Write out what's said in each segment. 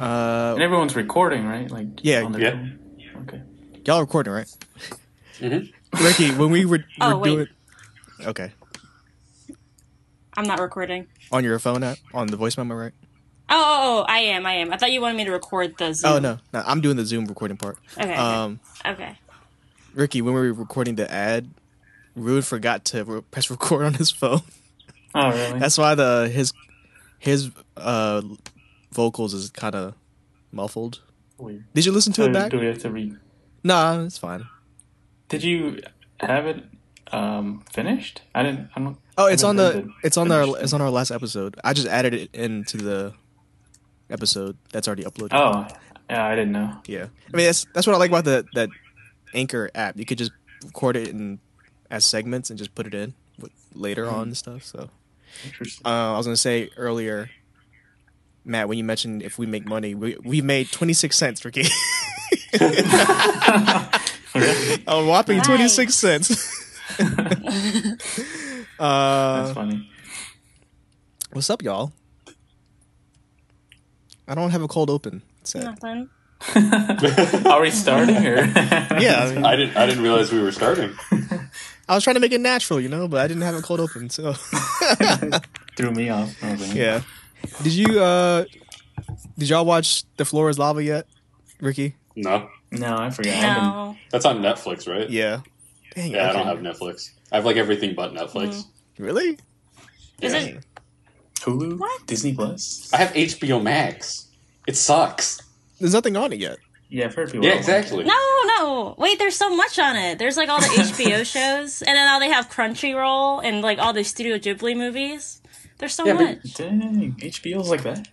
Uh, And everyone's recording, right? Like Yeah. on their Yeah. phone? Okay. y'all recording, right? Mhm. Ricky, when we were, Oh, were wait. doing, okay, I'm not recording. on your phone app, on the voice memo, right? Oh, oh, oh, I am, I am. I thought you wanted me to record the Zoom. Oh no, no, I'm doing the Zoom recording part. Okay. Um, okay. Ricky, when we were recording the ad, Rude forgot to re- press record on his phone. Oh, really? That's why the his his uh vocals is kind of muffled. weird. Did you listen to So it back? do we have to read? Nah, it's fine. Did you have it um, finished? I didn't. I don't. Oh, it's on the it's on our it's on our last episode. I just added it into the episode that's already uploaded. Oh, yeah. I didn't know. Yeah, I mean that's that's what I like about the that Anchor app. You could just record it in as segments and just put it in with, later on and stuff. So Interesting. uh, I was gonna say earlier, Matt, when you mentioned if we make money, we we made twenty six cents, Ricky. A whopping Nice. twenty six cents. uh, That's funny. what's up, y'all? I don't have a cold open. Sad. Nothing. Are we starting here? Yeah, I, mean, I didn't. I didn't realize we were starting. I was trying to make it natural, you know, but I didn't have a cold open, so Threw me off. I was yeah. Did you uh did y'all watch The Floor is Lava yet, Ricky? No, No, I forgot. No. that's on Netflix, right? Yeah. Dang, Yeah, I don't have Netflix. I have like everything but Netflix. Really? Is Yeah. it? Hulu, What? Disney Plus. I have HBO Max. It sucks. There's nothing on it yet. Yeah, I've heard people. Yeah, don't like exactly. No, no. Wait, there's so much on it. There's like all the HBO shows, and then now they have Crunchyroll and like all the Studio Ghibli movies. There's so Yeah, but- much. it. Dang, HBO's like that.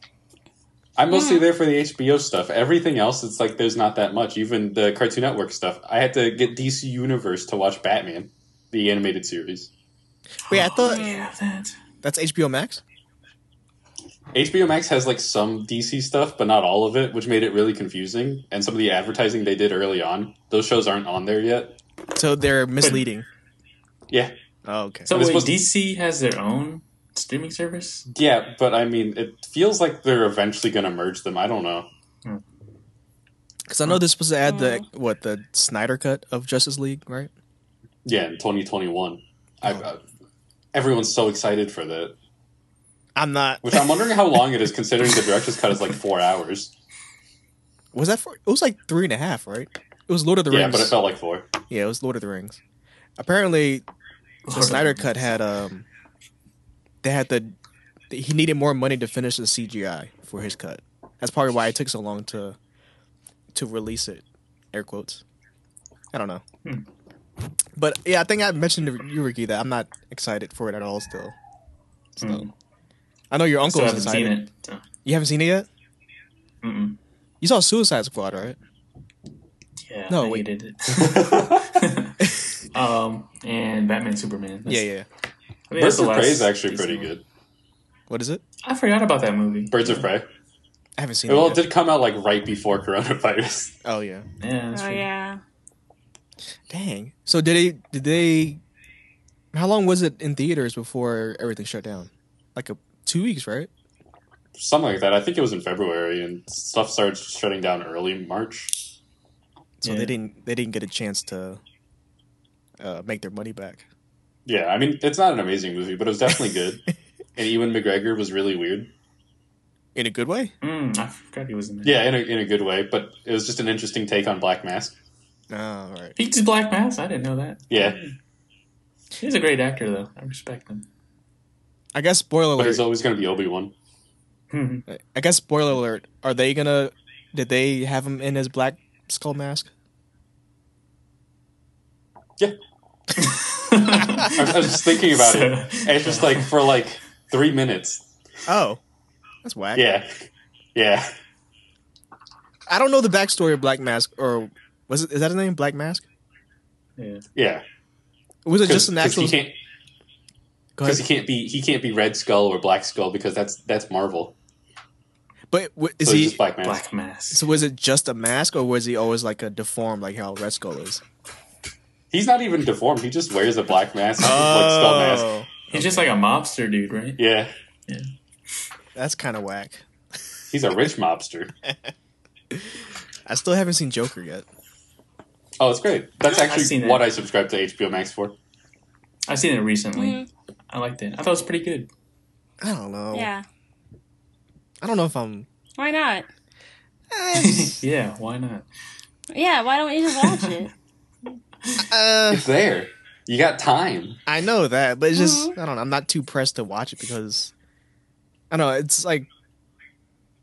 I'm mostly there for the HBO stuff. Everything else, it's like there's not that much. Even the Cartoon Network stuff. I had to get DC Universe to watch Batman, the animated series. Wait, I thought Yeah, that. that's HBO Max? HBO Max has like some DC stuff, but not all of it, which made it really confusing. And some of the advertising they did early on, those shows aren't on there yet. So they're misleading. Yeah, Oh, okay. So wait, supposed to- DC has their own streaming service. yeah, but I mean, it feels like they're eventually going to merge them. I don't know. Because I know they're supposed to add the what the Snyder cut of Justice League, right? Yeah, in 2021, I, uh, everyone's so excited for that. I'm not. Which I'm wondering how long it is, considering the director's cut is like four hours. Was that for? It was like three and a half, right? It was Lord of the Rings. Yeah, but it felt like four. Yeah, it was Lord of the Rings. Apparently, the Lord Snyder cut had um, they had the he needed more money to finish the CGI for his cut. That's probably why it took so long to to release it. Air quotes. I don't know. Hmm. But yeah, I think I mentioned to you, Ricky, that I'm not excited for it at all. Still, so Hmm. I know your uncle excited. seen it. You haven't seen it yet. Mm-mm. You saw Suicide Squad, right? Yeah, No, I wait. hated it. um, and Batman Superman. That's- yeah, yeah. I think Birds of Prey is actually pretty one. good. What is it? I forgot about that movie. Birds of Prey. I haven't seen Well, it. it Yet. did come out like right before coronavirus. Oh yeah. Yeah, Oh true. yeah. Dang. So did they? Did they? How long was it in theaters before everything shut down? Like a two weeks, right? Something like that. I think it was in February, and stuff started shutting down early March. So Yeah. they didn't. They didn't get a chance to uh, make their money back. Yeah, I mean, it's not an amazing movie, but it was definitely good. and Ewan McGregor was really weird. In a good way. Mm, I forgot he was in there. Yeah, in a, in a good way, but it was just an interesting take on Black Mask. Ah, oh, all right. He's Black Mass. I didn't know that. Yeah, mm. He's a great actor, though. I respect him. I guess spoiler but he's always going to be Obi Wan. Mm-hmm. I guess spoiler alert. Are they gonna? Did they have him in his black skull mask? Yeah. I was, just thinking about it. And it's just like for like three minutes. Oh, that's whack. Yeah, yeah. I don't know the backstory of Black Mask, or was it? Is that his name? Black Mask? yeah. Yeah, Was it just an actual? he because ahead. he can't be he can't be Red Skull or Black Skull because that's that's Marvel. But w- is so he? just Black Mask. Black Mass. So was it just a mask, or was he always like a deformed, like how Red Skull is? He's not even deformed. He just wears a black mask, like skull mask. Oh, He's just like a mobster dude, right? Yeah, Yeah. that's kind of whack. He's a rich mobster. I still haven't seen Joker yet. Oh, it's great. That's actually seen it. what I subscribe to HBO Max for. I've seen it recently. Mhm. I liked it. I thought it was pretty good. I don't know. Yeah. I don't know if I'm. Why not? yeah, why not? Yeah, why don't you just watch it? Uh, It's there. You got time. I know that, but it's just Mhm. I don't know. I'm not too pressed to watch it because I don't know. It's like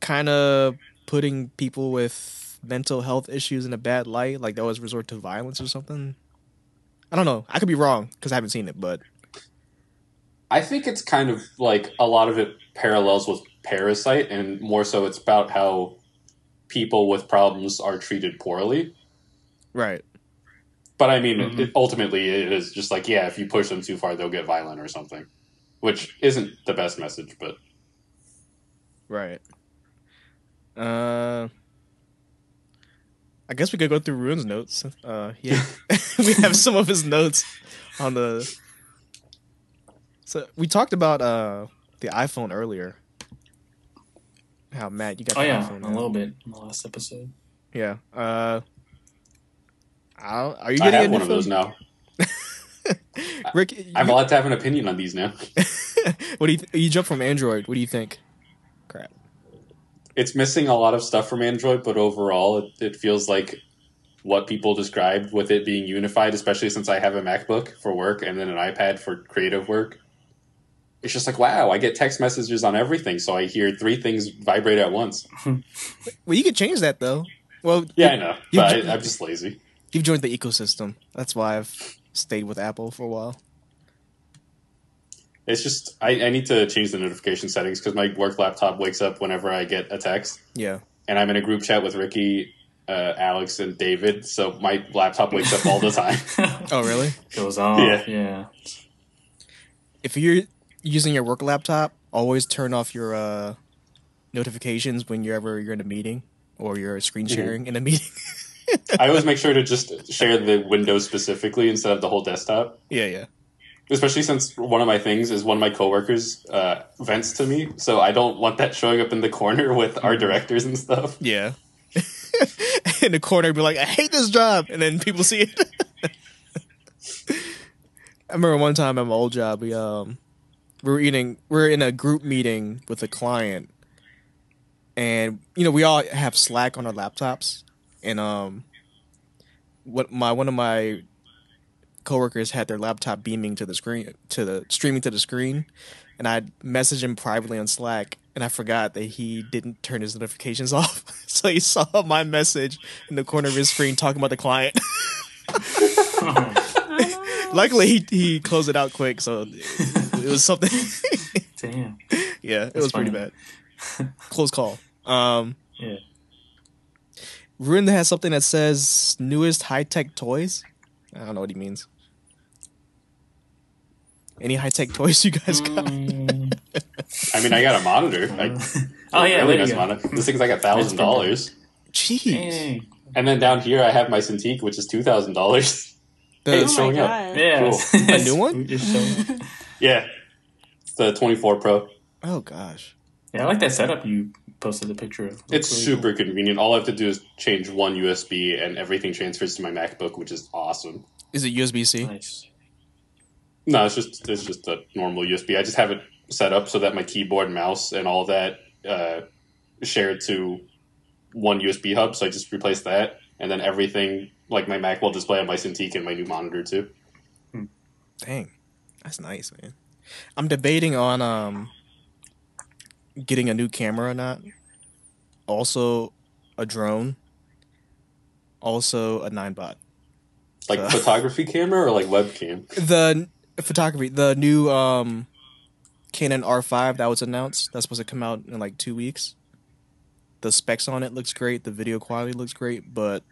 kind of putting people with mental health issues in a bad light, like they always resort to violence or something. I don't know. I could be wrong because I haven't seen it, but I think it's kind of like a lot of it parallels with Parasite, and more so it's about how people with problems are treated poorly. right. But I mean, Mhm. it, ultimately, it is just like, yeah, if you push them too far, they'll get violent or something, which isn't the best message, but Right. Uh, I guess we could go through Ruin's notes. Uh, yeah, we have some of his notes on the. So we talked about uh the iPhone earlier. How Matt, you got Oh the yeah, iPhone a now. little bit in the last episode. Yeah. Uh, I don't, are you I getting a have new one of those now. Rick, I'm you, allowed to have an opinion on these now. what do you th- you jump from Android? What do you think? Crap. It's missing a lot of stuff from Android, but overall, it, it feels like what people described with it being unified, especially since I have a MacBook for work and then an iPad for creative work. It's just like, wow, I get text messages on everything, so I hear three things vibrate at once. Well, you could change that though. Well, Yeah, you- I know, you- but I, I'm just lazy. You've joined the ecosystem. That's why I've stayed with Apple for a while. It's just I, I need to change the notification settings because my work laptop wakes up whenever I get a text, Yeah. and I'm in a group chat with Ricky, uh, Alex, and David, so my laptop wakes up all the time. Oh, really? Goes off. Yeah. Yeah. if you're using your work laptop, always turn off your uh, notifications whenever you're in a meeting or you're screen Mhm. sharing in a meeting. I always make sure to just share the window specifically instead of the whole desktop. yeah, yeah. Especially since one of my things is one of my coworkers uh, vents to me, so I don't want that showing up in the corner with our directors and stuff. Yeah. in the corner, be like, I hate this job. And then people see it. I remember one time at my old job, we um we were eating We're in a group meeting with a client and you know, we all have Slack on our laptops and um what my one of my coworkers had their laptop beaming to the screen to the streaming to the screen and I messaged him privately on Slack and I forgot that he didn't turn his notifications off. so he saw my message in the corner of his screen talking about the client. Luckily he he closed it out quick, so it, it was something Damn. Yeah, it That's was pretty bad. Close call. Um Yeah. Ruin has something that says newest high tech toys. I don't know what he means. Any high tech toys you guys got? Mm. I mean, I got a monitor. I, oh yeah, really there nice you go. monitor. This thing's like a thousand dollars, Jeez. Dang. and then down here I have my Cintiq, which is two thousand dollars. The- Hey, Oh it's my showing up. Yeah. Cool. A new one? Just showing up. Yeah, it's the twenty four Pro. oh gosh. Yeah, I like that setup you posted the picture of. Looks It's really super convenient. All I have to do is change one USB, and everything transfers to my MacBook, which is awesome. Is it USB C? Nice. No, it's just it's just a normal USB. I just have it set up so that my keyboard, mouse, and all that uh, shared to one USB hub. So I just replace that, and then everything like my Mac will display on my Cintiq and my new monitor too. Dang. That's nice, man. I'm debating on um getting a new camera or not. Also a drone. Also a Ninebot. Like So- photography camera or like webcam. The photography, the new um Canon R5 that was announced. That's supposed to come out in like two weeks. The specs on it looks great. The video quality looks great, but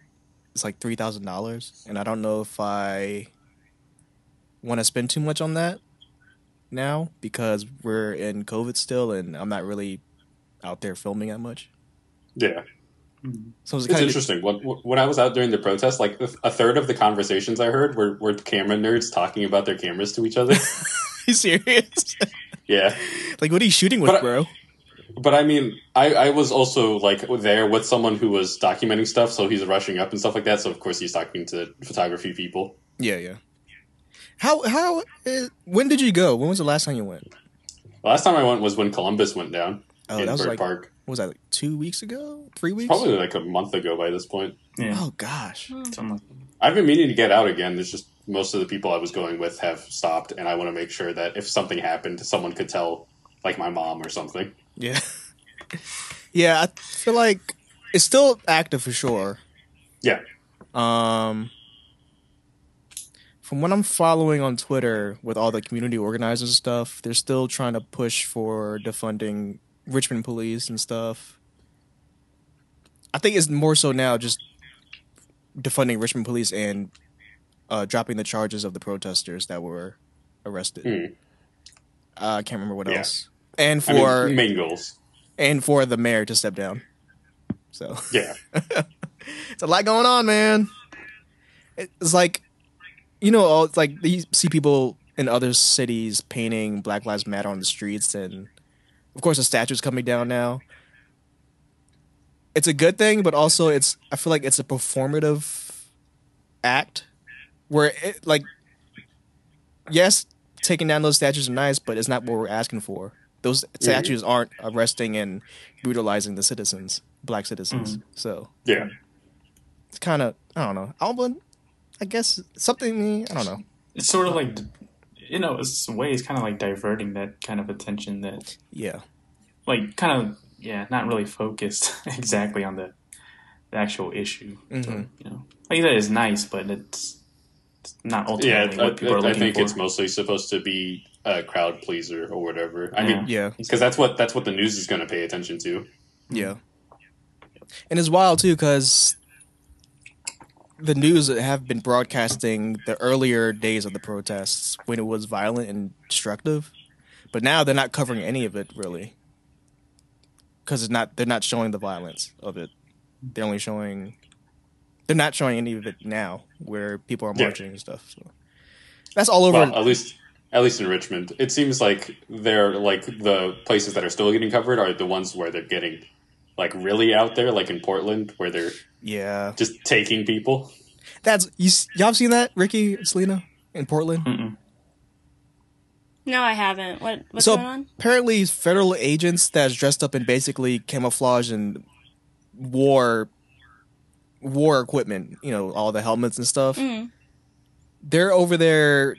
it's like three thousand dollars, and I don't know if I want to spend too much on that now because we're in COVID still, and I'm not really out there filming that much. Yeah, So it's it's of interesting. When, when I was out during the protest, like a third of the conversations I heard were, were camera nerds talking about their cameras to each other. you serious? yeah. like, what are you shooting with, But bro? But I mean, I, I was also like there with someone who was documenting stuff, so he's rushing up and stuff like that. So of course he's talking to photography people. Yeah, yeah. How how is, when did you go? When was the last time you went? Last time I went was when Columbus went down Oh, in that was Byrd like Park. what was that like two weeks ago? Three weeks? Probably like a month ago by this point. Yeah. Oh gosh. Something like I've been meaning to get out again. There's just most of the people I was going with have stopped, and I want to make sure that if something happened, someone could tell, like my mom or something. Yeah. yeah, I feel like it's still active for sure. Yeah, Um from what I'm following on Twitter with all the community organizers and stuff, they're still trying to push for defunding Richmond police and stuff. I think it's more so now just defunding Richmond police and uh, dropping the charges of the protesters that were arrested. Hmm. Uh, I can't remember what Yeah. else. And I mean, for goals. and for the mayor to step down. So Yeah, it's a lot going on, man. It's like, you know, all- like you see people in other cities painting Black Lives Matter on the streets, and of course, the statues coming down now. It's a good thing, but also it's. I feel like it's a performative act, where it like, yes, taking down those statues are nice, but it's not what we're asking for. Those statues aren't arresting and brutalizing the citizens, black citizens. Mm-hmm. So yeah. it's kind of I don't know. Alba, I guess something I don't know. it's sort of like you know, it's a way it's kind of like diverting that kind of attention that Yeah, like kind of yeah, not really focused exactly on the, the actual issue. So, Mhm. you know, like that is nice, but it's, it's not Yeah, ultimately I, what people are I, I think for. it's mostly supposed to be a crowd pleaser or whatever. I Yeah. mean, yeah, because that's what that's what the news is going to pay attention to. yeah. And it's wild too because the news have been broadcasting the earlier days of the protests when it was violent and destructive, but now they're not covering any of it really because it's not. They're not showing the violence of it. They're only showing. They're not showing any of it now, where people are Yeah. marching and stuff. So that's all over. Well, at least at least in Richmond, it seems like they're like the places that are still getting covered are the ones where they're getting like really out there, like in Portland, where they're yeah, just taking people. That's you. s- Y'all seen that, Ricky, Selena, in Portland? Mm-mm. No, I haven't. What what's so going on? apparently, federal agents that's dressed up in basically camouflage and war war equipment. You know, all the helmets and stuff. Mm. They're over there,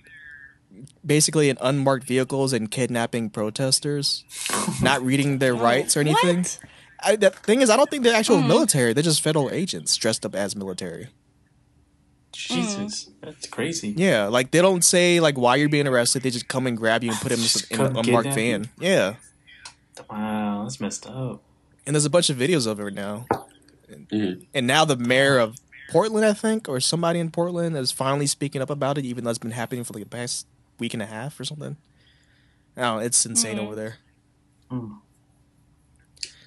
basically in unmarked vehicles and kidnapping protesters, not reading their rights or anything. What? I, the thing is, I don't think they're actual military. They're just federal agents dressed up as military. Jesus, that's crazy. Yeah, like they don't say like why you're being arrested. They just come and grab you and put him Just in a, an unmarked van. Yeah, Wow, that's messed up. and there's a bunch of videos of it now. Mhm. And now the mayor of Portland, I think, or somebody in Portland, is finally speaking up about it, even though it's been happening for like the past week and a half or something. Oh, it's insane Mhm. over there.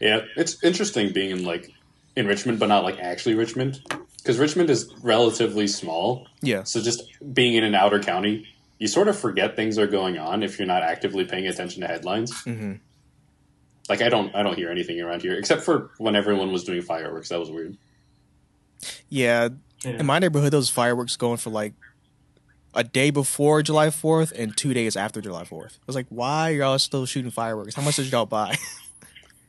Yeah, it's interesting being in like in Richmond, but not like actually Richmond, because Richmond is relatively small. Yeah, So just being in an outer county, you sort of forget things are going on if you're not actively paying attention to headlines. hmm Like I don't, I don't hear anything around here except for when everyone was doing fireworks. That was weird. yeah. Yeah. In my neighborhood, those fireworks going for like a day before July Fourth and two days after July Fourth. I was like, why are y'all still shooting fireworks? How much did y'all buy?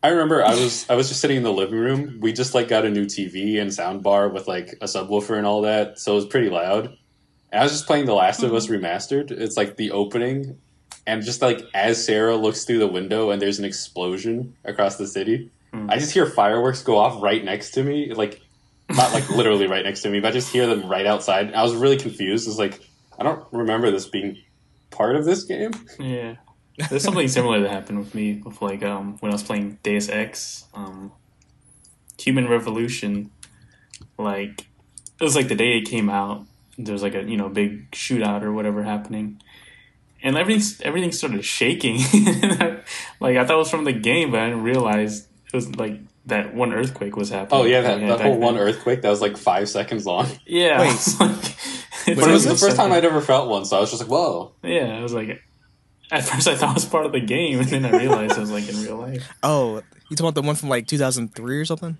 I remember I was I was just sitting in the living room. We just like got a new TV and sound bar with like a subwoofer and all that, so it was pretty loud. And I was just playing The Last of Us remastered. It's like the opening, and just like as Sarah looks through the window and there's an explosion across the city, Hmm. I just hear fireworks go off right next to me, like not like literally right next to me, but I just hear them right outside. I was really confused. It's like I don't remember this being part of this game. Yeah. There's something similar that happened with me with like um when I was playing Deus Ex, um Human Revolution, like it was like the day it came out, there was like a you know big shootout or whatever happening. And everything everything started shaking. like I thought it was from the game, but I didn't realize it was like that one earthquake was happening. Oh yeah, that, Yeah, that back whole one earthquake that was like five seconds long. Yeah. Wait. like- But it was was the this? first time I'd ever felt one, so I was just like, "Whoa!" Yeah, I was like, at first I thought it was part of the game, and then I realized it was like in real life. Oh, You talking about the one from like 2003 or something?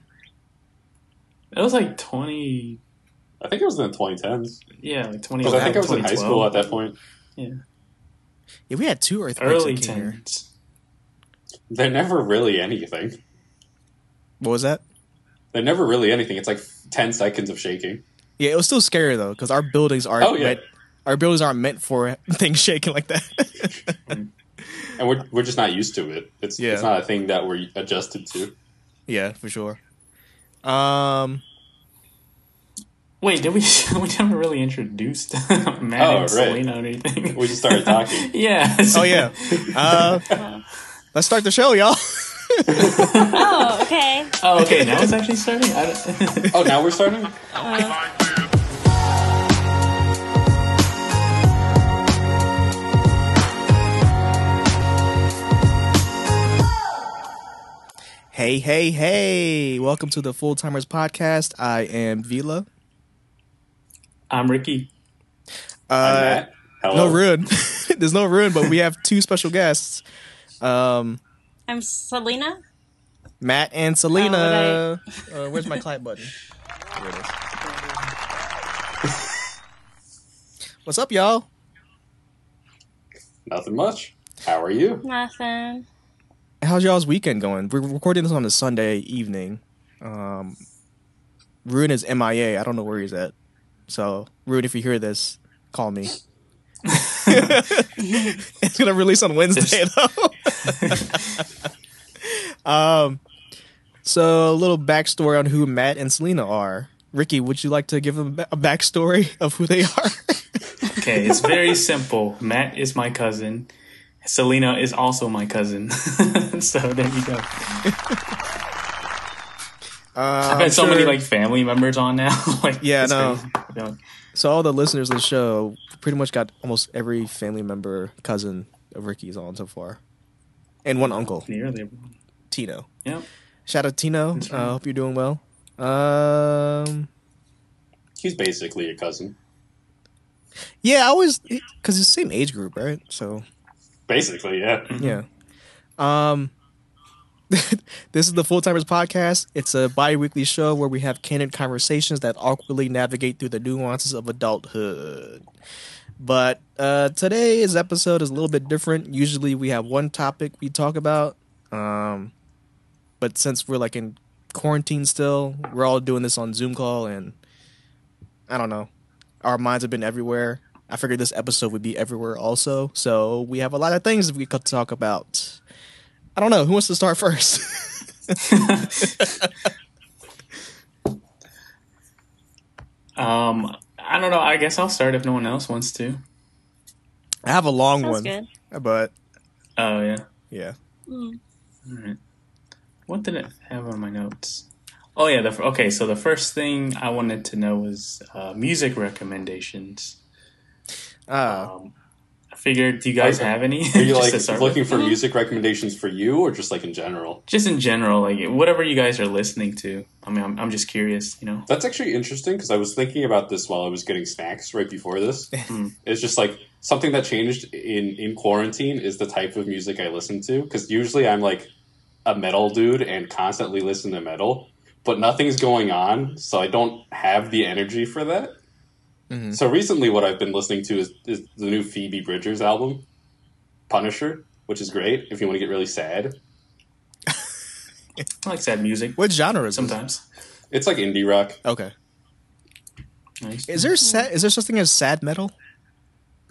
It was like twenty. I think it was in the 2010s. Yeah, like twenty. Because I think I was in high school at that point. Yeah, Yeah, we had two earthquakes Early that here. tens. They're never really anything. What was that? They're never really anything. It's like 10 seconds of shaking. Yeah, it was still scary though because our buildings aren't Oh, yeah. meant, our buildings aren't meant for things shaking like that. And we're, we're just not used to it. It's, Yeah. it's not a thing that we're adjusted to. yeah, for sure. Um, Wait, did we? We never really introduced Matt Oh, and right. Selena or anything. We just started talking. yeah. oh yeah. Uh, let's start the show, y'all. Oh, okay. Oh, okay. Now it's actually starting. I don't- Oh, now we're starting? Hey, hey, hey! Welcome to the Full Timers Podcast. I am Vila. I'm Ricky. I'm Uh, Matt. Hello. no ruin. There's no ruin, but we have two special guests, um, I'm Selena. Matt and Selena. Oh, uh, where's my clap button? Here it is. What's up, y'all? Nothing much. How are you? Nothing. How's y'all's weekend going? We're recording this on a Sunday evening. Um, Ruin is MIA. I don't know where he's at. So, Ruin, if you hear this, call me. it's gonna release on Wednesday though. um, so a little backstory on who Matt and Selena are. Ricky, would you like to give them a a backstory of who they are? Okay, it's very simple. Matt is my cousin. Selena is also my cousin. so there you go. Uh, I've I'm had so many like family members on now. like Yeah, no. crazy. I feel like- So all the listeners of the show pretty much got almost every family member, cousin of Ricky's on so far, and one uncle, Nearly. Tino. Yep. Shout out Tino. That's I right. hope you're doing well. Um, He's basically a cousin. yeah, I was because it's the same age group, right? So Basically, yeah. yeah. Um, this is the Full Timers Podcast. It's a bi-weekly show where we have candid conversations that awkwardly navigate through the nuances of adulthood. But uh, today's episode is a little bit different. Usually we have one topic we talk about. Um, but since we're like in quarantine still, we're all doing this on Zoom call and I don't know. Our minds have been everywhere. I figured this episode would be everywhere also. So we have a lot of things we could talk about. I don't know. Who wants to start first? Um, I don't know. I guess I'll start if no one else wants to. I have a long Sounds one, good. but Oh yeah. yeah. Mm. Alright. What did it have on my notes? Oh yeah. The okay. So the first thing I wanted to know was uh, music recommendations. Uh, Um, I figured, do you guys Okay. have any? Are you like looking with. for music recommendations for you or just like in general? Just in general, like whatever you guys are listening to. I mean, I'm, I'm just curious. You know. That's actually interesting because I was thinking about this while I was getting snacks right before this. Hmm. It's just like something that changed in in quarantine is the type of music I listen to because usually I'm like a metal dude and constantly listen to metal, but nothing's going on, so I don't have the energy for that. Mhm. So recently, what I've been listening to is, is the new Phoebe Bridgers album, Punisher, which is great if you want to get really sad. I like sad music what genre is it? sometimes. It's like indie rock. Okay. Nice. Is there sad? Is there such thing as sad metal?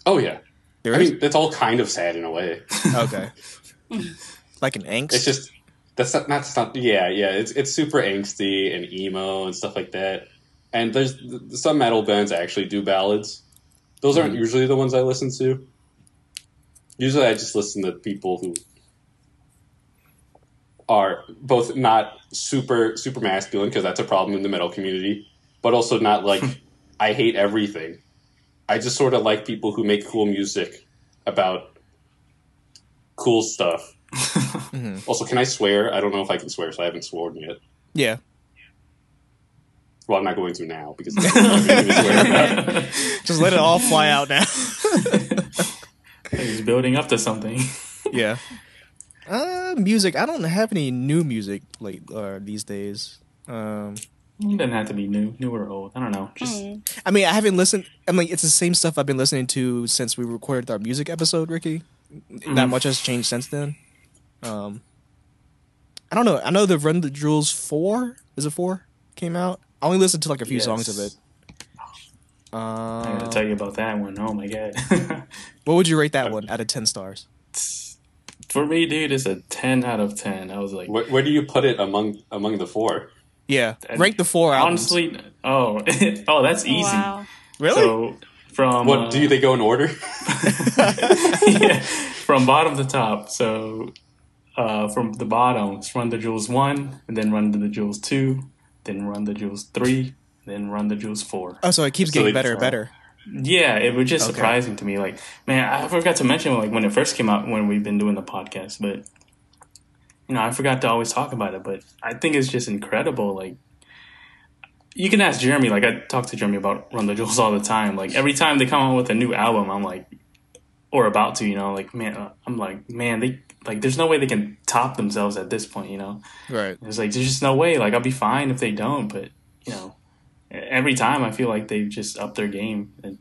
Oh yeah, There I is. mean it's all kind of sad in a way. okay. like an angst. It's just that's not that's not yeah yeah it's it's super angsty and emo and stuff like that. And there's th- some metal bands actually do ballads. Those aren't hmm. usually the ones I listen to. Usually, I just listen to people who are both not super super masculine because that's a problem in the metal community, but also not like I hate everything. I just sort of like people who make cool music about cool stuff. Also, can I swear? I don't know if I can swear, so I haven't sworn yet. Yeah. Well, I'm not going to now because it's nothing to swear about. Just let it all fly out now. He's building up to something. yeah. Uh, music. I don't have any new music like uh, these days. Um, It doesn't have to be new, new or old. I don't know. Just Mm. I mean, I haven't listened. I mean, it's the same stuff I've been listening to since we recorded our music episode, Ricky. Not Mhm. much has changed since then. Um, I don't know. I know the Run the Jewels four is it four came out. I only listened to like a few songs of it. Yes. I gotta tell you about that one. Oh my god. what would you rate that one out of ten stars? For me, dude, it's a ten out of ten. I was like, Where, where do you put it among among the four? Yeah, And rank the four albums. honestly, oh, oh, that's easy. Wow. really? So from What uh, do they go in order? yeah, from bottom to top. So uh, from the bottom, it's Run the Jewels one, and then Run the Jewels two, then Run the Jewels three, then Run the Jewels four. oh, so it keeps So getting better and better. Yeah, it was just Okay. surprising to me. Like, man, I forgot to mention like when it first came out when we've been doing the podcast, but you know, I forgot to always talk about it. But I think it's just incredible. Like, you can ask Jeremy. Like, I talk to Jeremy about Run the Jewels all the time. Like, every time they come out with a new album, I'm like, or about to, you know, like, man, uh, I'm like, man, they like, there's no way they can top themselves at this point, you know. Right. It's like there's just no way. Like I'll be fine if they don't, but you know, every time I feel like they've just upped their game. It,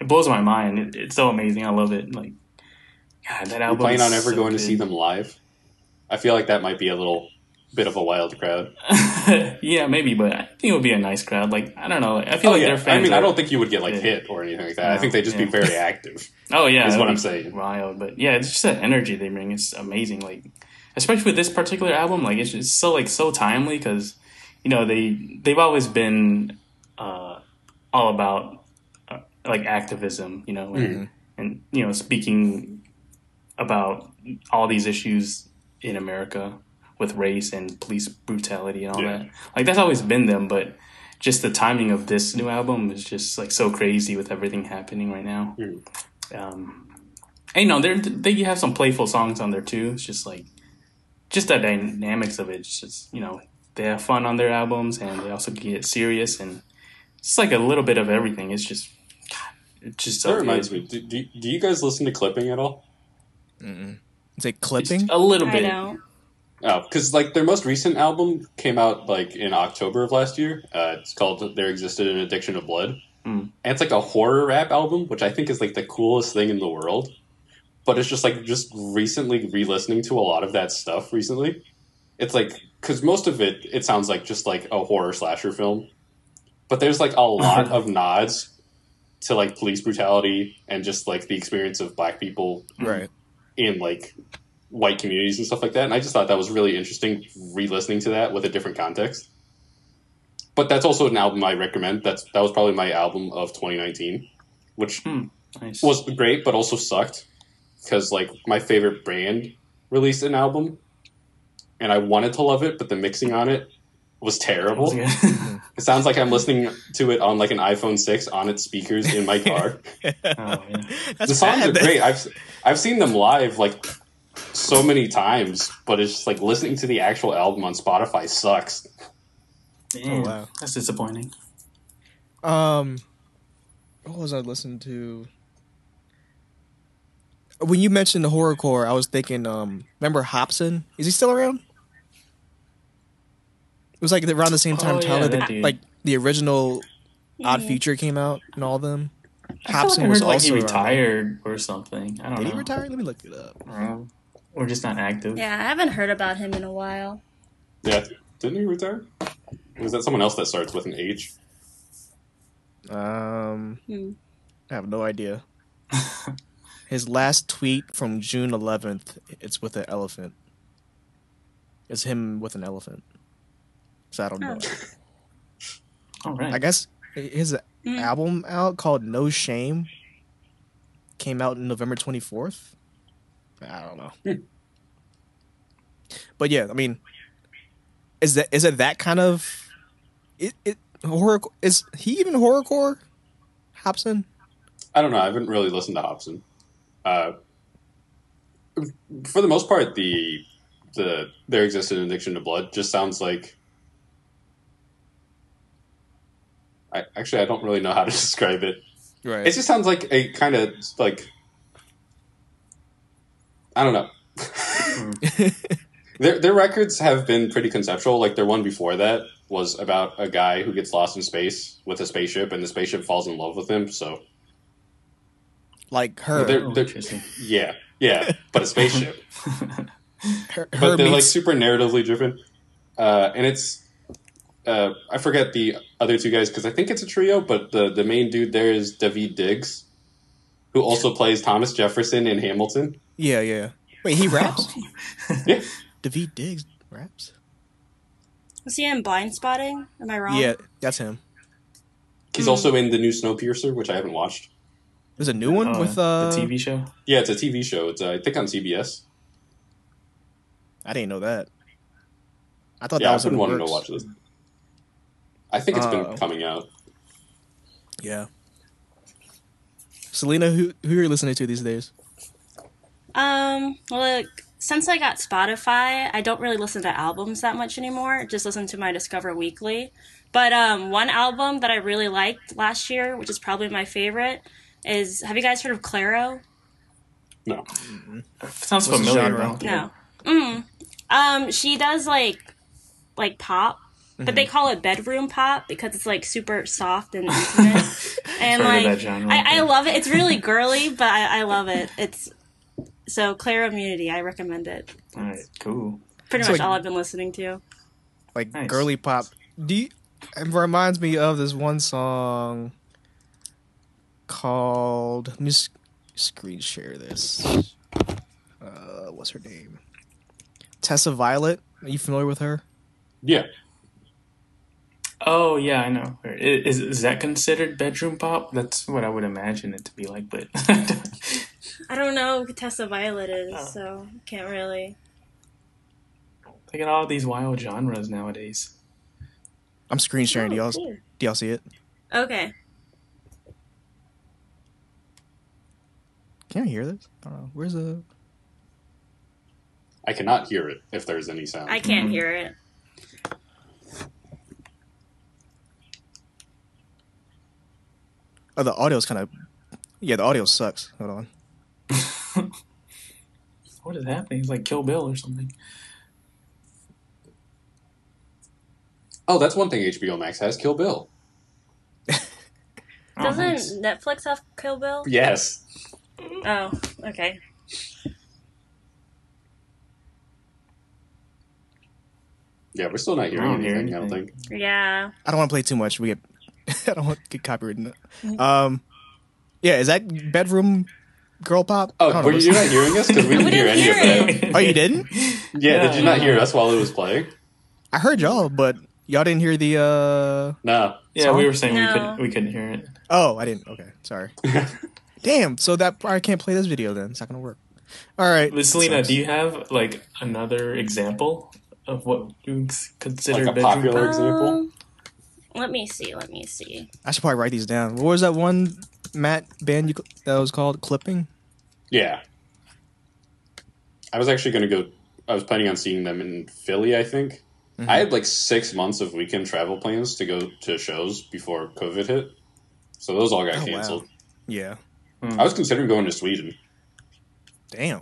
it blows my mind. It, it's so amazing. I love it. Like, God, that You album. plan on ever so going to see them live? I feel like that might be a little bit of a wild crowd. yeah, maybe, but I think it would be a nice crowd. Like I don't know. I feel Oh like yeah, their fans. I mean, are, I don't think you would get like Yeah. hit or anything like that. I think they'd just yeah. be very active. Oh yeah, is what I'm saying. Wild, but yeah, it's just that energy they bring. It's amazing. Like, especially with this particular album, like it's just so like so timely because you know they they've always been uh, all about uh, like activism, you know, and, Mhm. and you know speaking about all these issues in America with race and police brutality and all Yeah. that. Like that's always been them, but just the timing of this new album is just like so crazy with everything happening right now. Mm. Um, and you know, they they have some playful songs on there too. It's just like just the dynamics of it. It's just you know they have fun on their albums and they also get serious and it's like a little bit of everything. It's just it just That reminds me. Do, do, do you guys listen to clipping at all? Mm-mm. Is it clipping? Just a little I bit. Oh, because like their most recent album came out like in October of last year. Uh, it's called "There Existed an Addiction of Blood," Mm. and it's like a horror rap album, which I think is like the coolest thing in the world. But it's just like just recently re-listening to a lot of that stuff recently. It's like because most of it it sounds like just like a horror slasher film, but there's like a lot of nods to like police brutality and just like the experience of black people Right. in like white communities and stuff like that. And I just thought that was really interesting re-listening to that with a different context. But that's also an album I recommend. That's that was probably my album of 2019, which Nice. was great but also sucked because like my favorite brand released an album and I wanted to love it, but the mixing on it was terrible. It sounds like I'm listening to it on like an iPhone 6 on its speakers in my car. oh, yeah. That's the songs bad. are great. I've I've seen them live like so many times, but it's just like listening to the actual album on Spotify sucks. Damn, wow. That's disappointing. Um, what was I listening to? When you mentioned the horrorcore, I was thinking. Um, remember Hopsin? Is he still around? It was like around the same time Oh, Tyler, that the, like the original Odd Yeah. Future came out and all of them. I Hopsin like I was like also he around. retired or something. I don't Did know. Did he retire? Let me look it up. Um, or just not active. Yeah, I haven't heard about him in a while. Yeah, didn't he retire? Was that someone else that starts with an H? Um, Hmm. I have no idea. His last tweet from June 11th, it's with an elephant. It's him with an elephant. So I don't know. All right. I guess his Mm. album out called No Shame came out in November 24th. I don't know. But yeah, I mean is that is it that kind of it, it horror is he even horrorcore? Hopsin? I don't know. I haven't really listened to Hopsin. Uh, for the most part, the the there existed an addiction to blood just sounds like. I actually I don't really know how to describe it. Right. It just sounds like a kind of like I don't know. Their their records have been pretty conceptual. Like their one before that was about a guy who gets lost in space with a spaceship, and the spaceship falls in love with him. So Like her, They're- Oh, they're- interesting. yeah, yeah, but a spaceship. her, but her they're like super narratively driven, uh, and it's uh, I forget the other two guys because I think it's a trio, but the the main dude there is Daveed Diggs, who also plays Thomas Jefferson in Hamilton. Yeah, yeah. Wait, he raps. Yeah, Daveed Diggs raps. Was he in Blindspotting? Am I wrong? Yeah, that's him. he's also in the new Snowpiercer, which I haven't watched. There's a new one Oh, with uh. the TV show. Yeah, it's a TV show. It's uh, I think on CBS. I didn't know that. I thought yeah, that I've was in been wanting to watch this. I think it's Uh, been coming out. Yeah. Selena, who who are you listening to these days? Um, well, since I got Spotify, I don't really listen to albums that much anymore. Just listen to my Discover Weekly. But um, one album that I really liked last year, which is probably my favorite, is Have you guys heard of Clairo? No, Sounds What's familiar. genre? I don't think No. Mm. Um, she does like like pop, but they call it bedroom pop because it's like super soft and intimate. and like I, I love it. It's really girly, but I, I love it. It's so Clairo Immunity. I recommend it. All right, cool. Pretty So, much like- all I've been listening to. Like Nice. girly pop. Do you, it reminds me of this one song called. Let me s- screen share this. Uh, what's her name? Tessa Violet. Are you familiar with her? yeah, Oh yeah, I know. Is is that considered bedroom pop? That's what I would imagine it to be like, but I don't know who Tessa Violet is, Oh. so can't really. look at all these wild genres nowadays. I'm screen sharing. do, Oh, y'all, cool. do y'all see it? Okay. Can I hear this? I don't know. Where's the. I cannot hear it if there's any sound. I can't Mhm. hear it. Oh, the audio's kind of. Yeah, the audio sucks. Hold on. What is happening? It's like Kill Bill or something. Oh, that's one thing HBO Max has: Kill Bill. Oh, Doesn't nice. Netflix have Kill Bill? Yes, Oh, okay. yeah, we're still not hearing I don't hear anything. I don't think. Yeah. I don't want to play too much. We get. I don't want to get copyrighted. Um, yeah, is that bedroom girl pop? Oh, don't were know. you not hearing us? Because we didn't We hear didn't any hear of that. Oh, you didn't? Yeah, did you not hear us while it was playing? I heard y'all, but y'all didn't hear the. uh No. Yeah, Song? we were saying we couldn't we couldn't hear it. Oh, I didn't. Okay, sorry. Damn. So that I can't play this video then. It's not gonna work. All right. But Selena, do you have like another example of what you consider Like a bedroom popular- pop? example? Um, let me see. Let me see. I should probably write these down. What was that one Matt band you that was called Clipping? Yeah. I was actually going to go. I was planning on seeing them in Philly. I think I had like six months of weekend travel plans to go to shows before COVID hit, so those all got Oh, wow. canceled. Yeah. I was considering going to Sweden, Damn.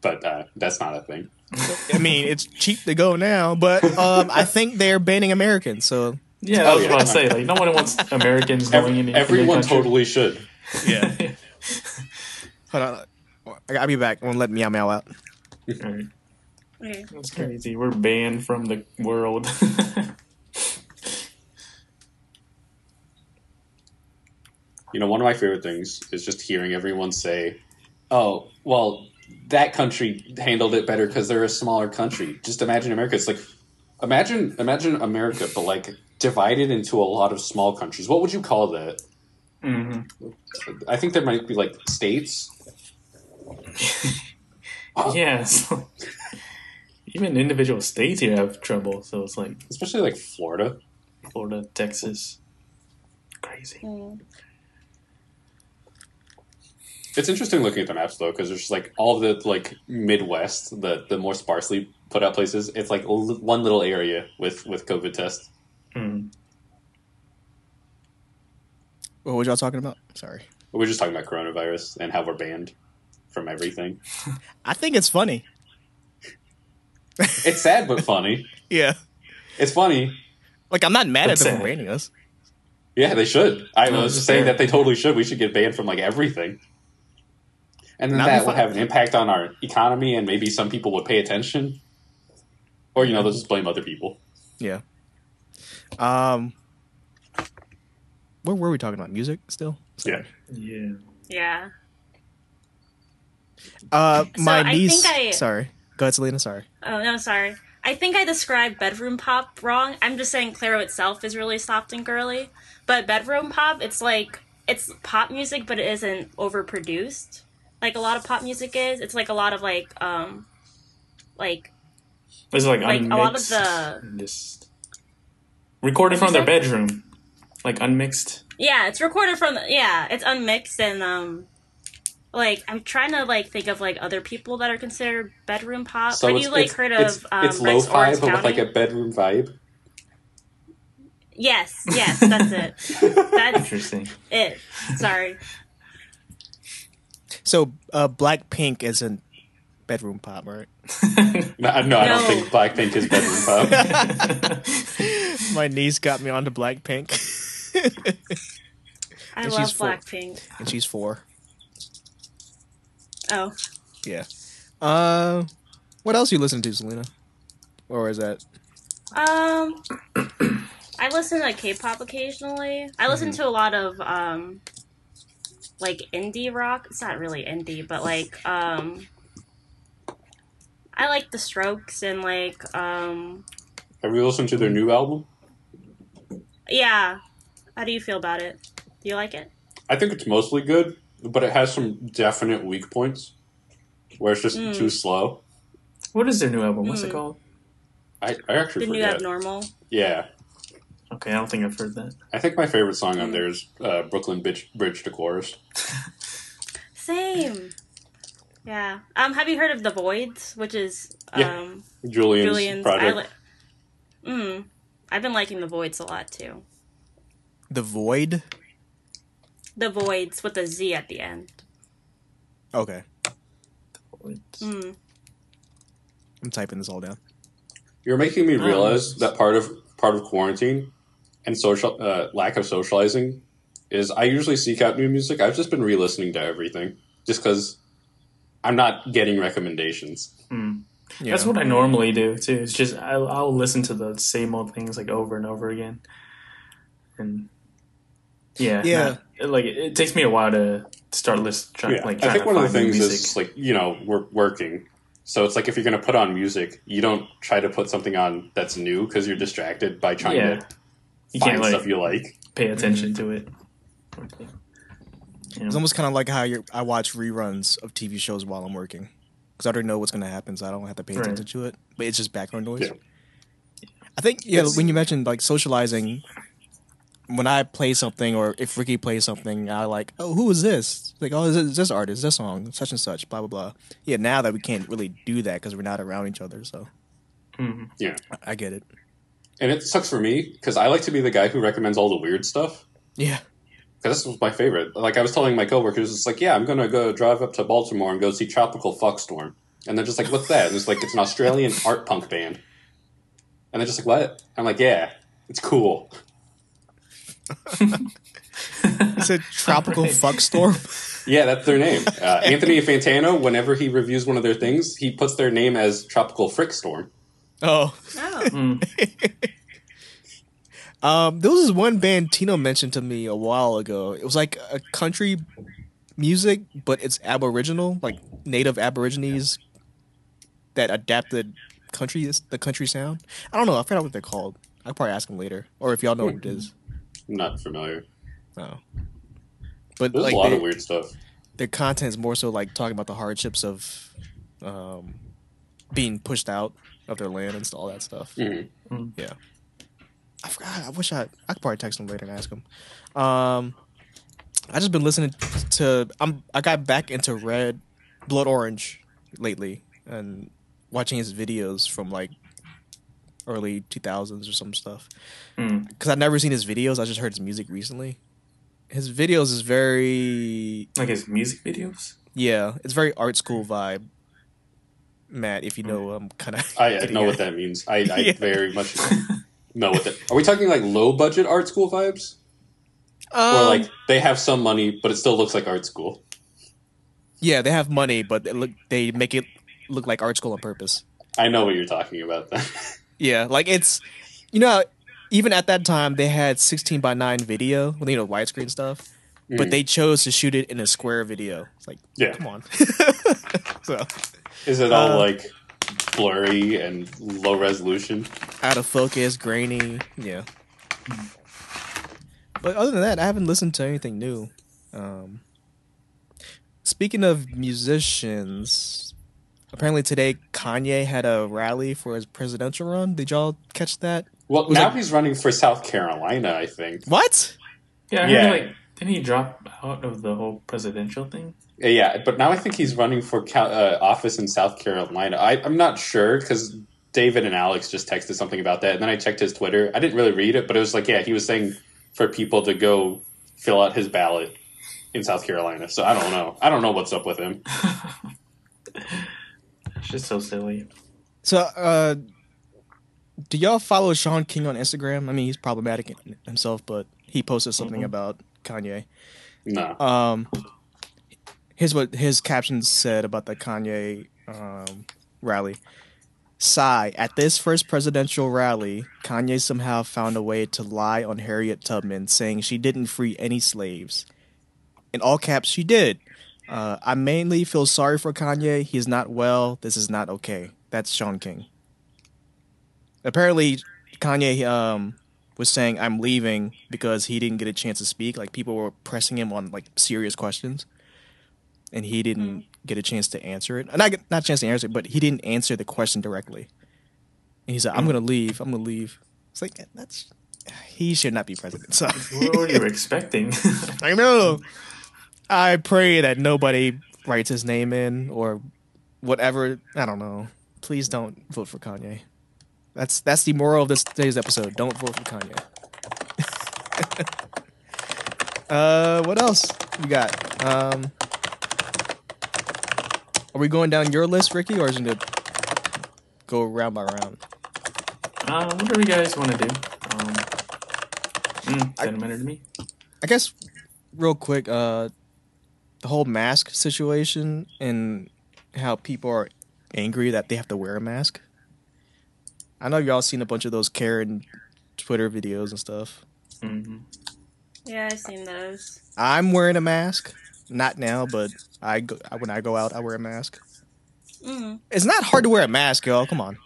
but uh, that's not a thing. I mean, it's cheap to go now, but um, I think they're banning Americans. So Yeah, Oh, that was yeah. what I say. Like, no one wants Americans going Every, into everyone totally should. yeah. Hold on. I- I'll be back. Won't let meow meow out. Alright, Okay. That's crazy. We're banned from the world. You know, one of my favorite things is just hearing everyone say, "Oh, well, that country handled it better because they're a smaller country." Just imagine America. It's like imagine imagine America, but like divided into a lot of small countries. What would you call that? hmm I think there might be like states. Yeah, so even individual states here have trouble. So it's like especially like Florida. Florida, Texas, crazy. Mm. It's interesting looking at the maps though, because there's just like all the like Midwest, the the more sparsely put out places. It's like one little area with with COVID tests. Mm. What was y'all talking about? Sorry. We're just talking about coronavirus and how we're banned from everything. I think it's funny. It's sad but funny. Yeah. It's funny. Like I'm not mad at That's them for banning us. Yeah, they should. I No, was just saying fair. that they totally should. We should get banned from like everything. And then Not that would have an impact on our economy, and maybe some people would pay attention. Or you know, they'll just blame other people. Yeah. Um. What were we talking about? Music still? Yeah. Yeah. Yeah. Uh, So my I niece. think I- Sorry. Go ahead, Selena. Sorry. Oh no, sorry. I think I described bedroom pop wrong. I'm just saying Clairo itself is really soft and girly, but bedroom pop, it's like it's pop music, but it isn't overproduced like a lot of pop music is. It's like a lot of like um like It's like, Like, a lot of the- and just recorded from their bedroom, like unmixed. yeah, it's recorded from yeah, it's unmixed and um like I'm trying to like think of like other people that are considered bedroom pop. So Have you like heard it's, of um, it's Rex lo-fi, but with like a bedroom vibe. Yes, yes, that's it. That's Interesting. it. Sorry. So, uh, Blackpink isn't bedroom pop, right? No, no, I don't think Blackpink is bedroom pop. My niece got me onto Blackpink, I And love she's. Blackpink. and she's four. Oh, Yeah. Uh, what else you listen to, Selena? Or is that? um, I listen to K-pop occasionally. I listen Mm-hmm. to a lot of um, like indie rock. It's not really indie, but like um, I like The Strokes and like um, Have you listened to their new album? yeah. How do you feel about it? Do you like it? I think it's mostly good, but it has some definite weak points where it's just Mm. too slow. What is their new album? What's it Mm. called? I, I actually The new forget. abnormal. Yeah. Okay, I don't think I've heard that. I think my favorite song Mm. on there is uh, Brooklyn Bridge, Bridge to Chorus. Same. Yeah. Um. Have you heard of The Voidz, which is Yeah. um Julian's, Julian's? I project. li- mm. I've been liking The Voidz a lot too. The Void? The Voidz with a Z at the end. Okay. Mm. I'm typing this all down. You're making me Oh, realize nice. that part of part of quarantine and social uh, lack of socializing is I usually seek out new music. I've just been re-listening to everything just because I'm not getting recommendations. Mm. Yeah. That's what I normally do too. It's just I'll, I'll listen to the same old things like over and over again, and yeah, Yeah. not- like it, it takes me a while to start list trying Yeah, like I think to one of the things music. is like you know we're working, so it's like if you're going to put on music, you don't try to put something on that's new because you're distracted by trying Yeah. to you find can't like stuff you like. pay attention to it. Okay. You It's almost kind of like how you're, I watch reruns of TV shows while I'm working because I already know what's going to happen, so I don't have to pay Right. attention to it. But it's just background noise. Yeah. I think yeah. It's- when you mentioned like socializing, when I play something or if Ricky plays something, I like, oh, who is this? Like, oh, is this, this artist, this song, such and such, blah blah blah. Yeah, now that we can't really do that because we're not around each other, so Mhm. Yeah, I, I get it. and it sucks for me because I like to be the guy who recommends all the weird stuff. Yeah, Because this was my favorite. Like I was telling my coworkers, it's like, yeah, I'm gonna go drive up to Baltimore and go see Tropical Fuckstorm, and they're just like, what's that? And it's like it's an Australian art punk band, and they're just like, what? I'm like, yeah, it's cool. it's a tropical Right. fuck storm. Yeah, that's their name. Uh, Anthony Fantano, whenever he reviews one of their things, he puts their name as Tropical Frickstorm. Oh, Oh. Mm. Um, there was this one band Tino mentioned to me a while ago. It was like a country music, but it's Aboriginal, like native Aborigines that adapted country the country sound. I don't know. I forgot what they're called. I'll probably ask them later, or if y'all know what it is. I'm not familiar. Oh. But There's like a lot they- of weird stuff. their content is more so like talking about the hardships of um, being pushed out of their land and all that stuff. Mhm. Yeah, I forgot. I wish I I could probably text him later and ask him. Um, I just been listening to. I'm I got back into Red Blood Orange lately and watching his videos from like early 2000s or some stuff Mm. because I've never seen his videos. I just heard his music recently. His videos is very Like his music videos. yeah, it's very art school vibe. Matt, if you know, I'm kind of. I uh, know what that means. I, I Yeah. very much know what that. Are we talking like low budget art school vibes, or Um, like they have some money, but it still looks like art school? yeah, they have money, but they look they make it look like art school on purpose. I know what you're talking about. Then Yeah, like it's you know even at that time they had 16 by 9 video, you know widescreen stuff, but Mhm. they chose to shoot it in a square video. It's like yeah, come on. so is it all Uh, like blurry and low resolution? out of focus, grainy, yeah. But other than that, I haven't listened to anything new. Um, speaking of musicians, apparently today Kanye had a rally for his presidential run. Did y'all catch that? Well, now it- he's running for South Carolina, I think. What? Yeah, I Yeah. heard like didn't he drop out of the whole presidential thing? Yeah, but now I think he's running for Cal- uh, office in South Carolina. I, I'm not sure because David and Alex just texted something about that, and then I checked his Twitter. I didn't really read it, but it was like, yeah, he was saying for people to go fill out his ballot in South Carolina. So I don't know. I don't know what's up with him. It's just so silly. So, uh, do y'all follow Shaun King on Instagram? I mean, he's problematic himself, but he posted something Mhm. about Kanye. No. Um, here's what his caption said about the Kanye um, rally. Sigh. At this first presidential rally, Kanye somehow found a way to lie on Harriet Tubman, saying she didn't free any slaves. In all caps, she did. Uh, I mainly feel sorry for Kanye. He's not well. This is not okay. That's Shaun King. Apparently, Kanye um, was saying, I'm leaving because he didn't get a chance to speak. Like, people were pressing him on, like, serious questions. And he didn't get a chance to answer it. Not, not a chance to answer it, but he didn't answer the question directly. And he said, I'm going to leave. I'm going to leave. It's like, that's. He should not be president. So. What were you expecting? I know. I pray that nobody writes his name in or whatever. I don't know. Please don't vote for Kanye. That's that's the moral of this today's episode. Don't vote for Kanye. uh, what else we got? Um, are we going down your list, Ricky, or is it gonna go round by round? uh, whatever you guys want to do. Um, mm, doesn't matter to me. I guess real quick, uh the whole mask situation and how people are angry that they have to wear a mask. I know y'all seen a bunch of those Karen Twitter videos and stuff. hmm Yeah, I've seen those. I'm wearing a mask. Not now, but I go, when I go out, I wear a mask. Mm, It's not hard to wear a mask, y'all. Come on.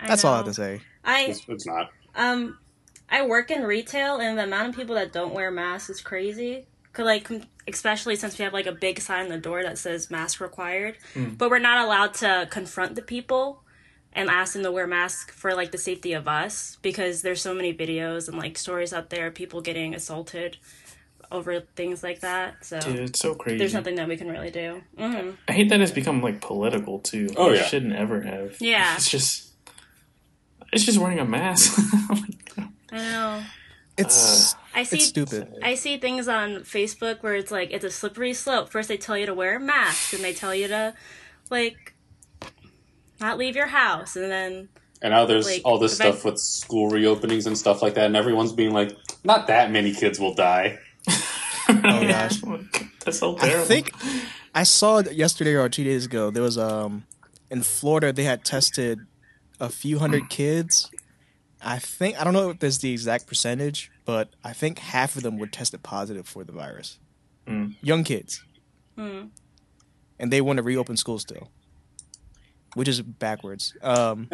I That's all I know. have to say. I It's, it's not. um, I work in retail, and the amount of people that don't wear masks is crazy. Cause like, especially since we have like a big sign on the door that says "mask required," Mm. but we're not allowed to confront the people and ask them to wear masks for like the safety of us because there's so many videos and like stories out there of people getting assaulted over things like that. So Dude, it's so crazy. there's nothing that we can really do. hmm I hate that it's become like political too. Oh, It yeah. shouldn't ever have. Yeah. It's just, it's just wearing a mask. I know. It's I see it's stupid. I see things on Facebook where it's like it's a slippery slope. First they tell you to wear a mask, and they tell you to like not leave your house, and then And now there's Like, all this if I- stuff with school reopenings and stuff like that, and everyone's being like, not that many kids will die. Oh gosh. That's so I think I saw it yesterday or two days ago. There was um in Florida they had tested a few hundred kids. I think I don't know if there's the exact percentage, but I think half of them were tested positive for the virus. Mm. Young kids, hmm, and they want to reopen school still, which is backwards. Um,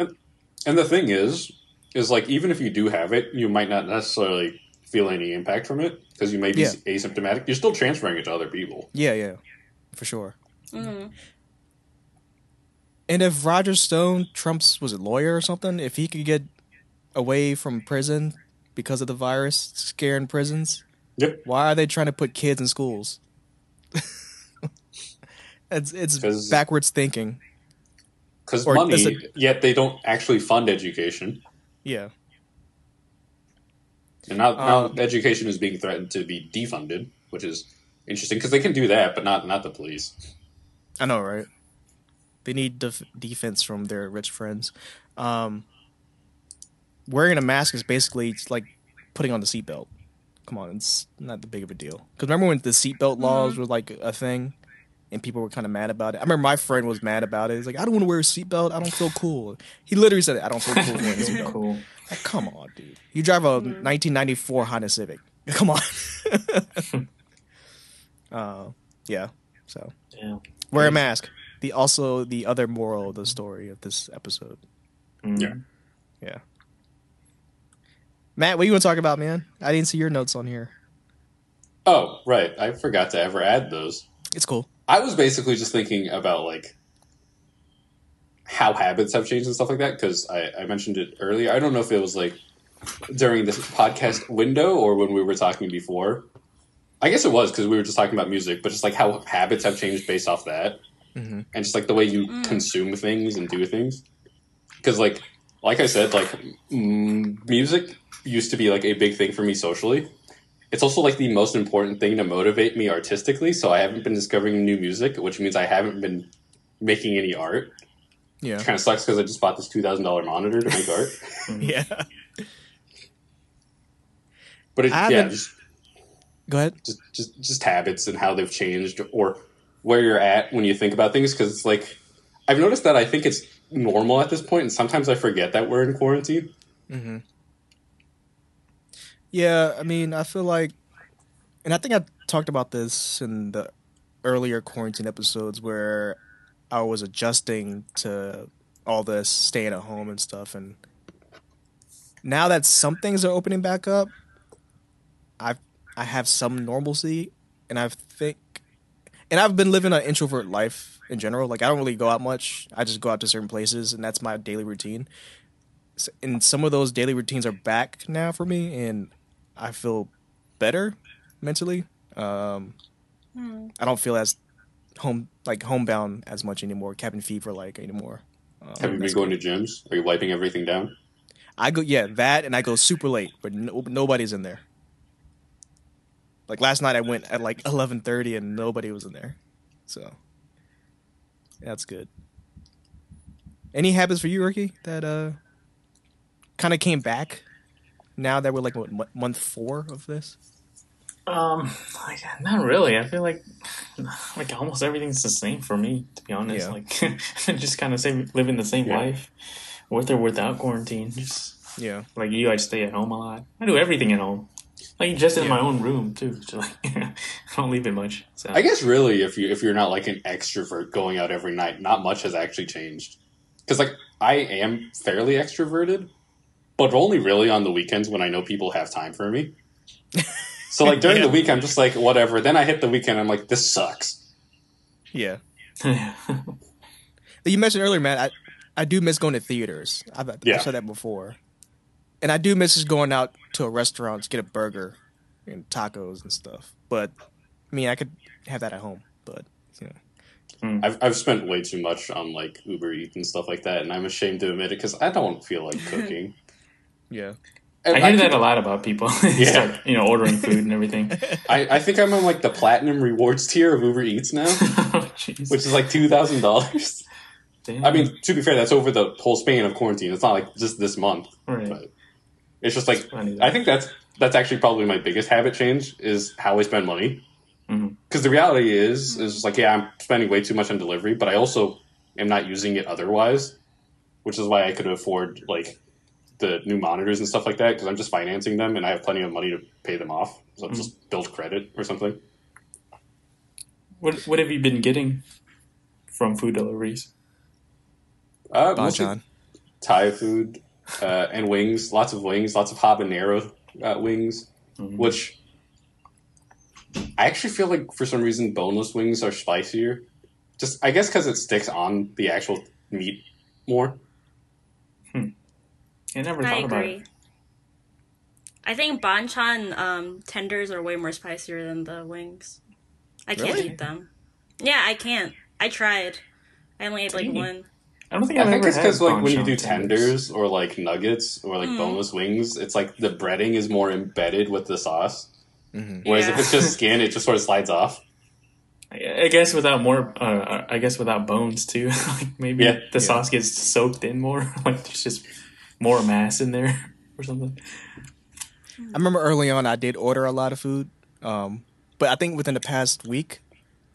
And the thing is, is like even if you do have it, you might not necessarily feel any impact from it because you may be Yeah. asymptomatic. You're still transferring it to other people. yeah, yeah, for sure. hmm And if Roger Stone, Trump's was it lawyer or something, if he could get away from prison because of the virus scaring prisons, Yep. why are they trying to put kids in schools? it's it's 'Cause- backwards thinking. Because money, is it- yet they don't actually fund education. Yeah, And now, now Um, education is being threatened to be defunded, which is interesting because they can do that, but not not the police. I know, right? They need def- defense from their rich friends. Um, wearing a mask is basically it's like putting on the seatbelt. Come on, it's not that big of a deal. Because remember when the seatbelt laws were like a thing, and people were kind of mad about it. I remember my friend was mad about it. He's like, "I don't want to wear a seatbelt. I don't feel cool." He literally said, "I don't feel cool wearing a seatbelt." cool. Like, come on, dude. You drive a 1994 Honda Civic. Come on. uh, yeah. So Yeah. wear a mask. The also the other moral of the story of this episode. Mm. Yeah. Yeah. Matt, what you want to talk about, man? I didn't see your notes on here. Oh, right. I forgot to ever add those. It's cool. I was basically just thinking about like how habits have changed and stuff like that because I, I mentioned it earlier. I don't know if it was like during this podcast window or when we were talking before. I guess it was because we were just talking about music, but just like how habits have changed based off that, Mhm. and just like the way you consume things and do things. Because like, like I said, like mm, music used to be like a big thing for me socially. It's also like the most important thing to motivate me artistically. So I haven't been discovering new music, which means I haven't been making any art. Yeah. Kind of sucks because I just bought this two thousand dollar monitor to make art. Yeah. But it, yeah, just, Go ahead. just just just habits and how they've changed, or where you're at when you think about things. Because it's like I've noticed that I think it's normal at this point, and sometimes I forget that we're in quarantine. Mm-hmm. Yeah, I mean, I feel like, and I think I talked about this in the earlier quarantine episodes where I was adjusting to all this staying at home and stuff, and now that some things are opening back up, I've I have some normalcy, and I think, and I've been living an introvert life in general. Like I don't really go out much. I just go out to certain places, and that's my daily routine and some of those daily routines are back now for me and i feel better mentally um i don't feel as home like homebound as much anymore cabin fever like anymore um, Have you been going good. to gyms? Are you wiping everything down? i go yeah that and i go super late but no, nobody's in there like last night i went at like 11.30 and nobody was in there so that's good any habits for you ricky that uh kind of came back now that we're like what, mo- month four of this Um, like, not really. I feel like like almost everything's the same for me. To be honest, Yeah. like just kind of same living the same Yeah. life, with or without quarantine. Just yeah like you, I stay at home a lot. I do everything at home, like just in Yeah. my own room too. So like, I don't leave it much. So I guess really, if you if you're not like an extrovert going out every night, not much has actually changed. Because like I am fairly extroverted, but only really on the weekends when I know people have time for me. So like during Yeah. the week, I'm just like whatever. Then I hit the weekend, I'm like this sucks. yeah you mentioned earlier man i i do miss going to theaters i've, I've Yeah. said that before and i do miss just going out to a restaurant to get a burger and tacos and stuff but i mean i could have that at home but you know hmm. I've I've spent way too much on like Uber Eats and stuff like that, and I'm ashamed to admit it because I don't feel like cooking. yeah And I hear keep- that a lot about people. Yeah. Start, you know, ordering food and everything. I, I think I'm on like the platinum rewards tier of Uber Eats now, oh, which is like two thousand dollars. Damn. I mean, to be fair, that's over the whole span of quarantine. It's not like just this month. right. but it's just like I think that's that's actually probably my biggest habit change is how I spend money. Mhm. Because the reality is is like yeah, I'm spending way too much on delivery, but I also am not using it otherwise, which is why I could afford like the new monitors and stuff like that because I'm just financing them and I have plenty of money to pay them off. So Mm-hmm. just build credit or something. What What have you been getting from food deliveries? Uh, mostly Bonchon. Thai food uh, and wings, lots of wings, lots of habanero uh, wings, Mhm. which I actually feel like for some reason boneless wings are spicier. Just I guess because it sticks on the actual meat more. I never I thought about agree. it. I think Bonchon um, tenders are way more spicier than the wings. I can't Really? eat them. Yeah, I can't. I tried. I only ate like Dang. one. I don't think I've I've think ever it's because like when you do tenders or like nuggets or like Mm. boneless wings, it's like the breading is more embedded with the sauce. hmm Whereas Yeah. if it's just skin, it just sort of slides off. I I guess without more, uh, I guess without bones too. like maybe Yeah. the sauce gets soaked in more. like there's just more mass in there or something. I remember early on I did order a lot of food, um, but I think within the past week,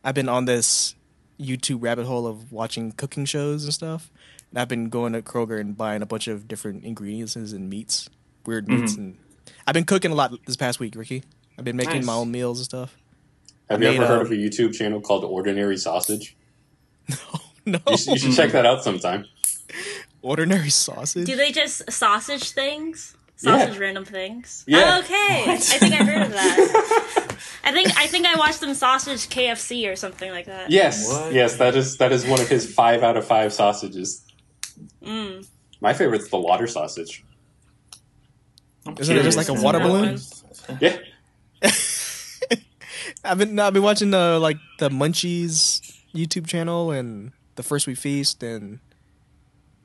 I've been on this YouTube rabbit hole of watching cooking shows and stuff. And I've been going to Kroger and buying a bunch of different ingredients and meats, weird meats, and I've been cooking a lot this past week, Ricky. I've been making Nice. my own meals and stuff. Have I you made, ever heard uh, of a YouTube channel called Ordinary Sausage? No, You, should- you should check that out sometime. Ordinary sausage. Do they just sausage things? Yeah. Sausage random things? Yeah. Oh, okay. I think I've heard of that. I think I think I watched them sausage KFC or something like that. Yes, What? yes, that is that is one of his five out of five sausages. Mm. My favorite's the water sausage. I'm Isn't it just like a water balloon? Yeah, I've been I've been watching the like the Munchies YouTube channel and the First We Feast and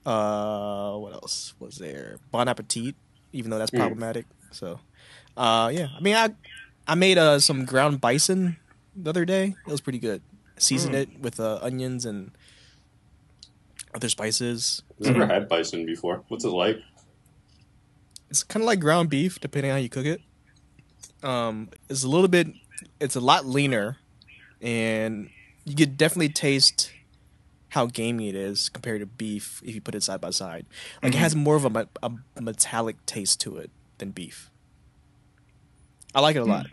uh what else was there? Bon Appetit, even though that's Mm. problematic. So uh yeah, I mean I I made uh some ground bison the other day. It was pretty good. Seasoned Mm. it with uh, onions and other spices. I've never had bison before. What's it like? It's kind of like ground beef, depending on how you cook it. Um, it's a little bit, it's a lot leaner, and you could definitely taste how gamey it is compared to beef if you put it side by side. Like it has more of a, a metallic taste to it than beef. I like it a lot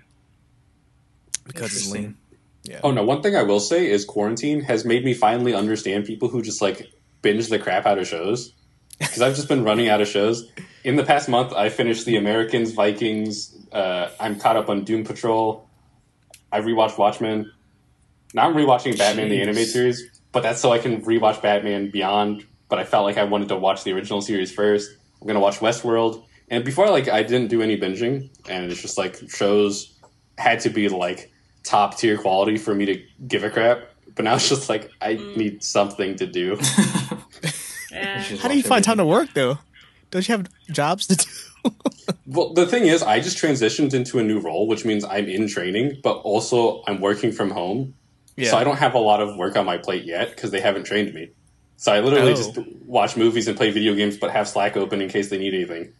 because it's lean. Yeah. Oh no, one thing I will say is quarantine has made me finally understand people who just like binge the crap out of shows. Because I've just been running out of shows. In the past month, I finished The Americans, Vikings. Uh, I'm caught up on Doom Patrol. I rewatched Watchmen. Now I'm rewatching Batman the Jeez. animated series, but that's so I can rewatch Batman Beyond. But I felt like I wanted to watch the original series first. I'm gonna watch Westworld, and before like I didn't do any binging, and it's just like shows had to be like top tier quality for me to give a crap. But now it's just like I mm. need something to do. Yeah. How do you watch find time to work though? Don't you have jobs to do? Well, the thing is, I just transitioned into a new role, which means I'm in training, but also I'm working from home. Yeah. So I don't have a lot of work on my plate yet because they haven't trained me. So I literally Oh. just watch movies and play video games, but have Slack open in case they need anything.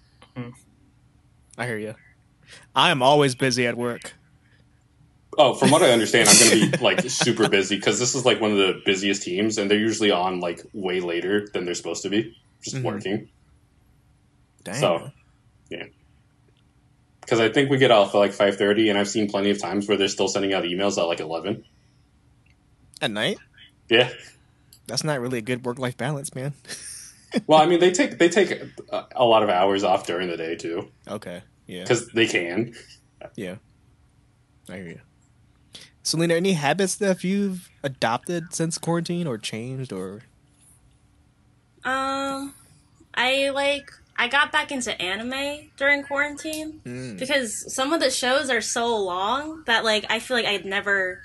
I hear you. I am always busy at work. Oh, from what I understand, I'm going to be like super busy because this is like one of the busiest teams, and they're usually on like way later than they're supposed to be, just Mhm. working. Dang. So, yeah. Because I think we get off at like 5:30, and I've seen plenty of times where they're still sending out emails at like 11. At night? Yeah. That's not really a good work life balance, man. Well, I mean, they take they take a, a lot of hours off during the day too, Okay. Yeah. because they can. Yeah. I hear you. Selena, any habits that you've adopted since quarantine or changed or Um, I like I got back into anime during quarantine Mm. because some of the shows are so long that like I feel like I'd never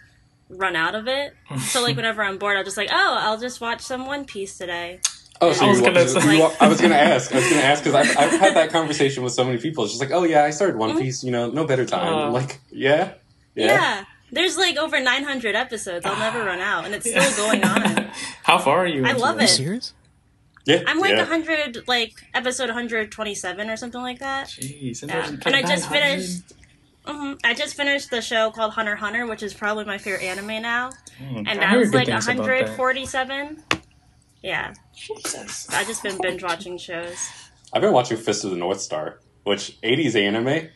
run out of it. So like whenever I'm bored, I'll just like, oh, I'll just watch some One Piece today. Oh, so I was you, gonna you- say- you- I was going to ask. I was going to ask because I've, I've had that conversation with so many people. It's just like, oh yeah, I started One Mhm. Piece. You know, no better time. Uh. Like, yeah, Yeah. yeah. There's like over 900 episodes. I'll never run out, and it's still going on. How far are you? I love it? it. serious? Yeah, I'm like yeah. 100, like episode 127 or something like that. Jeez, and, Yeah. And I just 900. finished. Hmm I just finished the show called Hunter Hunter, which is probably my favorite anime now, Mm, and I that was like things about that. 147. Yeah, Jesus. I just been binge watching shows. I've been watching Fist of the North Star, which 80s anime.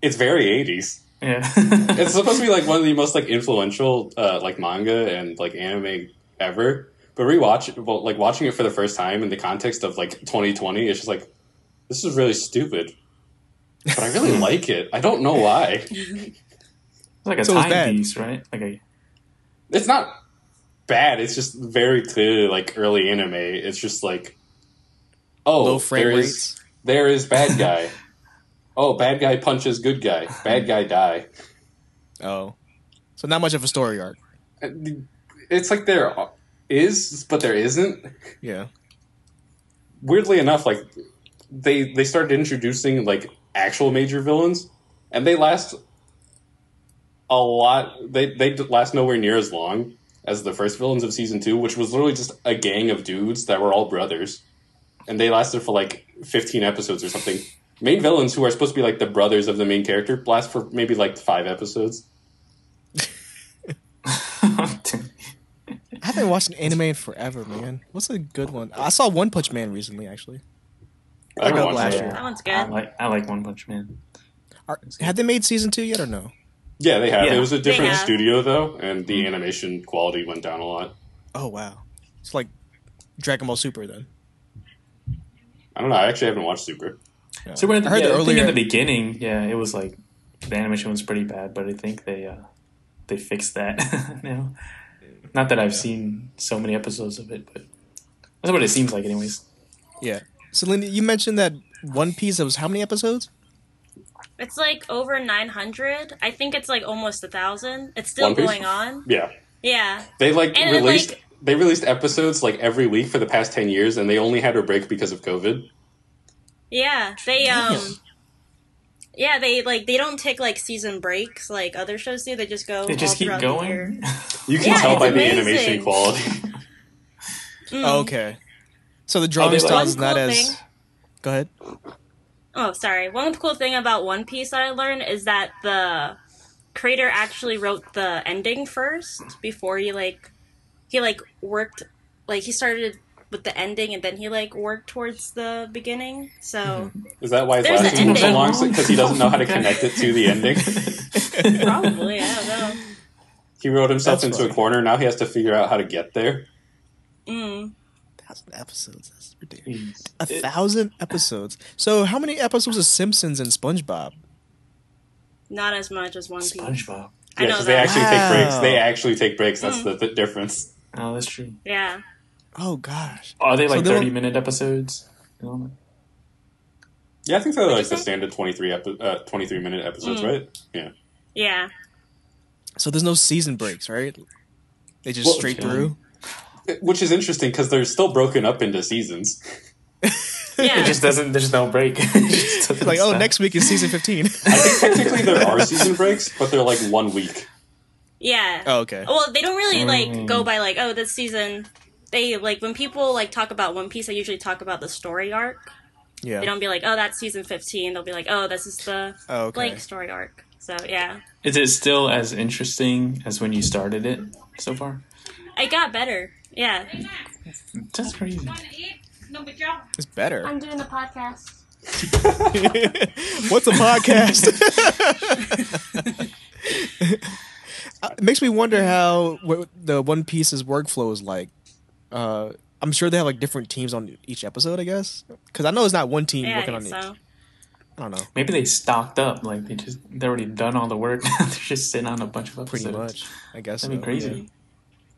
It's very 80s. Yeah. It's supposed to be like one of the most like influential uh, like manga and like anime ever. But rewatch, well, like watching it for the first time in the context of like 2020, it's just like this is really stupid. But I really hmm. like it. I don't know why. It's like a So it's time piece, right? Like a It's not bad. It's just very clearly like early anime. It's just like oh, Low frame there is rates. there is bad guy. oh, bad guy punches good guy. Bad guy die. Oh. So not much of a story arc. Uh, it's like there is, but there isn't. Yeah. weirdly enough, like they they started introducing like actual major villains, and they last a lot. They they last nowhere near as long as the first villains of season two, which was literally just a gang of dudes that were all brothers, and they lasted for like fifteen episodes or something. Main villains who are supposed to be like the brothers of the main character last for maybe like five episodes. I haven't watched an anime in forever, man. What's a good one? I saw One Punch Man recently, actually. I haven't got watched last that. year. That one's I good. like I like One Punch Man. Are, have they made season two yet or no? Yeah, they have. Yeah. It was a different studio though, and the animation quality went down a lot. Oh wow, it's like Dragon Ball Super then. I don't know. I actually haven't watched Super. Yeah. So when I heard yeah, that I think earlier. in the beginning, yeah, it was like the animation was pretty bad, but I think they uh they fixed that now. Not that I've seen so many episodes of it, but that's what it seems like, anyways. yeah. So Lindy, you mentioned that One Piece. That was how many episodes? It's like over 900. I think it's like almost a thousand. It's still One Piece? going on. Yeah, Yeah. they like And it, released. like- they released episodes like every week for the past ten years, and they only had a break because of COVID. Yeah. They um Damn. Yeah, they like they don't take like season breaks like other shows do. They just go They just keep throughout the year. going. You can Yeah, tell it's by the animation quality. Mm. Oh, okay. So the drawing they style One is not cool as. thing- Go ahead. Oh, sorry. One cool thing about One Piece that I learned is that the creator actually wrote the ending first before he like he like worked like he started with the ending and then he like worked towards the beginning. So Is that why his There's last an one so long? Because he doesn't know how to connect it to the ending. probably I don't know. He wrote himself That's into funny. a corner. Now he has to figure out how to get there. Mm. Thousand episodes. That's ridiculous. Jeez. A thousand episodes. So how many episodes of Simpsons and SpongeBob? Not as much as One Piece. SpongeBob. I Yeah, because they that. actually take breaks. They actually take breaks. That's Mm. the, the difference. Oh, that's true. Yeah. Oh gosh. Are they like they thirty won't- minute episodes? Yeah, I think they're What'd like the say? standard 23, epi- uh, 23 minute episodes, Mm. right? Yeah. Yeah. So there's no season breaks, right? They just Well, straight yeah. through. Which is interesting because they're still broken up into seasons. Yeah. It just doesn't. There's no break. It just doesn't Like, oh, stop. next week is season 15. I think technically there are season breaks, but they're like one week. Yeah. oh, okay. Well, they don't really like Mm. go by like, oh, this season. They like when people like talk about One Piece, they usually talk about the story arc. Yeah. They don't be like, oh, that's season fifteen. They'll be like, oh, this is the Oh, okay. blank story arc. So yeah, Is it still as interesting as when you started it so far? it got better. Yeah, That's crazy. It's better. I'm doing a podcast. What's a podcast? Uh, it makes me wonder how what the One Piece's workflow is like. Uh, I'm sure they have like different teams on each episode. I guess because I know it's not one team Yeah, I working on think each. I don't know. Maybe they stocked up. Like they just they already done all the work. They're just sitting on a bunch of episodes. Pretty much, I guess. That'd be so, crazy.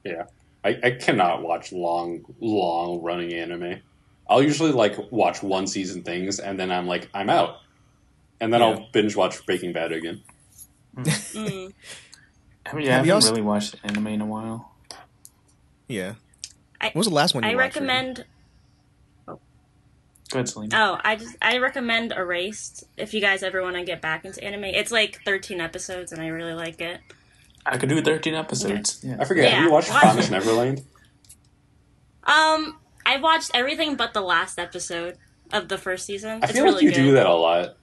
Yeah. I, I cannot watch long, long running anime. I'll usually like watch one season things and then I'm like, I'm out. And then Yeah. I'll binge watch Breaking Bad again. Mm. I mean, yeah, Have you haven't also- really watched anime in a while. Yeah. I- What was the last one? You I watched, Rudy? recommend. Go ahead, Celine. Oh, I just I recommend Erased if you guys ever want to get back into anime. It's like 13 episodes, and I really like it. I could do 13 episodes. Yeah. I forget, have you watched Watch Promise. Neverland? Um, I watched everything but the last episode of the first season. I it's feel really like you good. do that a lot.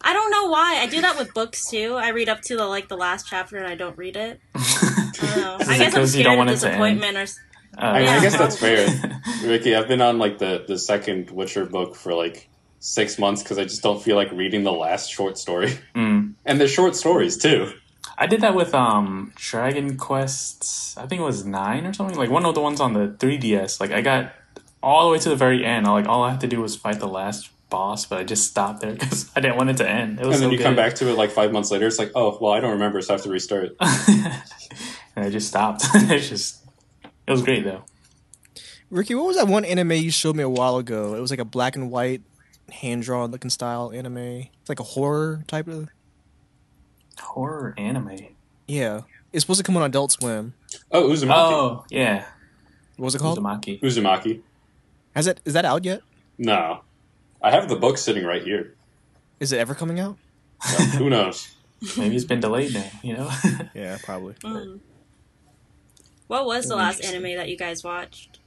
I don't know why. I do that with books too. I read up to the like the last chapter and I don't read it. I don't know. I guess I'm 'cause you scared don't of want it to end? disappointment or. s- Uh, I, mean, I guess that's fair. Ricky, I've been on like the, the second Witcher book for like six months because I just don't feel like reading the last short story. mm. And they're short stories too. I did that with um Dragon Quest. I think it was nine or something. Like one of the ones on the 3DS. Like I got all the way to the very end. Like all I had to do was fight the last boss, but I just stopped there because I didn't want it to end. It was And then so you come back to it like five months later. It's like, oh, well, I don't remember, so I have to restart. and I just stopped. it's just it was great though. Ricky, what was that one anime you showed me a while ago? It was like a black and white, hand drawn looking style anime. It's like a horror type of. Horror anime. Yeah, it's supposed to come on Adult Swim. Oh, Uzumaki. Oh yeah, What was it called? Uzumaki. Uzumaki. Has it? Is that out yet? No. I have the book sitting right here. Is it ever coming out? So, who knows? Maybe it's been delayed now. You know. Yeah, probably. Mm. What was the last anime that you guys watched?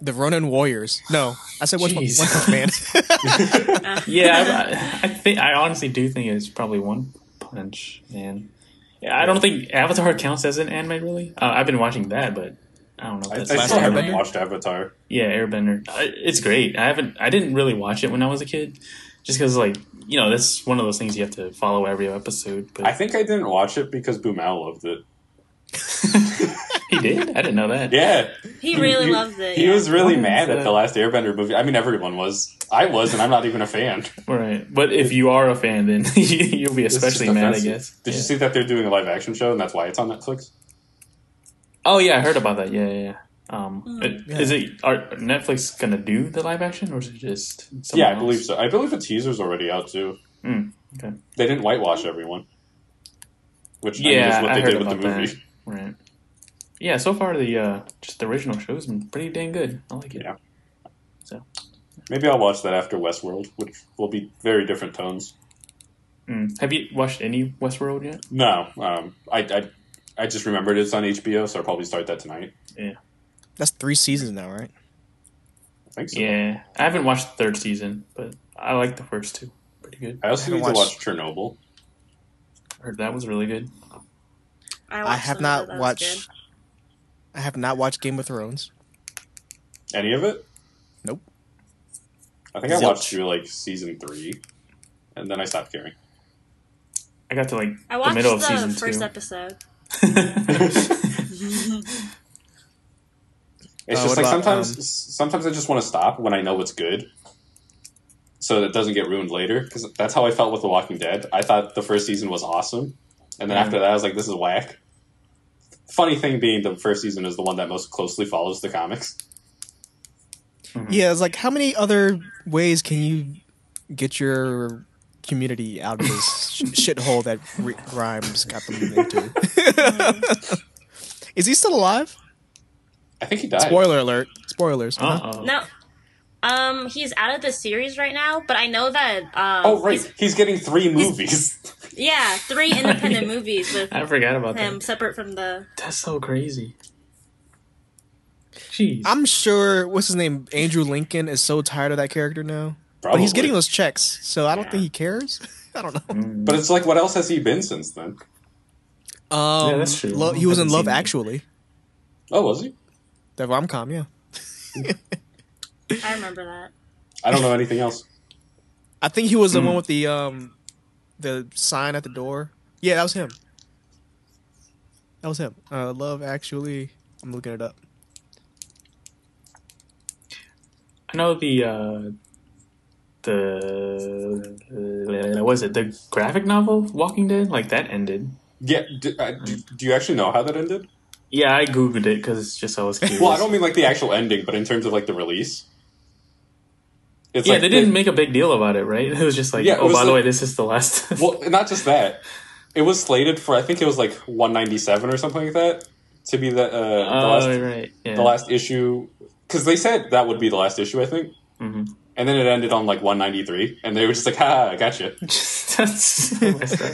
The Ronin Warriors. No, I said One, One Jeez. Punch Man. yeah, I, I think I honestly do think it's probably One Punch Man. Yeah, I don't think Avatar counts as an anime really. Uh, I've been watching that, but I don't know. I, I If that's still haven't Airbender? watched Avatar. yeah, Airbender. Uh, It's great. I haven't. I didn't really watch it when I was a kid, just because like you know that's one of those things you have to follow every episode. But I think I didn't watch it because Boomal loved it. he did. I didn't know that. Yeah, He really he, loves it. He yeah. was really What? mad at the last Airbender movie. I mean, everyone was. I was, and I'm not even a fan. Right. But if you are a fan, then you'll be especially mad. I guess. Did you see that they're doing a live action show, and that's why it's on Netflix? Oh yeah, I heard about that. Yeah, yeah. yeah. Um, Mm. it- Yeah. is it are Netflix gonna do the live action or is it just? yeah, I else? believe so. I believe the teaser's already out too. Mm, okay. They didn't whitewash everyone, which I mean, Yeah, is what I they heard did with the movie. that. Right. Yeah. So far, the uh, just the original show's been pretty dang good. I like it. Yeah. So. Maybe I'll watch that after Westworld, which will be very different tones. Mm. Have you watched any Westworld yet? No, um, I, I, I just remembered it's on HBO, so I'll probably start that tonight. Yeah, That's three seasons now, right? I think so. Yeah, I haven't watched the third season, but I like the first two. Pretty good. I also I need haven't to watch watched- Chernobyl. Heard that was really good. I watched have not it, that watched. I have not watched Game of Thrones. Any of it? Nope. I think I watched through like season three, and then I stopped caring. I got to like good. I the watched middle of the season first two. episode. It's Uh, just like about, sometimes, um, sometimes I just want to stop when I know it's good, so that it doesn't get ruined later. Because that's how I felt with The Walking Dead. I thought the first season was awesome, and then Yeah. after that, I was like, "This is whack." Funny thing being, the first season is the one that most closely follows the comics. Yeah, it's like how many other ways can you get your community out of this sh- shithole that R- Grimes got them into? Is he still alive? I think he died. Spoiler alert! Spoilers. Uh huh? oh. No. Um, he's out of the series right now, but I know that. Um, Oh right, he's- he's, getting three movies. yeah, three independent movies with I forgot about him that. separate from the. That's so crazy. Jeez. I'm sure. What's his name? Andrew Lincoln is so tired of that character now. But he's getting those checks, so I don't Yeah. think he cares. I don't know. Mm. But it's like, what else has he been since then? Um, Yeah, that's true. Lo- he was in Love seen it. Actually, Oh, was he? the rom com. Yeah, I remember that. I don't know anything else. I think he was the Hmm. one with the um, the sign at the door. Yeah, that was him. That was him. Uh, Love Actually. I'm looking it up. I know the uh the uh, was it the graphic novel Walking Dead like that ended. Yeah, do, uh, do, do you actually know how that ended? Yeah, I googled it because it's just I was curious. Well, I don't mean like the actual ending, but in terms of like the release. It's yeah, like they didn't make a big deal about it, right? It was just like, Yeah, oh, was by the way, this is the last. Well, not just that. It was slated for I think it was like 197 or something like that to be the uh, the, oh, last, right, yeah. the last issue because they said that would be the last issue I think, Mhm. and then it ended on like 193, and they were just like, "Ha, I gotcha." That's so messed up.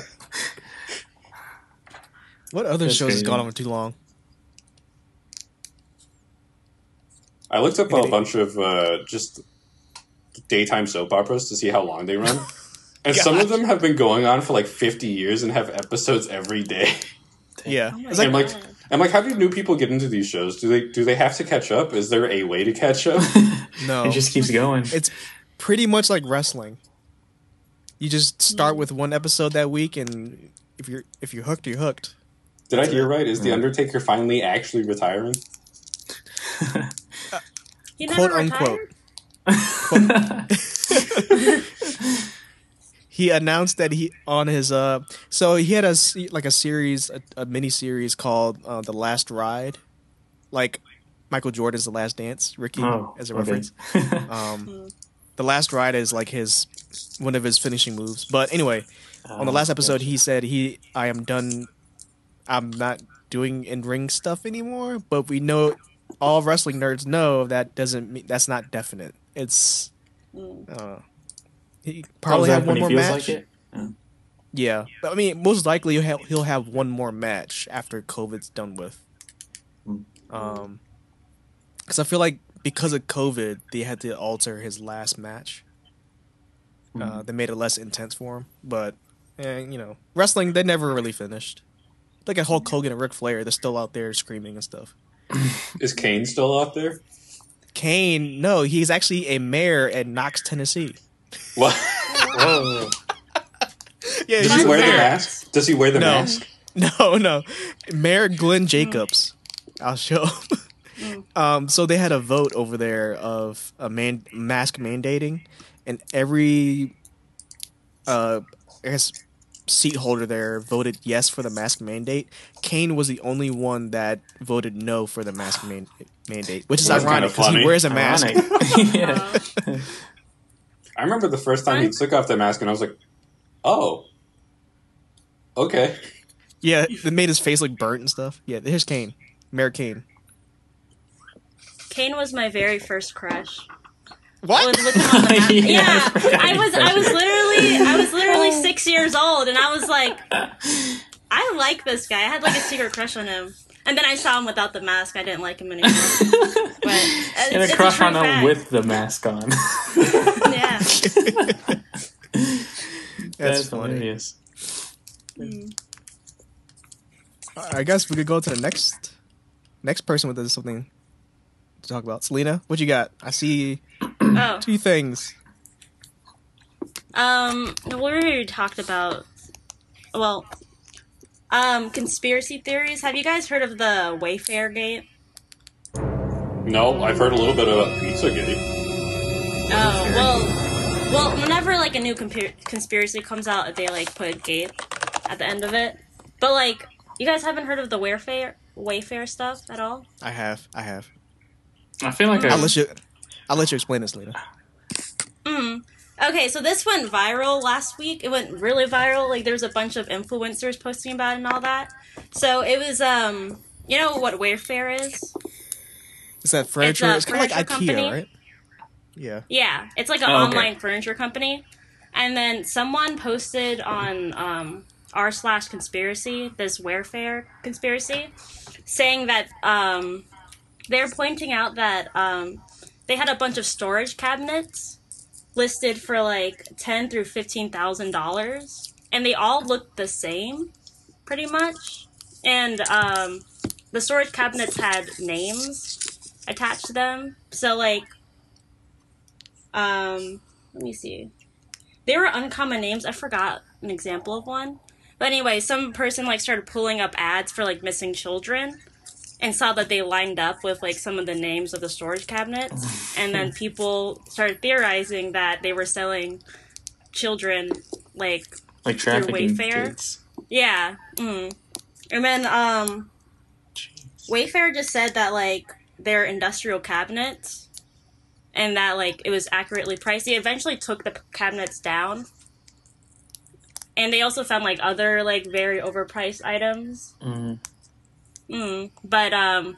What other That's shows has gone on for too long? I looked up a bunch of uh, just daytime soap operas to see how long they run. And some of them have been going on for like 50 years and have episodes every day. Yeah, Oh my like I'm like, God. I'm like, how do new people get into these shows? Do they do they have to catch up? Is there a way to catch up? no, It just keeps going. it's pretty much like wrestling. You just start hmm. with one episode that week, and if you're if you're hooked, you're hooked. Did I hear right? Is the hmm. Undertaker finally actually retiring? He uh, quote, never unquote. He announced that he on his uh, so he had a like a series, a, a mini series called uh, the Last Ride, like Michael Jordan's The Last Dance. Ricky oh, as a okay. reference. Um, the Last Ride is like his one of his finishing moves. But anyway, on the Oh, last episode, he said he I am done. I'm not doing in ring stuff anymore. But we know all wrestling nerds know that doesn't mean that's not definite. It's Mm. uh, he probably is have one more match. like it. Yeah, but I mean, most likely he'll have, he'll have one more match after COVID's done with. Hmm. Um, because I feel like because of COVID, they had to alter his last match. Uh, they made it less intense for him, but eh, you know, wrestling they never really finished. Like at Hulk Hogan and Ric Flair, they're still out there screaming and stuff. Is Kane still out there? Kane, no, he's actually a mayor at Knox, Tennessee. What? Whoa. Yeah, Does he wear the mask? Does he wear the No. mask? No, no. Mayor Glenn Jacobs. I'll show. um, so they had a vote over there of a man mask mandating, and every uh, I guess seat holder there voted yes for the mask mandate. Kane was the only one that voted no for the mask man- mandate, which is That's ironic kinda because he wears a mask. Ironic. yeah. I remember the first time he took off the mask, and I was like, "Oh, okay." Yeah, it made his face look burnt and stuff. Yeah, here's Kane, Mayor Kane. Kane was my very first crush. I What? was with him on the map. Yeah, yeah, I forgot I you was. I was that. Literally. I was literally six years old, and I was like, I like this guy. I had like a secret crush on him. And then I saw him without the mask. I didn't like him anymore. But uh, And a crush it's a on true him with the mask on. Yeah. That's That's funny. hilarious. I guess we could go to the next next person with something to talk about. Selena, what you got? I see Oh. two things. Um, we already talked about, well, um, conspiracy theories. Have you guys heard of the Wayfair Gate? No, I've heard a little bit about Pizzagate. Oh, well, well, whenever like a new compir- conspiracy comes out, they like put gate at the end of it. But like, you guys haven't heard of the Wayfair Wayfair stuff at all? I have, I have. I feel like I, I'll let you. I'll let you explain this, later. Mm. Okay, so this went viral last week. It went really viral. Like there was a bunch of influencers posting about it and all that. So it was um you know what Wayfair is? It's that furniture. a It's, kind of like furniture IKEA, right? Yeah. Yeah, it's like an Oh, okay. online furniture company. And then someone posted on um, r slash conspiracy this Wayfair conspiracy, saying that um, they're pointing out that um, they had a bunch of storage cabinets listed for like ten through fifteen thousand dollars, and they all looked the same, pretty much. And um, the storage cabinets had names attached to them, so like um, let me see. They were uncommon names. I forgot an example of one. But anyway, some person like started pulling up ads for like missing children and saw that they lined up with like some of the names of the storage cabinets and then people started theorizing that they were selling children like like trafficking Wayfair. kids. yeah. Mm. And then um Wayfair just said that like they're industrial cabinets and that like it was accurately priced. They eventually took the cabinets down. And they also found like other like very overpriced items. Mhm. Mm. But um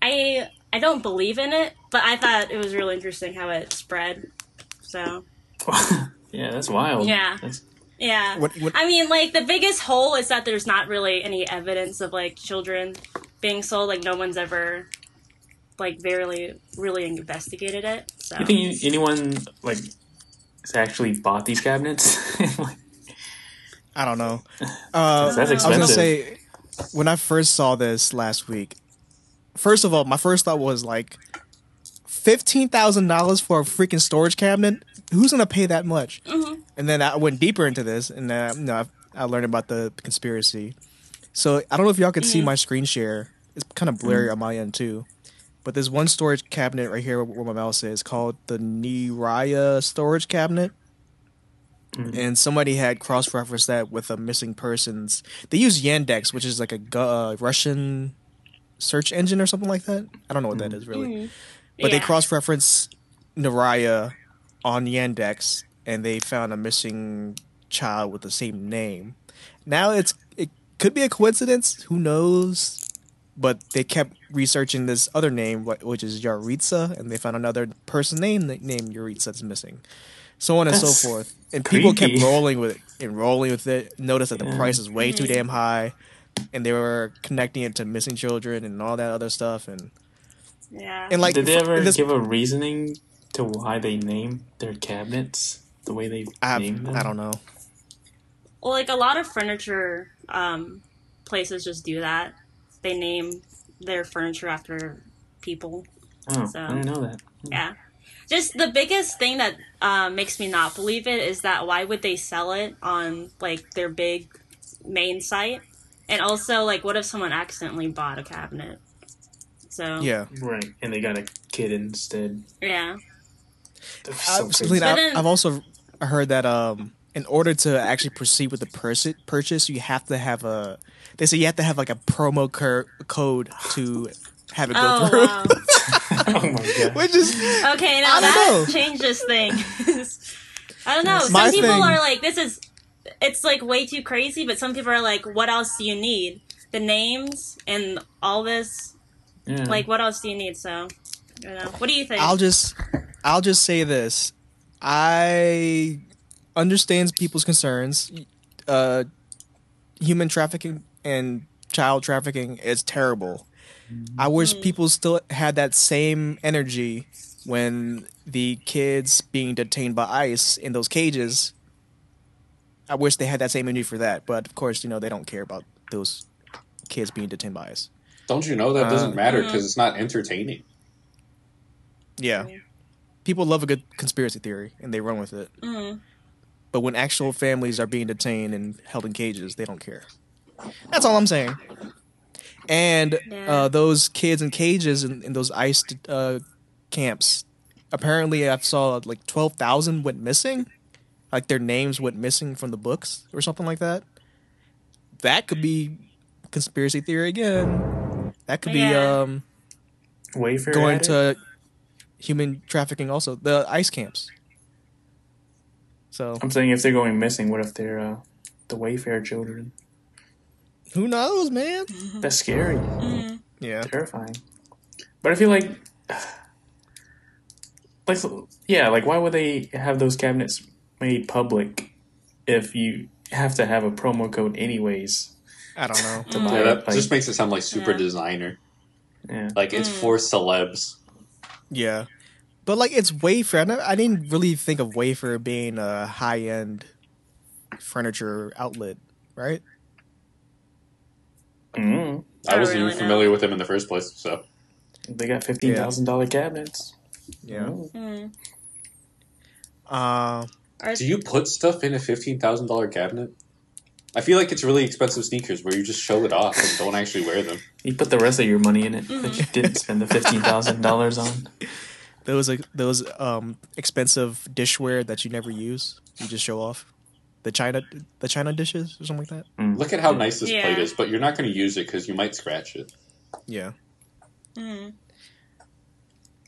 I I don't believe in it, but I thought it was really interesting how it spread. So yeah, that's wild. Yeah. That's, Yeah. What- what- I mean, like, the biggest hole is that there's not really any evidence of, like, children being sold. Like, no one's ever, like, very, really investigated it. So. you think anyone like has actually bought these cabinets? I don't know. Uh, That's I was expensive. gonna say when I first saw this last week. First of all, my first thought was like fifteen thousand dollars for a freaking storage cabinet. Who's gonna pay that much? Mm-hmm. And then I went deeper into this, and uh, you know, I, I learned about the conspiracy. So I don't know if y'all could see mm-hmm. my screen share. It's kind of blurry mm-hmm. on my end too. But there's one storage cabinet right here where my mouse is called the Niraya storage cabinet. Mm-hmm. And somebody had cross referenced that with a missing persons. They use Yandex, which is like a uh, Russian search engine or something like that. I don't know what that mm-hmm. is really. Mm-hmm. But they cross reference Naraya on Yandex and they found a missing child with the same name. Now it's it could be a coincidence, who knows? But they kept researching this other name, which is Yaritza, and they found another person name named Yaritza that's missing. so on and That's so forth. And people kept rolling with it and rolling with it. Noticed that the price is way too damn high, and they were connecting it to missing children and all that other stuff. And Yeah. and like Did they ever this, give a reasoning to why they named their cabinets the way they I, named them? I don't know. Well, like a lot of furniture um, places just do that. They name their furniture after people. Oh, So- I didn't know that. Yeah. Just the biggest thing that uh, makes me not believe it is that why would they sell it on like their big main site? And also, like, what if someone accidentally bought a cabinet? So Yeah, Right, and they got a kid instead. yeah. That's so I've, crazy. Selena, But I- then- I've also heard that um, in order to actually proceed with the pers- purchase, you have to have a. They say you have to have like a promo cur- code to have it go Oh through, wow. oh my god. which is Okay, now I don't that know. changes things. I don't know. Some My people thing- are like, this is, it's like way too crazy, but some people are like, what else do you need? The names and all this. Yeah. Like, what else do you need? So, you know, what do you think? I'll just I'll just say this. I understands people's concerns. Uh human trafficking and child trafficking is terrible. I wish people still had that same energy when the kids being detained by ICE in those cages. I wish they had that same energy for that, but of course, you know, they don't care about those kids being detained by ICE. Don't you know that doesn't Uh, matter because it's not entertaining? Yeah. Yeah. People love a good conspiracy theory and they run with it. Mhm. But when actual families are being detained and held in cages, they don't care. That's all I'm saying. And Yeah. uh, those kids in cages in, in those ICE uh, camps, apparently I saw like 12,000 went missing. Like their names went missing from the books or something like that. That could be conspiracy theory again. That could be um, Wayfair going had to human trafficking also. The ICE camps. So I'm saying if they're going missing, what if they're uh, the Wayfair children? Who knows, man? That's scary, Mhm. Yeah. terrifying. But I feel like, like, yeah, like why would they have those cabinets made public if you have to have a promo code anyways I don't know. to Mm. buy Yeah, it? Like, just makes it sound like super Yeah. designer. yeah. Like it's Mm. for celebs. Yeah. But like it's Wayfair. I, never, I didn't really think of Wayfair being a high end furniture outlet, right? Mm. I I wasn't really even familiar with them in the first place, so They got fifteen thousand dollar cabinets. Yeah. Mhm. Uh, do you put stuff in a fifteen thousand dollar cabinet? I feel like it's really expensive sneakers where you just show it off and don't actually wear them. You put the rest of your money in it that you didn't spend the fifteen thousand dollars on. those like those um expensive dishware that you never use, you just show off. The china, the china dishes or something like that. Mm. Look at how nice this Yeah. plate is, but you're not going to use it because you might scratch it. Yeah, Mhm.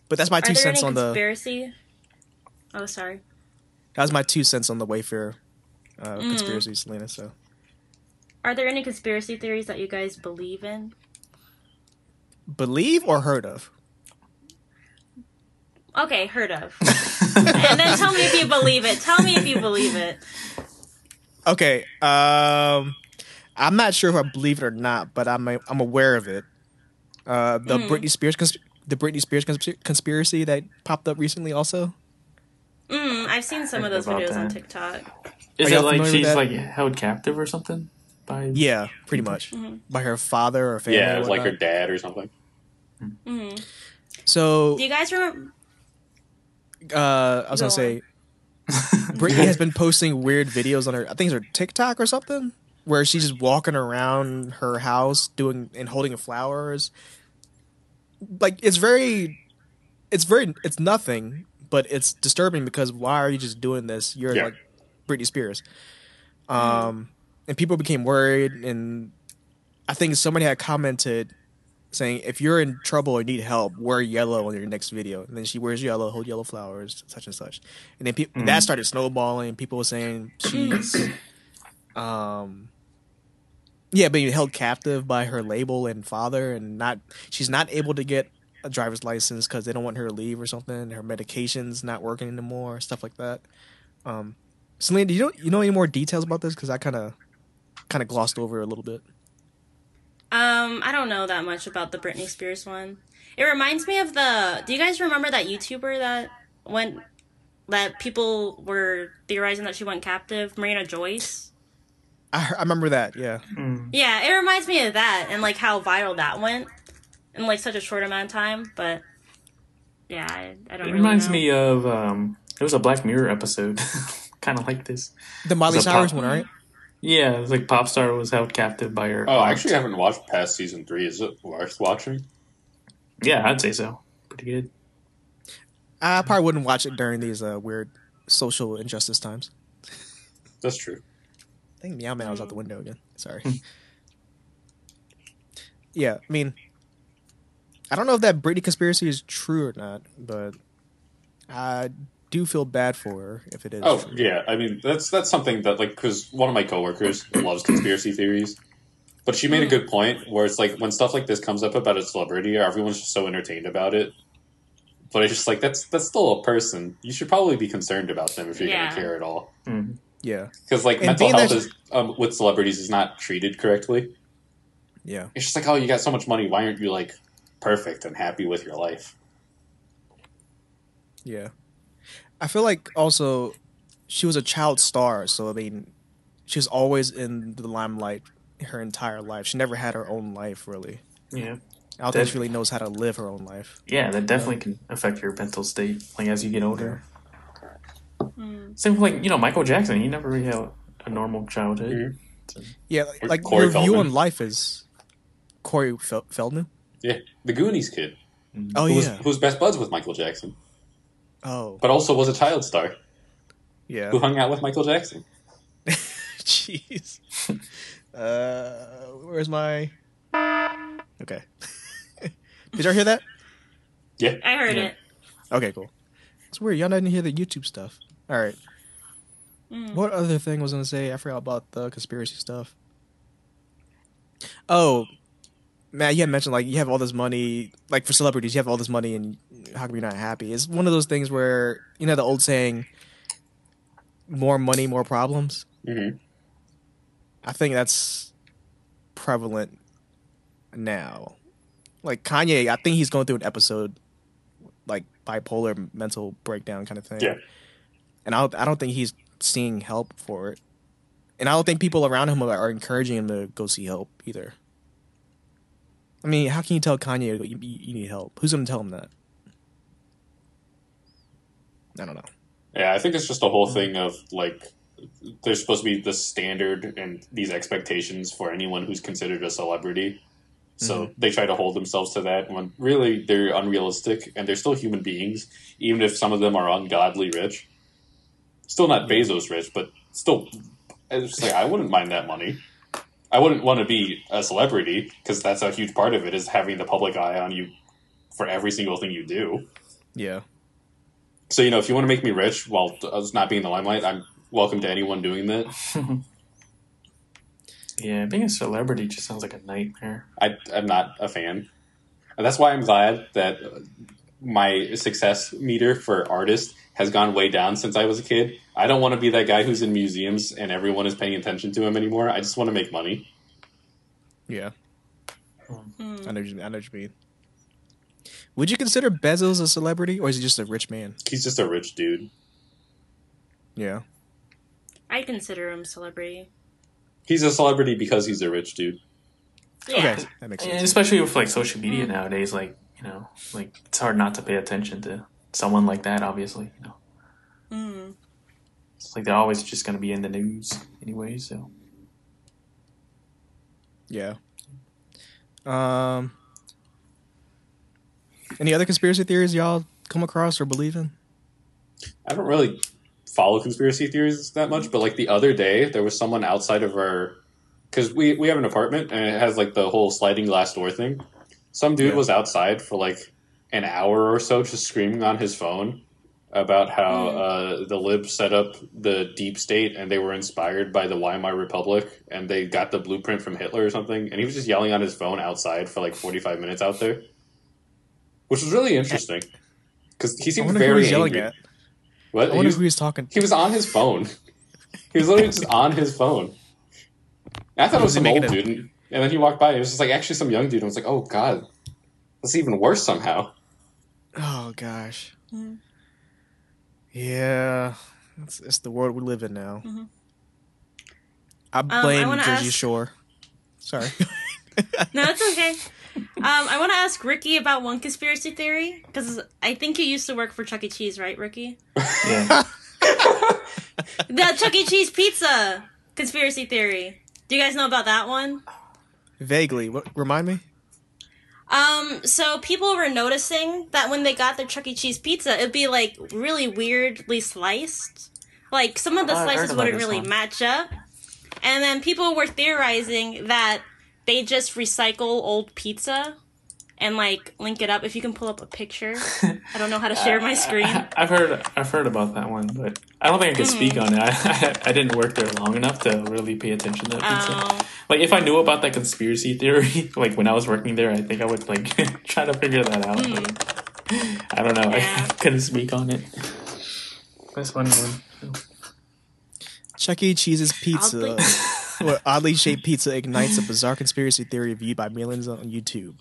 but that's my Are two cents any on the. conspiracy? Oh, sorry. That was my two cents on the Wayfair uh, Mm. conspiracy, Selena. So Are there any conspiracy theories that you guys believe in? believe or heard of? Okay, heard of. and then tell me if you believe it. Tell me if you believe it. Okay. Um, I'm not sure if I believe it or not, but I'm I'm aware of it. Uh, the Mm. Britney Spears cons- the Britney Spears consp- conspiracy that popped up recently, also. Mm, I've seen some of those About videos on. TikTok. Is Are it like she's like held captive or something? By Yeah, pretty much Mm-hmm. by her father or family. yeah, it was like her dad or something. hmm So Do you guys remember? uh, I was Go gonna say, Britney has been posting weird videos on her. I think it's her TikTok or something, where she's just walking around her house doing and holding flowers. Like it's very, it's very, it's nothing, but it's disturbing because why are you just doing this? You're Yeah. like Britney Spears. Um, and people became worried, and I think somebody had commented saying if you're in trouble or need help, wear yellow on your next video. And then she wears yellow, hold yellow flowers, such and such. And then people that started snowballing. People were saying she's, um, yeah, being held captive by her label and father, and not she's not able to get a driver's license because they don't want her to leave or something. Her medication's not working anymore, stuff like that. Um, Celine, do you know you know any more details about this? Because I kind of kind of glossed over a little bit. Um, I don't know that much about the Britney Spears one. It reminds me of the. Do you guys remember that YouTuber that went that people were theorizing that she went captive, Marina Joyce? I, I remember that. Yeah. Yeah, it reminds me of that and like how viral that went in like such a short amount of time. But yeah, I, I don't. It really reminds know. me of um, it was a Black Mirror episode, kind of like this. The Miley It's Cyrus pop- one, right? Yeah, it was like Popstar was held captive by her. Oh, I actually haven't watched past season three. Is it worth watching? yeah, I'd say so. Pretty good. I probably wouldn't watch it during these uh, weird social injustice times. That's true. I think Meow Meow was out the window again. Sorry. yeah, I mean, I don't know if that Britney conspiracy is true or not, but I do feel bad for her if it is. Oh true. yeah, I mean that's that's something that like because one of my coworkers loves conspiracy theories, but she made a good point where it's like when stuff like this comes up about a celebrity, everyone's just so entertained about it. But it's just like that's that's still a person. You should probably be concerned about them if you're Yeah. gonna care at all. Mhm. Yeah, Because like And mental health that- is um, with celebrities is not treated correctly. yeah. It's just like oh, you got so much money. Why aren't you like perfect and happy with your life? Yeah. I feel like also she was a child star, so I mean, she was always in the limelight her entire life. She never had her own life, really. Yeah, I don't think she really knows how to live her own life. yeah, that definitely can affect your mental state, like as you get older. Mm. Same with like you know Michael Jackson. He never really had a normal childhood. Mhm. Yeah, like, like Corey your view on life is Corey Fel- Feldman. Yeah, the Goonies kid Oh who was yeah. who was best buds with Michael Jackson, Oh but also was a child star yeah. who hung out with Michael Jackson. Jeez. uh, where's my? Okay. Did y'all hear that? Yeah. I heard Yeah. it. Okay, cool. It's weird. Y'all didn't hear the YouTube stuff. All right. Mm. What other thing was I gonna say? I forgot about the conspiracy stuff. Oh, Matt, you had mentioned like you have all this money, like for celebrities, you have all this money, and how come you're not happy? It's one of those things where you know the old saying, "More money, more problems." hmm I think that's prevalent now. Like Kanye, I think he's going through an episode, like bipolar mental breakdown kind of thing. Yeah. And I don't, I don't think he's seeing help for it, and I don't think people around him are, encouraging him to go see help either. I mean, how can you tell Kanye you you need help? Who's going to tell him that? I don't know. Yeah, I think it's just a whole thing of like there's supposed to be the standard and these expectations for anyone who's considered a celebrity. So mm-hmm. they try to hold themselves to that when really they're unrealistic and they're still human beings, even if some of them are ungodly rich. Still not Bezos rich, but still, it's like I wouldn't mind that money. I wouldn't want to be a celebrity because that's a huge part of it is having the public eye on you for every single thing you do. Yeah. So you know, if you want to make me rich while us not being in the limelight, I'm welcome to anyone doing that. Yeah, being a celebrity just sounds like a nightmare. I, I'm not a fan. And that's why I'm glad that uh, my success meter for artists has gone way down since I was a kid. I don't want to be that guy who's in museums and everyone is paying attention to him anymore. I just want to make money. Yeah. Mm. I know. What you, I know what you mean. Would you consider Bezos a celebrity, or is he just a rich man? He's just a rich dude. Yeah. I consider him a celebrity. He's a celebrity because he's a rich dude. Yeah. Okay, that makes And sense. especially with like social media nowadays, like you know, like it's hard not to pay attention to someone like that. Obviously, you know, Mm. it's like they're always just going to be in the news anyway. So Yeah. Um. Any other conspiracy theories y'all come across or believe in? I don't really follow conspiracy theories that much, but like the other day, there was someone outside of our because we we have an apartment and it has like the whole sliding glass door thing. Some dude Yeah. was outside for like an hour or so, just screaming on his phone about how uh, the libs set up the deep state and they were inspired by the Weimar Republic and they got the blueprint from Hitler or something. And he was just yelling on his phone outside for like forty five minutes out there, which was really interesting because he I seemed wonder very he's yelling angry. at. What? I He wonder was, who he's talking. he was on his phone. He was literally just on his phone. I thought it was Was some old making dude, and then he walked by. and It was just like actually some young dude. I was like, oh god, that's even worse somehow. Oh gosh. Mhm. Yeah, it's, it's the world we live in now. Mhm. I I blame wanna Jersey ask- Shore. Sorry. No, it's okay. Um, I want to ask Ricky about one conspiracy theory because I think you used to work for Chuck E. Cheese, right, Ricky? Yeah. The Chuck E. Cheese pizza conspiracy theory. Do you guys know about that one? Vaguely. What? Remind me. Um, so people were noticing that when they got their Chuck E. Cheese pizza, it'd be like really weirdly sliced. Like some of the Oh, slices wouldn't really one. match up. And then people were theorizing that they just recycle old pizza and like link it up. If you can pull up a picture, I don't know how to share my screen. I, have heard I've heard about that one, but I don't think I could Mm-hmm. speak on it. I, I didn't work there long enough to really pay attention to that pizza. Um, Like if I knew about that conspiracy theory, like when I was working there, I think I would like try to figure that out. but I don't know. Yeah. I couldn't speak on it. That's one one. Chuck E. Cheese's pizza, Oddly- well, oddly shaped pizza ignites a bizarre conspiracy theory viewed by millions on YouTube.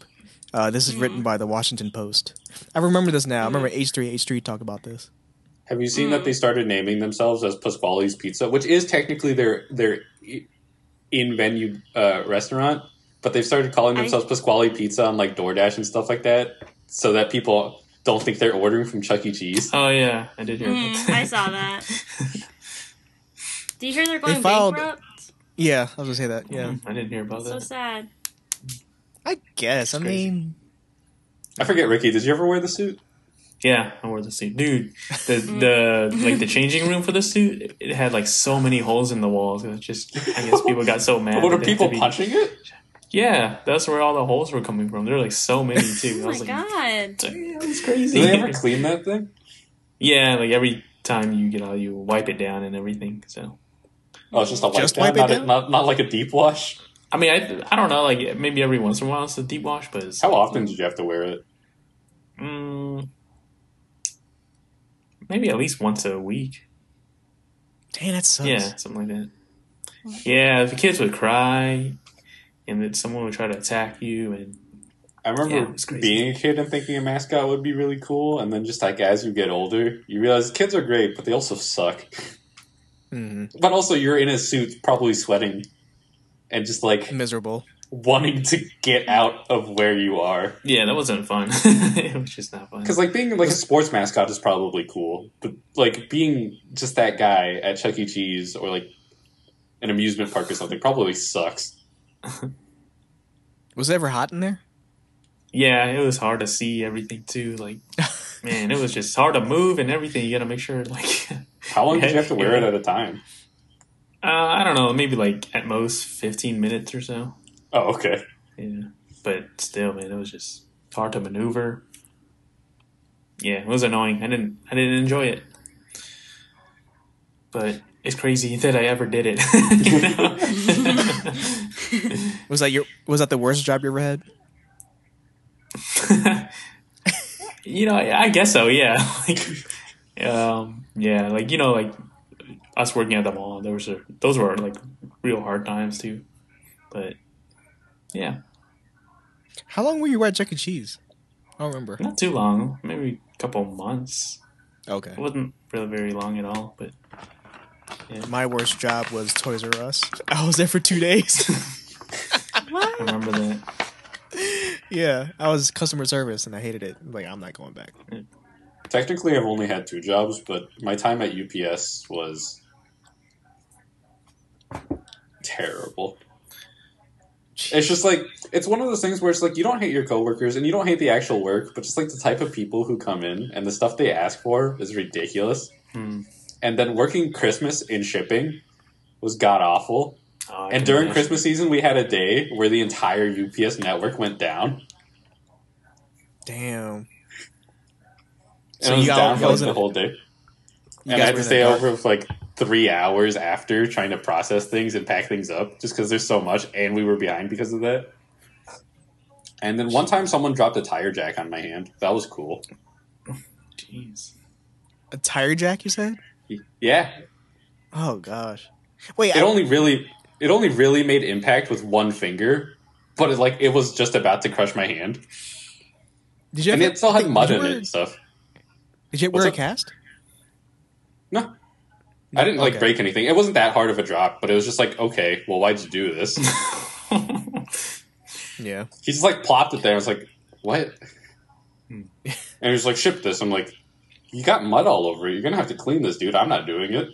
Uh, this is written by the Washington Post. I remember this now. I remember H3 H3 talk about this. Have you seen that they started naming themselves as Pasquale's Pizza, which is technically their their in venue uh, restaurant, but they've started calling I- themselves Pasquale Pizza on like DoorDash and stuff like that, so that people don't think they're ordering from Chuck E. Cheese. Oh yeah, I did hear mm, that. I saw that. Do you hear they're going filed- bankrupt? Yeah, I was gonna say that. Yeah, mm-hmm. I didn't hear about So that. So sad. I guess. I mean, I forget, Ricky. Did you ever wear the suit? Yeah, I wore the suit, dude. The the like the changing room for the suit, it, it had like so many holes in the walls. It was just, I guess people got so mad. What are people be- punching it? Yeah, that's where all the holes were coming from. There were like so many too. Oh I Oh was my like, god. damn, that's crazy. Do they ever clean that thing? yeah, like every time you get out, you wipe it down and everything. So Oh, it's just a wipe Just down, wipe it not, a- down? not not like a deep wash. I mean, I I don't know, like maybe every once in a while it's a deep wash, but it's, How often did you have to wear it? Mm, maybe at least once a week. dang, that sucks. Yeah, something like that. Yeah, the kids would cry, and then someone would try to attack you, and I remember Yeah, it was crazy. being a kid and thinking a mascot would be really cool, and then just like as you get older, you realize kids are great, but they also suck. hmm But also, you're in a suit, probably sweating, and just like Miserable. wanting to get out of where you are. yeah, that wasn't fun. it was just not fun. Because like being like a sports mascot is probably cool, but like being just that guy at Chuck E. Cheese or like an amusement park or something probably sucks. Was it ever hot in there? Yeah, it was hard to see everything too. Like, man, it was just hard to move and everything. You got to make sure, like, How long did you have to wear it at a time? uh, I don't know, maybe like at most fifteen minutes or so. Oh, okay. Yeah, but still, man, it was just hard to maneuver. Yeah, it was annoying. I didn't, I didn't enjoy it, but it's crazy that I ever did it. Was that your? Was that the worst job you ever had? you know, I, I guess so. Yeah, like, um, yeah, like you know, like us working at the mall. Those was a, those were like real hard times too. But yeah, How long were you at Chuck E. Cheese? I don't remember. not too long. Maybe a couple months. Okay. It wasn't really very long at all. But My worst job was Toys R Us. I was there for two days. I What? remember that. yeah, I was customer service and I hated it. Like, I'm not going back. Technically, I've only had two jobs, but my time at UPS was terrible. It's just like it's one of those things where it's like you don't hate your coworkers and you don't hate the actual work, but just like the type of people who come in and the stuff they ask for is ridiculous. Hmm. And then working Christmas in shipping was god awful. Oh, And during imagine. Christmas season, we had a day where the entire UPS network went down. Damn. And So it was you got- down for like the whole day. You and I had to stay the over for like three hours after trying to process things and pack things up just because there's so much and we were behind because of that. And then one time someone dropped a tire jack on my hand. That was cool. Jeez. A tire jack, you said? Yeah, Oh gosh. Wait, it I, only really it only really made impact with one finger, but it like it was just about to crush my hand, did you and ever, it still had mud in wear, it and stuff. Did you What's wear a cast? No, I didn't like Okay. break anything. It wasn't that hard of a drop, but it was just like, okay, well, why'd you do this? Yeah. he just like plopped it there. I was like, what? Hmm. and he was like, ship this. I'm like, you got mud all over it. You're gonna have to clean this, dude. I'm not doing it.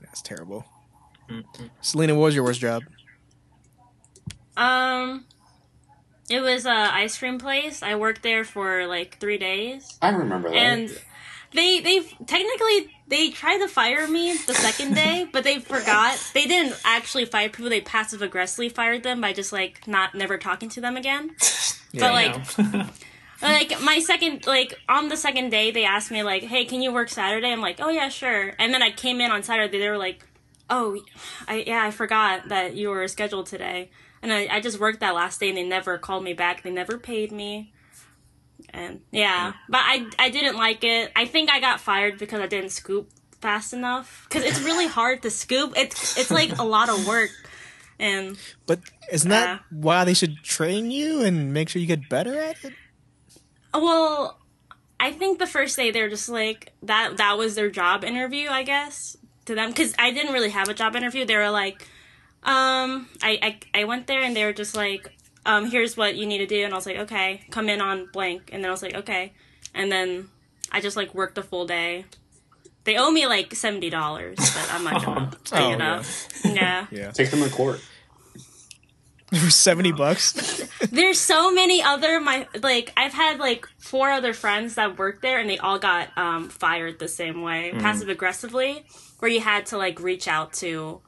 That's terrible. Mm-hmm. Selena, what was your worst job? Um, it was a ice cream place. I worked there for like three days, I remember that. and they they technically they tried to fire me the second day, but they forgot. They didn't actually fire people. They passive aggressively fired them by just like not never talking to them again. Yeah, But like like my second like on the second day they asked me like hey can you work saturday i'm like oh yeah sure and then i came in on saturday they were like oh i yeah i forgot that you were scheduled today and i, I just worked that last day and they never called me back they never paid me and yeah but i i didn't like it i think i got fired because i didn't scoop fast enough because it's really hard to scoop it's it's like a lot of work and But isn't that Uh. why they should train you and make sure you get better at it? Well, I think the first day they're just like that. That was their job interview, I guess, to them because I didn't really have a job interview. They were like, um, I, I I went there and they were just like, um, here's what you need to do, and I was like, okay, come in on blank, and then I was like, okay, and then I just like worked a full day. They owe me like seventy dollars, but I'm not gonna bring Oh, it yeah. up. Yeah. Yeah. Take them to court. For 70 bucks? There's so many other my like I've had like four other friends that worked there and they all got um fired the same way, passive aggressively, where you had to like reach out to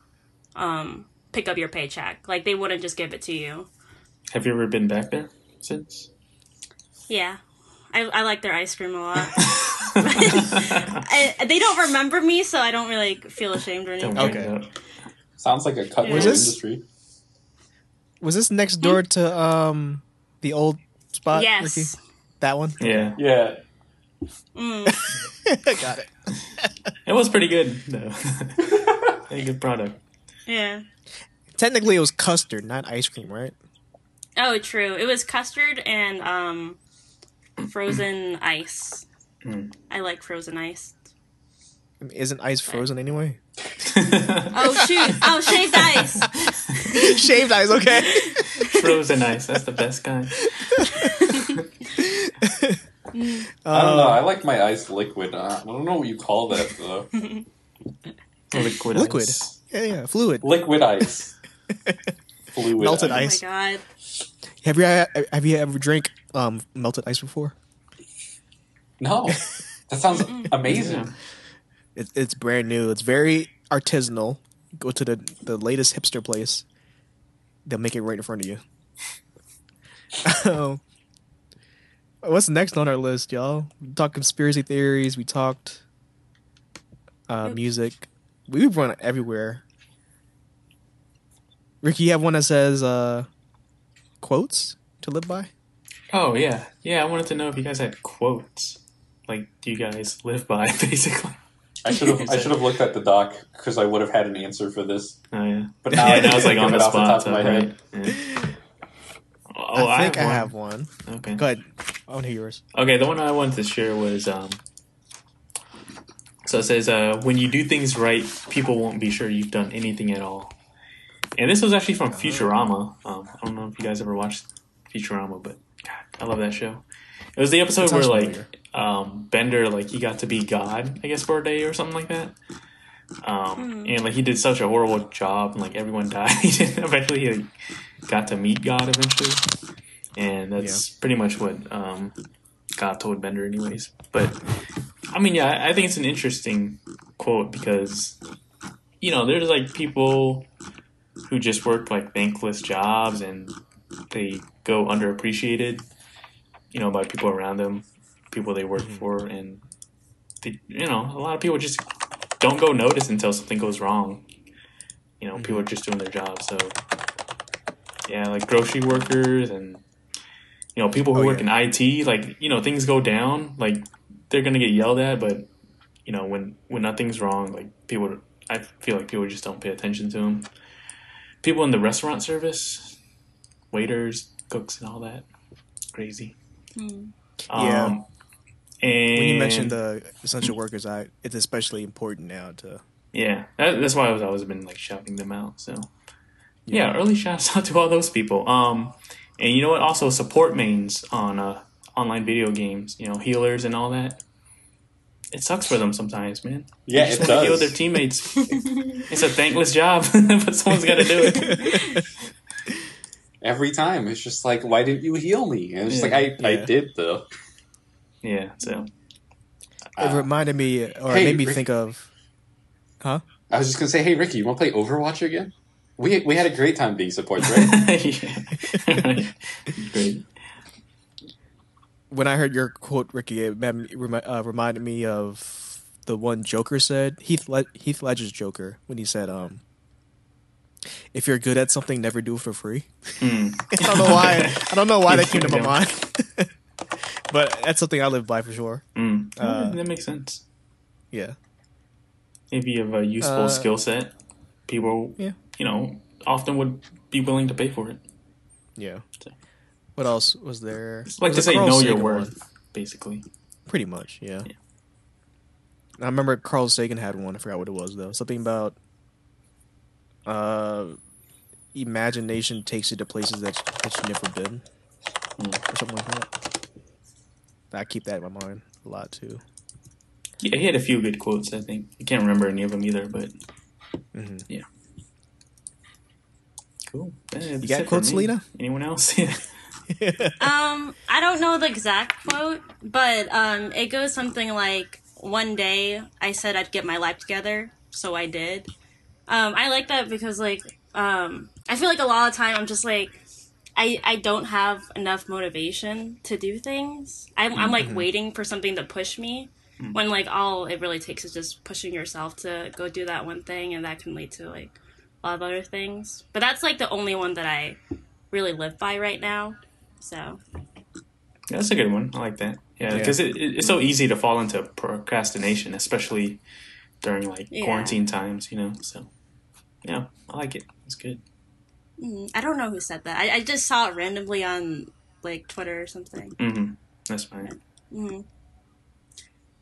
um pick up your paycheck. Like they wouldn't just give it to you. Have you ever been back there since? Yeah. I, I like their ice cream a lot. I, they don't remember me, so I don't really feel ashamed or anything. Don't Okay. bring it up. Sounds like a cut Was this- industry. Was this next door to um the old spot? Yes. Ricky? That one? Yeah, Yeah, Mm. Got it. it was pretty good though. a good product. Yeah. Technically, it was custard, not ice cream, right? Oh, true. It was custard and um frozen ice. Mm. I like frozen ice. I mean, Isn't ice frozen anyway? Oh shoot! Oh, shaved ice. Shaved ice, okay. Frozen ice. That's the best kind. I don't know. I like my ice liquid. Uh, I don't know what you call that though. Liquid. Liquid. ice. Yeah, yeah, fluid. liquid ice. Fluid Melted ice. Oh my ice. god. Have you have you ever drank um melted ice before? No, that sounds amazing. Yeah. It, it's brand new. It's very artisanal. Go to the the latest hipster place. They'll make it right in front of you. um, what's next on our list, y'all? We talked conspiracy theories. We talked uh, music. We've run everywhere. Ricky, you have one that says uh, quotes to live by. Oh yeah, yeah. I wanted to know if you guys had quotes. Like, do you guys live by basically? I should have. I should have looked at the doc because I would have had an answer for this. Oh yeah. But now yeah, I now it's like think on the it off the top of my right? head. Yeah. Oh, I think I one. have one. Okay. Go ahead. I want to hear yours. Okay, the one I wanted to share was um. So it says, uh, "When you do things right, people won't be sure you've done anything at all." And this was actually from Futurama. Um, I don't know if you guys ever watched Futurama, but God, I love that show. It was the episode where sounds like um, Bender like he got to be God, I guess, for a day or something like that. Um, and like he did such a horrible job, and like everyone died. and eventually, he like, got to meet God eventually, and that's pretty much what um, God told Bender, anyways. But I mean, yeah, I I think it's an interesting quote because you know there's like people who just work like thankless jobs and they go underappreciated, you know, by people around them, people they work mm-hmm. for, and they, you know, a lot of people just don't go notice until something goes wrong. You know, people mm-hmm. are just doing their job. So, yeah, like grocery workers and you know people who Oh, work yeah. in IT, like you know, things go down. Like they're gonna get yelled at, but you know when when nothing's wrong, like people, I feel like people just don't pay attention to them. People in the restaurant service, waiters, cooks, and all that, crazy. Yeah. Um, and When you mentioned the essential workers, I it's especially important now to. yeah, that, that's why I've always been like shouting them out. So yeah, early shouts out to all those people. Um, and you know what? Also support mains on uh online video games. You know, healers and all that. It sucks for them sometimes, man. Yeah, They it just wanna heal their teammates. it's a thankless job, but someone's got to do it. Every time, it's just like, why didn't you heal me? And it's Yeah. like, I, I did though. Yeah. So It reminded me, or hey, it made me Rick- think of. Huh? I was just gonna say, hey Ricky, you want to play Overwatch again? We we had a great time being supports, right? Great. When I heard your quote, Ricky, it made uh, reminded me of the one Joker said. Heath Le- Heath Ledger's Joker when he said, "Um, if you're good at something, never do it for free." Mm. I don't know why. I don't know why that came to my mind. but that's something I live by for sure. Mm. Uh, that makes sense. Yeah. If you have a useful Uh, skill set, people, Yeah. You know, often would be willing to pay for it. Yeah. So- What else was there? It's like to say Carl know your worth, one. basically. Pretty much, yeah. Yeah. I remember Carl Sagan had one. I forgot what it was though. Something about uh, imagination takes you to places that that you've never been, Mm. or something like that. I keep that in my mind a lot too. Yeah, he had a few good quotes. I think I can't remember any of them either, but Mhm. yeah. Cool. That's got quotes, me. Lena? Anyone else? Yeah. Um, I don't know the exact quote, but um, it goes something like, "One day I said I'd get my life together, so I did." Um, I like that because like um, I feel like a lot of time I'm just like I I don't have enough motivation to do things. I'm I'm like waiting for something to push me. When like all it really takes is just pushing yourself to go do that one thing, and that can lead to like a lot of other things. But that's like the only one that I really live by right now. So yeah, That's a good one. I like that. Yeah, Yeah. because it, it, it's so easy to fall into procrastination, especially during like Yeah. quarantine times. You know, so yeah, I like it. It's good. mm, I don't know who said that. I, I just saw it randomly on like Twitter or something. hmm That's fine. hmm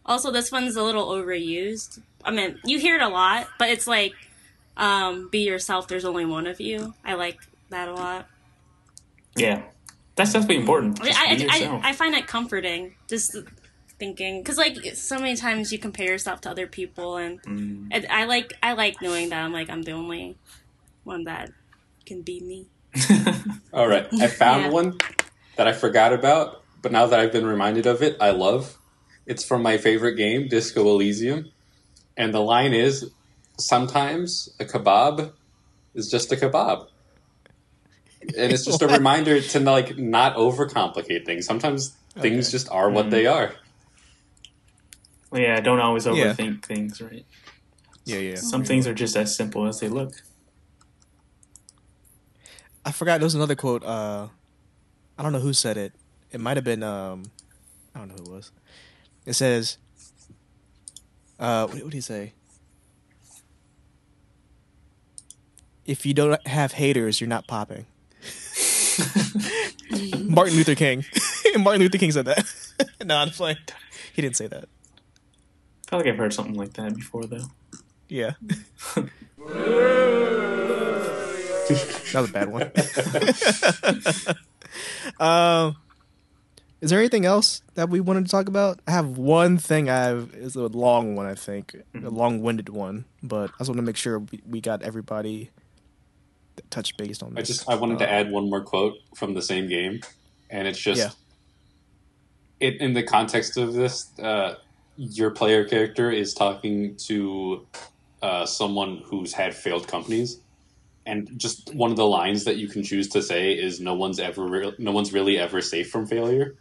Also, this one's a little overused. I mean, you hear it a lot, but it's like, um, "Be yourself." There's only one of you. I like that a lot. Yeah, that's definitely important. I Just I, be I, yourself. I find it comforting just thinking because like so many times you compare yourself to other people, and, Mm. and I like I like knowing that I'm like I'm the only one that can be me. All right, I found Yeah. one that I forgot about, but now that I've been reminded of it, I love. It's from my favorite game, Disco Elysium, and the line is, "Sometimes a kebab is just a kebab." And it's just a reminder to like not overcomplicate things. Sometimes things Okay. just are what Mm. they are. yeah, don't always Yeah. overthink things, right? Yeah, yeah. Some things are just as simple as they look. I forgot. There was another quote. Uh, I don't know who said it. It might have been. Um, I don't know who it was. It says. Uh, what, what did he say? If you don't have haters, you're not popping. Martin Luther King. Martin Luther King said that. no, I'm playing. He didn't say that. I feel like I've heard something like that before, though. Yeah. that was a bad one. um, is there anything else that we wanted to talk about? I have one thing. I have is a long one. I think a long-winded one, but I just want to make sure we, we got everybody touched based on I just I wanted to Uh, add one more quote from the same game, and it's just Yeah. it in the context of this. Uh, your player character is talking to uh, someone who's had failed companies, and just one of the lines that you can choose to say is "No one's ever, re- no one's really ever safe from failure,"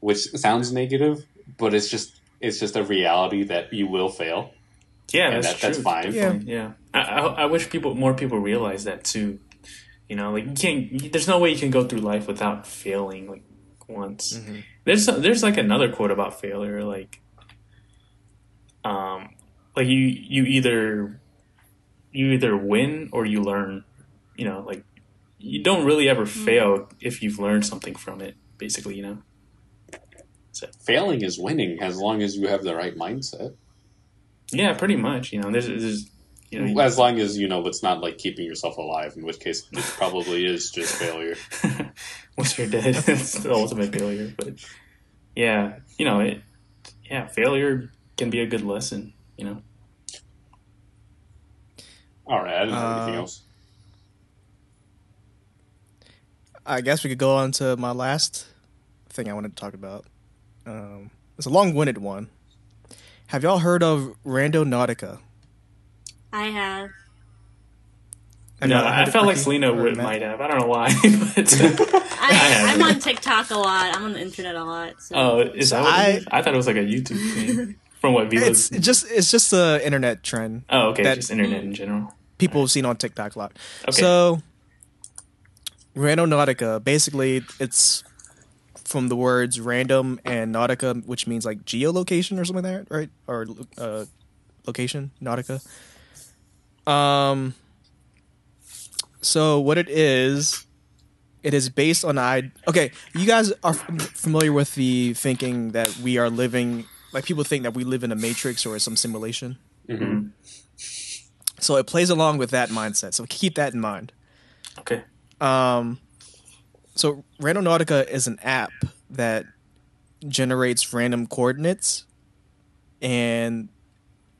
which sounds negative, but it's just it's just a reality that you will fail. Yeah, And that's that- that's true. fine. Definitely, Yeah, I, I, I wish people, more people, realize that too. You know, like you can't. There's no way you can go through life without failing like once. Mhm. There's there's like another quote about failure. Like um, like you you either you either win or you learn. You know, like you don't really ever fail if you've learned something from it. Basically, you know. Failing is winning as long as you have the right mindset. Yeah, pretty much. You know, there's, there's you know, As long as you know it's not like keeping yourself alive, in which case it probably is just failure. once you're dead, it's the ultimate failure. But yeah, you know, it. Yeah, failure can be a good lesson. You know. All right, I didn't have anything Uh, else. I guess we could go on to my last thing I wanted to talk about. Um, it's a long-winded one. Have y'all heard of Randonautica? I have. Have no, y'all I felt like Selena would Matt? might have. I don't know why, but I, have I'm on TikTok a lot. I'm on the internet a lot. So. oh, is that what I- it is? I thought it was like a YouTube thing from what It's Vila's. just it's just a internet trend. Oh, okay, that- just internet in general. people have seen on TikTok a lot. Okay. So, Randonautica, basically, it's from the words random and nautica, which means like geolocation or something like that, right? Or uh, location, nautica. Um. So what it is, it is based on I. Okay, you guys are f- familiar with the thinking that we are living, like people think that we live in a matrix or some simulation. Mhm. So it plays along with that mindset. So keep that in mind. Okay. Um, so Randonautica is an app that generates random coordinates, and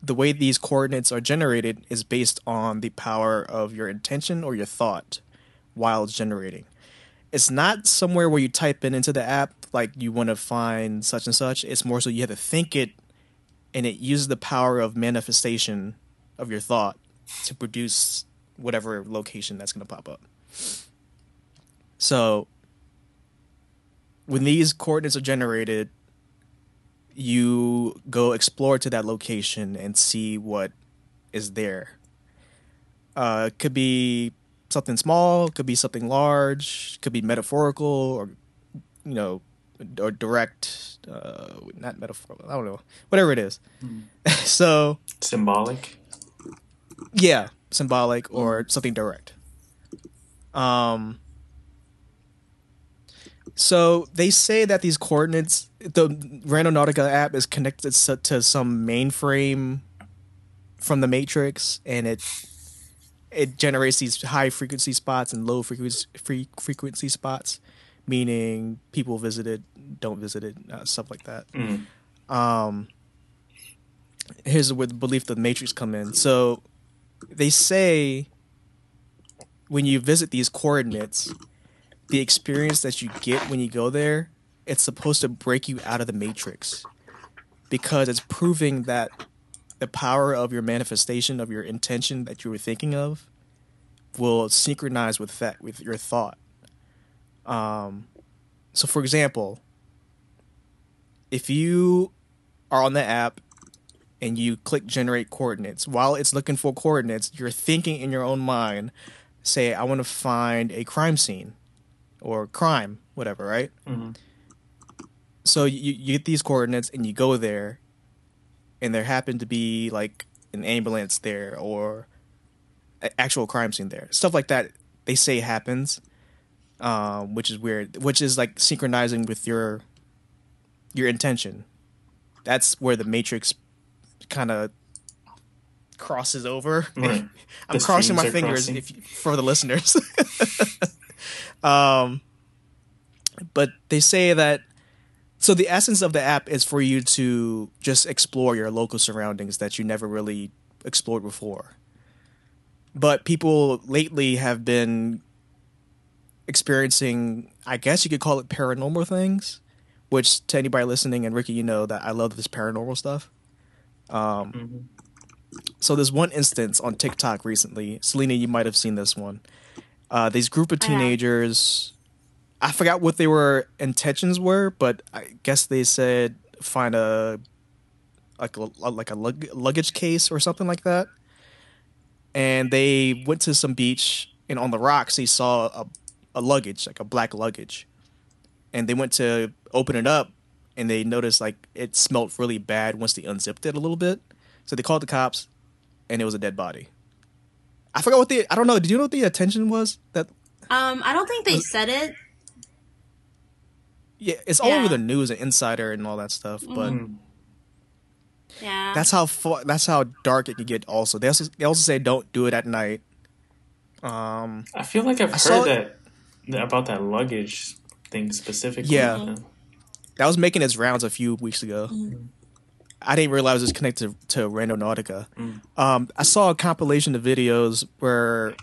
the way these coordinates are generated is based on the power of your intention or your thought while generating. It's not somewhere where you type in into the app like you want to find such and such. It's more so you have to think it, and it uses the power of manifestation of your thought to produce whatever location that's going to pop up. So when these coordinates are generated, you go explore to that location and see what is there. Uh, it could be something small, could be something large, could be metaphorical or you know, or direct. Uh, not metaphorical. I don't know. Whatever it is. so Symbolic. yeah, symbolic or something direct. Um so they say that these coordinates the Randonautica app is connected to some mainframe from the matrix and it it generates these high frequency spots and low frequency frequency spots meaning people visit it don't visit it uh, stuff like that Mm. um here's where the belief the matrix come in so they say when you visit these coordinates the experience that you get when you go there it's supposed to break you out of the matrix because it's proving that the power of your manifestation of your intention that you were thinking of will synchronize with that with your thought. Um so for example if you are on the app and you click generate coordinates while it's looking for coordinates you're thinking in your own mind say i want to find a crime scene or crime whatever right Mhm. so you, you get these coordinates and you go there and there happen to be like an ambulance there or an actual crime scene there stuff like that they say happens um, which is weird which is like synchronizing with your your intention that's where the matrix kind of crosses over Right. i'm The crossing my fingers crossing. if for the listeners um but they say that so the essence of the app is for you to just explore your local surroundings that you never really explored before. But people lately have been experiencing i guess you could call it paranormal things which to anybody listening and ricky you know that i love this paranormal stuff. Um, Mhm. so there's one instance on tiktok recently. Selena you might have seen this one uh, these group of teenagers i forgot what they were intentions were but i guess they said find a like a like a lug- luggage case or something like that. And they went to some beach and on the rocks they saw a, a luggage like a black luggage. And they went to open it up and they noticed like it smelt really bad once they unzipped it a little bit. So they called the cops, and it was a dead body. I forgot what the I don't know. Did you know what the attention was? That Um, I don't think they said it. yeah, it's all Yeah. over the news and Insider and all that stuff. But Mm. Yeah. that's how far, that's how dark it can get. Also, they also they also say don't do it at night. Um, I feel like I've I heard that, that about that luggage thing specifically. Yeah. that was making its rounds a few weeks ago. I didn't realize it was connected to, Randonautica. Um, I saw a compilation of videos where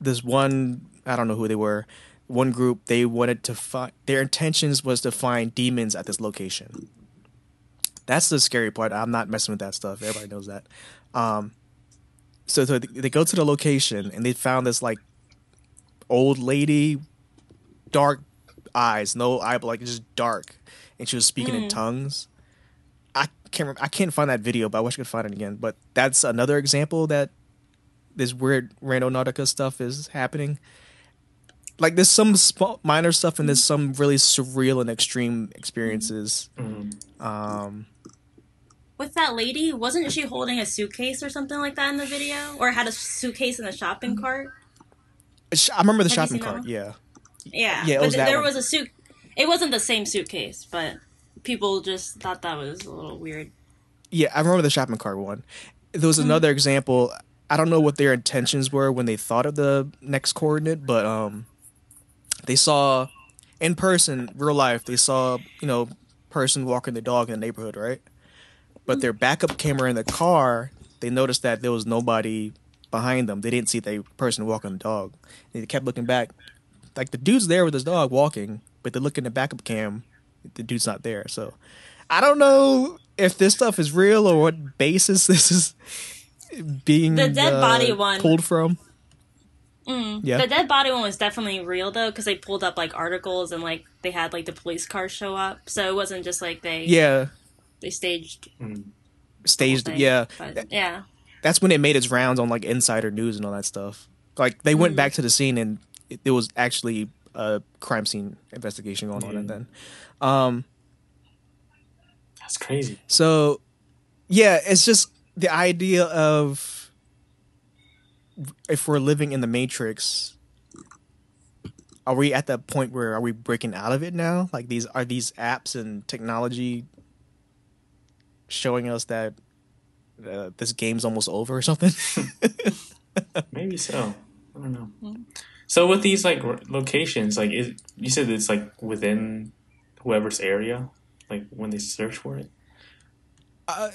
this one I don't know who they were. One group they wanted to find their intentions was to find demons at this location. That's the scary part. I'm not messing with that stuff. Everybody knows that. Um, so, so they go to the location and they found this like old lady, dark eyes, no eyeball, like just dark, and she was speaking in tongues. I can't remember, I can't find that video, but I wish I could find it again. But that's another example that this weird Randonautica stuff is happening. Like there's some small, minor stuff and there's some really surreal and extreme experiences. Mm. Um, With that lady, wasn't she holding a suitcase or something like that in the video, or had a suitcase in the shopping cart? sh- I remember the Have shopping cart. one? Yeah, Yeah, Yeah, it but was th- that there one. was a suit. It wasn't the same suitcase, but people just thought that was a little weird. yeah, I remember the shopping cart one. There was another example. I don't know what their intentions were when they thought of the next coordinate, but um, they saw in person, real life, they saw you know person walking the dog in the neighborhood, right? But their backup camera in the car, they noticed that there was nobody behind them. They didn't see the person walking the dog. They kept looking back, like the dude's there with his dog walking, but they look in the backup cam, the dude's not there. So I don't know if this stuff is real or what basis this is being The dead uh, body one. pulled from. Mm. Yeah. The dead body one was definitely real though, because they pulled up like articles and like they had like the police car show up, so it wasn't just like they Yeah, they staged. Mm. staged. thing. Yeah, but, yeah. that's when it made its rounds on like Insider News and all that stuff. Like they Mm. went back to the scene and it, there was actually a crime scene investigation going on. And then, um, That's crazy. so yeah, it's just the idea of if we're living in the Matrix. Are we at that point where are we breaking out of it now? Like these are these apps and technology showing us that uh, this game's almost over or something? Maybe so. I don't know. So with these like locations, like is, you said it's like within whoever's area, like when they search for it. Uh,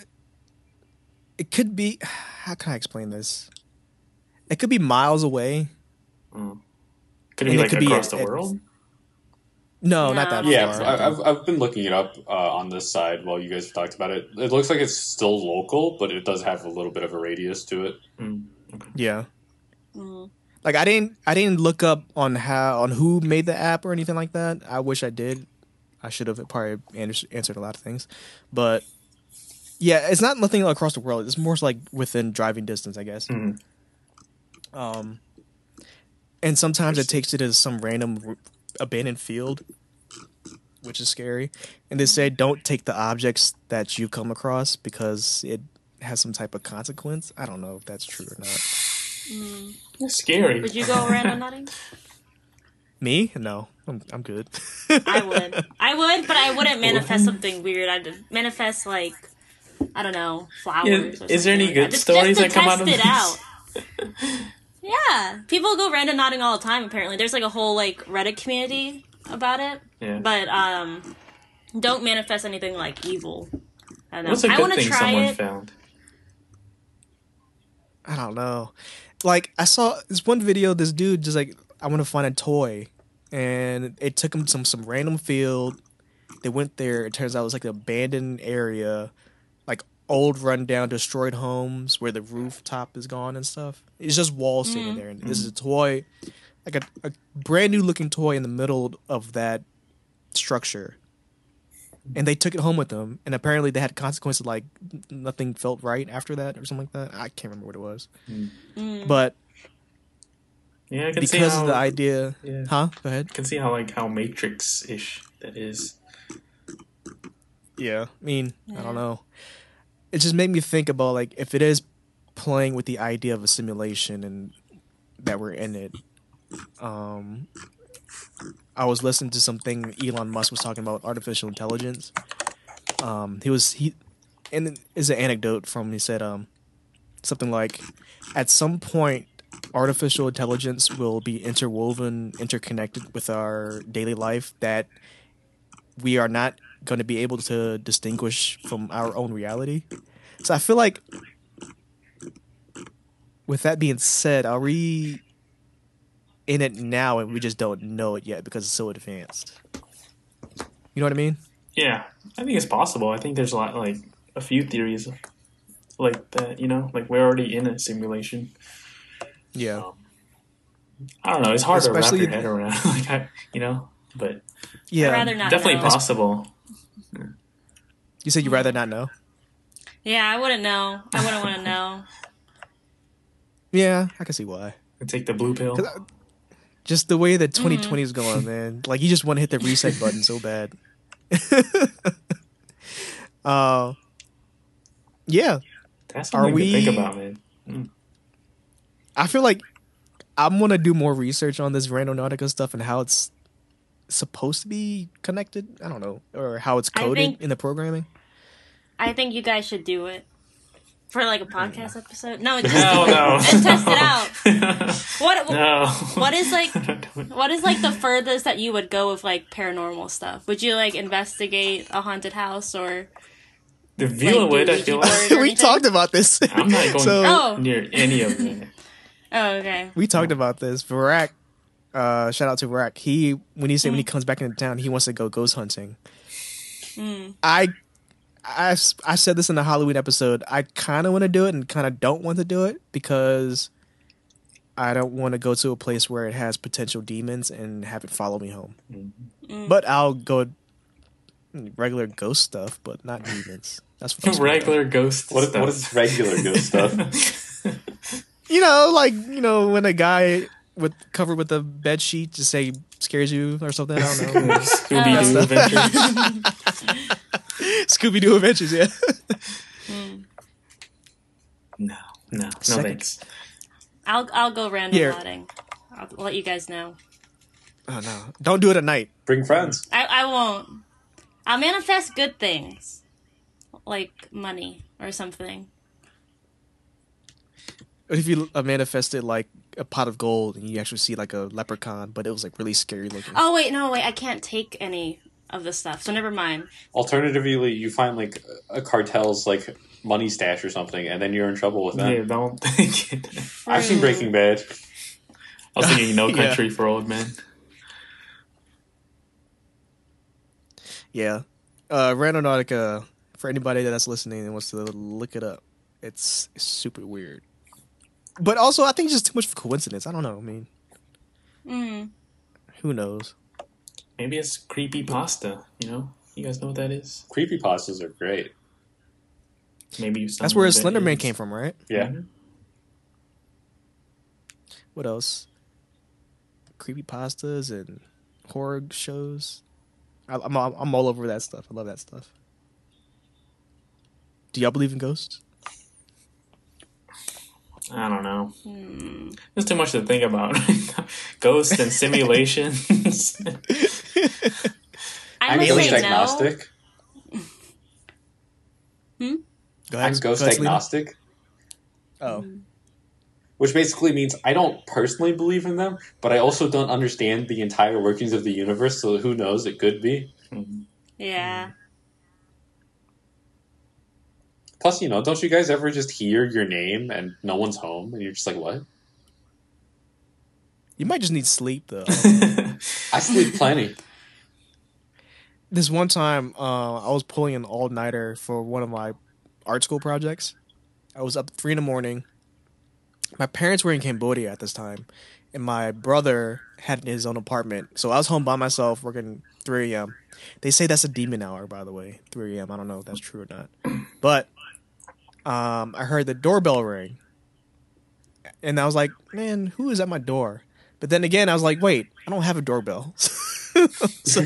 it could be how can i explain this it could be miles away Mm. Could it And be it like could be across at- the at- world? no, No, not that don't Yeah, far. I, I've, I've been looking it up uh, on this side while you guys have talked about it. It looks like it's still local, but it does have a little bit of a radius to it. Mm. yeah Mm. like i didn't i didn't look up on how on who made the app or anything like that i wish i did i should have probably ans- answered a lot of things. But yeah it's not nothing across the world. It's more like within driving distance i guess. Mm. um and sometimes it takes you to some random abandoned field which is scary. And they say don't take the objects that you come across because it has some type of consequence. I don't know if that's true or not. That's scary. Would you go random nutting? me? No i'm, I'm good I would. I would, but I wouldn't manifest something weird. I'd manifest like I don't know flowers. Yeah, or is there any like good that. Just- stories just that to come out test of it this? out? Yeah, people go random nodding all the time. Apparently, there's like a whole like Reddit community about it. Yeah. But um, don't manifest anything like evil. I don't know. What's a I good want thing someone it. found? i don't know like i saw this one video this dude just like i want to find a toy and it took them to some some random field. They went there it turns out it was like an abandoned area like old rundown destroyed homes where the rooftop is gone and stuff. It's just walls sitting there and this is a toy like a, a brand new looking toy in the middle of that structure. And they took it home with them and apparently they had consequences like nothing felt right after that or something like that. I can't remember what it was. Mm. but Yeah, I can see because how. of the idea yeah. huh go ahead I can see how like how Matrix ish that is. yeah i mean i don't know it just made me think about like if it is playing with the idea of a simulation and that we're in it. Um, I was listening to something Elon Musk was talking about artificial intelligence. Um, he was he, and it is an anecdote from he said um, something like, at some point, artificial intelligence will be interwoven, interconnected with our daily life that we are not going to be able to distinguish from our own reality. So I feel like, with that being said, are we in it now and we just don't know it yet because it's so advanced? You know what I mean? Yeah, I think it's possible. I think there's a lot, like a few theories like that. You know, like we're already in a simulation. Yeah. Um, I don't know. It's hard Especially- to wrap your head around, like I, you know, but Yeah. I'd rather not definitely know. possible. You said you'd rather not know? Yeah, I wouldn't know. I wouldn't want to know. Yeah, I can see why. And Take the blue pill. I- Just the way that 2020 is going, man. Like you just want to hit the reset button so bad. uh, yeah, That's Are we... to think about, man. I feel like I'm gonna do more research on this Randonautica stuff and how it's supposed to be connected. I don't know, or how it's coded think- in the programming. I think you guys should do it for like a mm. podcast episode. No, just No, do it no. test it out. What no. what is like Don't do it. what is like the furthest that you would go with like paranormal stuff? Would you like investigate a haunted house or The Vila Like, would, I feel like. we talked about this. I'm not going So- Oh. near any of them. Oh, okay. we talked about this. Varak, uh, shout out to Varak. He when he said when he comes back into town, he wants to go ghost hunting. Mm. I said this in the Halloween episode. I kind of want to do it and kind of don't want to do it because I don't want to go to a place where it has potential demons and have it follow me home. Mm. But I'll go regular ghost stuff, but not demons. That's what I'm scared of. Regular ghost What, stuff. what is regular ghost stuff? You know, like you know when a guy with covered with a bed sheet just say scares you or something. I don't know. Scooby Doo Uh, Adventures. Scooby Doo Adventures, yeah. No, no, no Second- thanks. I'll I'll go random Here. plotting. I'll let you guys know. Oh no! Don't do it at night. Bring friends. I I won't. I'll manifest good things, like money or something. What if you uh, manifested like a pot of gold and you actually see like a leprechaun, but it was like really scary looking? Oh wait, no wait, I can't take any of the stuff, so never mind. Alternatively, you find like a cartel's like money stash or something, and then you're in trouble with them. Yeah, don't think it. I've seen Breaking Bad. I was thinking No Yeah. Country for Old Men. Yeah. Uh, Randonautica. For anybody that's listening and wants to look it up, it's super weird. But also, I think it's just too much of a coincidence. I don't know. I mean, Mm. who knows? Maybe it's creepy pasta. You know, you guys know what that is? Creepy pastas are great. Maybe That's where someone that Slender Man is- came from, right? Yeah. Mhm. What else? Creepy pastas and horror shows. I, I'm I'm all over that stuff. I love that stuff. Do y'all believe in ghosts? I don't know. Hmm. There's too much to think about. Ghosts and simulations. I'm I'm ghost say no. agnostic. Hmm? Go I'm ghost ahead, agnostic, Oh, hmm. which basically means I don't personally believe in them, but I also don't understand the entire workings of the universe. So who knows? It could be. Yeah. Hmm. Plus, you know, don't you guys ever just hear your name and no one's home, and you're just like, "What?" you might just need sleep though. I sleep plenty. this one time, uh, I was pulling an all nighter for one of my art school projects. I was up three in the morning. My parents were in Cambodia at this time, and my brother had his own apartment. So I was home by myself working 3 a.m. They say that's a demon hour, by the way, 3 a.m. I don't know if that's true or not. But um, I heard the doorbell ring. And I was like, man, who is at my door? But then again, I was like, wait, I don't have a doorbell. so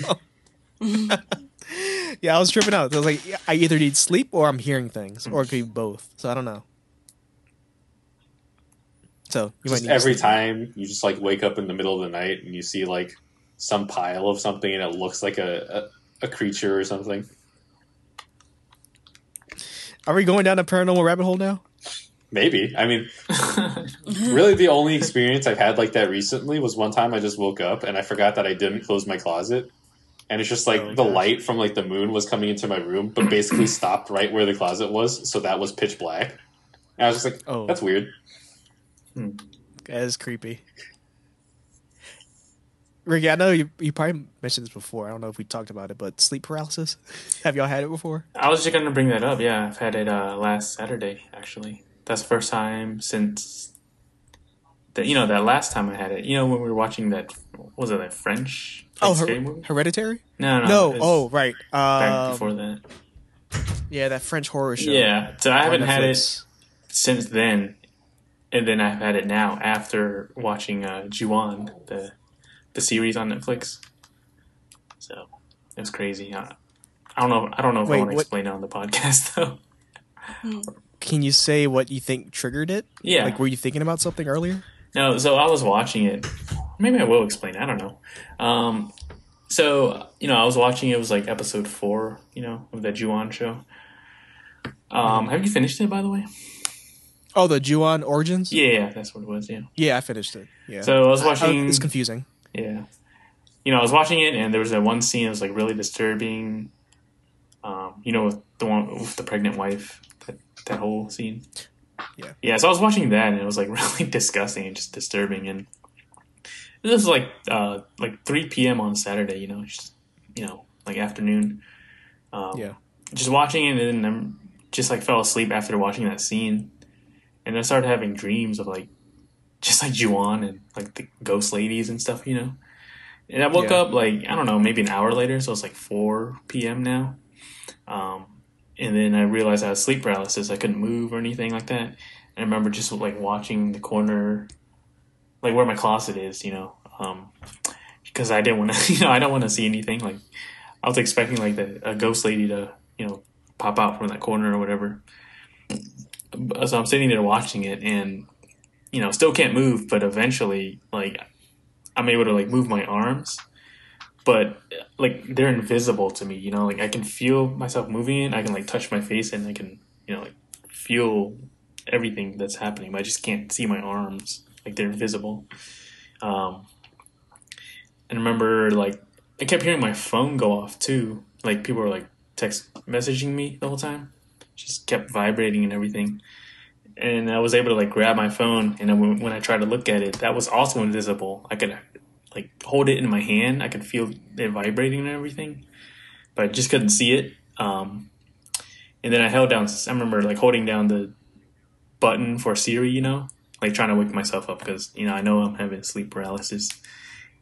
yeah, I was tripping out. I was like, I either need sleep or I'm hearing things, or it could be both. So I don't know. So you Just might need every sleep. time you just like wake up in the middle of the night and you see like some pile of something and it looks like a, a, a creature or something. Are we going down a paranormal rabbit hole now? Maybe. I mean, really, the only experience I've had like that recently was one time I just woke up and I forgot that I didn't close my closet. And it's just like Oh, the gosh. light from like the moon was coming into my room, but basically stopped right where the closet was. So that was pitch black. And I was just like, Oh. that's weird. Hmm. That is creepy. Ricky, I know you, you probably mentioned this before. I don't know if we talked about it, but sleep paralysis. Have y'all had it before? I was just gonna bring that up. Yeah, I've had it uh, last Saturday. Actually, that's the first time since that. You know, that last time I had it. You know, when we were watching that. what Was it that French? Oh, her- movie? Hereditary? No, no. No. Oh, right. back Um, before that. yeah, that French horror show. Yeah, so I haven't had it since then, and then I've had it now after watching uh, Ju-On, the the series on Netflix. So it was crazy. I, I don't know. I don't know if Wait, I want to what- explain it on the podcast though. Can you say what you think triggered it? Yeah. Like, were you thinking about something earlier? No, so I was watching it. Maybe I will explain. I don't know. Um, so you know, I was watching. It was like episode four. You know, of the Ju-On show. Um, have you finished it, by the way? Oh, the Ju-On Origins? Yeah, yeah, that's what it was. Yeah. Yeah, I finished it. Yeah. So I was Uh, watching. it's confusing. Yeah. You know, I was watching it, and there was that one scene that was like really disturbing. Um, you know, with the one with the pregnant wife, that that whole scene. Yeah. Yeah. So I was watching that, and it was like really disgusting and just disturbing. And this was like uh like three p.m. on Saturday. You know, just you know like afternoon. Um, Yeah. Just watching it, and then just like fell asleep after watching that scene, and I started having dreams of like just like Ju-On and like the ghost ladies and stuff, you know. And I woke Yeah. up like I don't know, maybe an hour later, so it's like four p.m. now. Um, and then I realized I had sleep paralysis. I couldn't move or anything like that. And I remember just like watching the corner, like where my closet is, you know, um, because I didn't want to, you know, I don't want to see anything. Like I was expecting like the, a ghost lady to, you know, pop out from that corner or whatever. So I'm sitting there watching it, and you know, still can't move, but eventually, like, I'm able to like move my arms, but like they're invisible to me. You know, like I can feel myself moving. I can like touch my face, and I can, you know, like feel everything that's happening, but I just can't see my arms. Like they're invisible. Um, and remember like I kept hearing my phone go off too. Like people were like text messaging me the whole time. Just kept vibrating and everything and I was able to like grab my phone, and when, I tried to look at it, that was also invisible. I could like hold it in my hand, I could feel it vibrating and everything, but I just couldn't see it. Um, and then I held down. I remember like holding down the button for Siri, you know, like trying to wake myself up because you know I know I'm having sleep paralysis,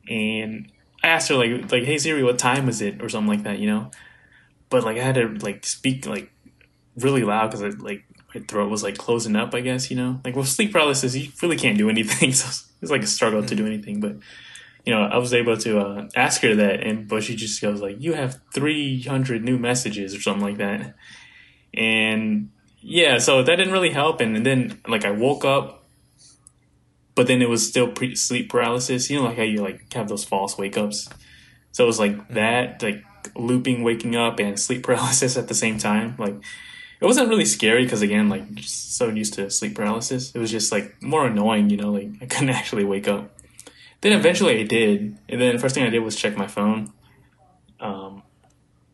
and I asked her like like Hey Siri, what time is it or something like that, you know, but like I had to like speak like really loud because like my throat was like closing up, I guess, you know? Like with sleep paralysis, you really can't do anything. So it's like a struggle to do anything. But, you know, I was able to uh, ask her that, and but she just goes like, you have 300 new messages or something like that. And yeah, so that didn't really help. And, then like I woke up, but then it was still pre- sleep paralysis. You know, like how you like have those false wake ups. So it was like that, like looping, waking up, and sleep paralysis at the same time. Like it wasn't really scary because again, like so used to sleep paralysis, it was just like more annoying. You know, like I couldn't actually wake up. Then eventually I did, and then the first thing I did was check my phone. Um,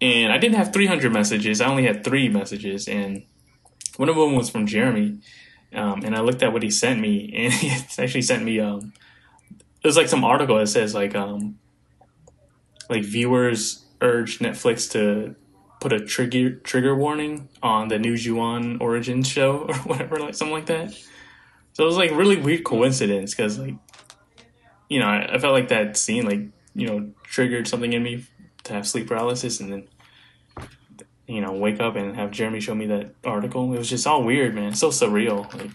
and I didn't have 300 messages. I only had three messages, and one of them was from Jeremy. Um, and I looked at what he sent me, and he actually sent me um, it was like some article that says like um, like viewers urge Netflix to put a trigger trigger warning on the new Ju-On Origins show or whatever, like something like that. So it was like really weird coincidence because like you know I, I felt like that scene like you know triggered something in me to have sleep paralysis and then you know wake up and have Jeremy show me that article. It was just all weird, man. So surreal. Like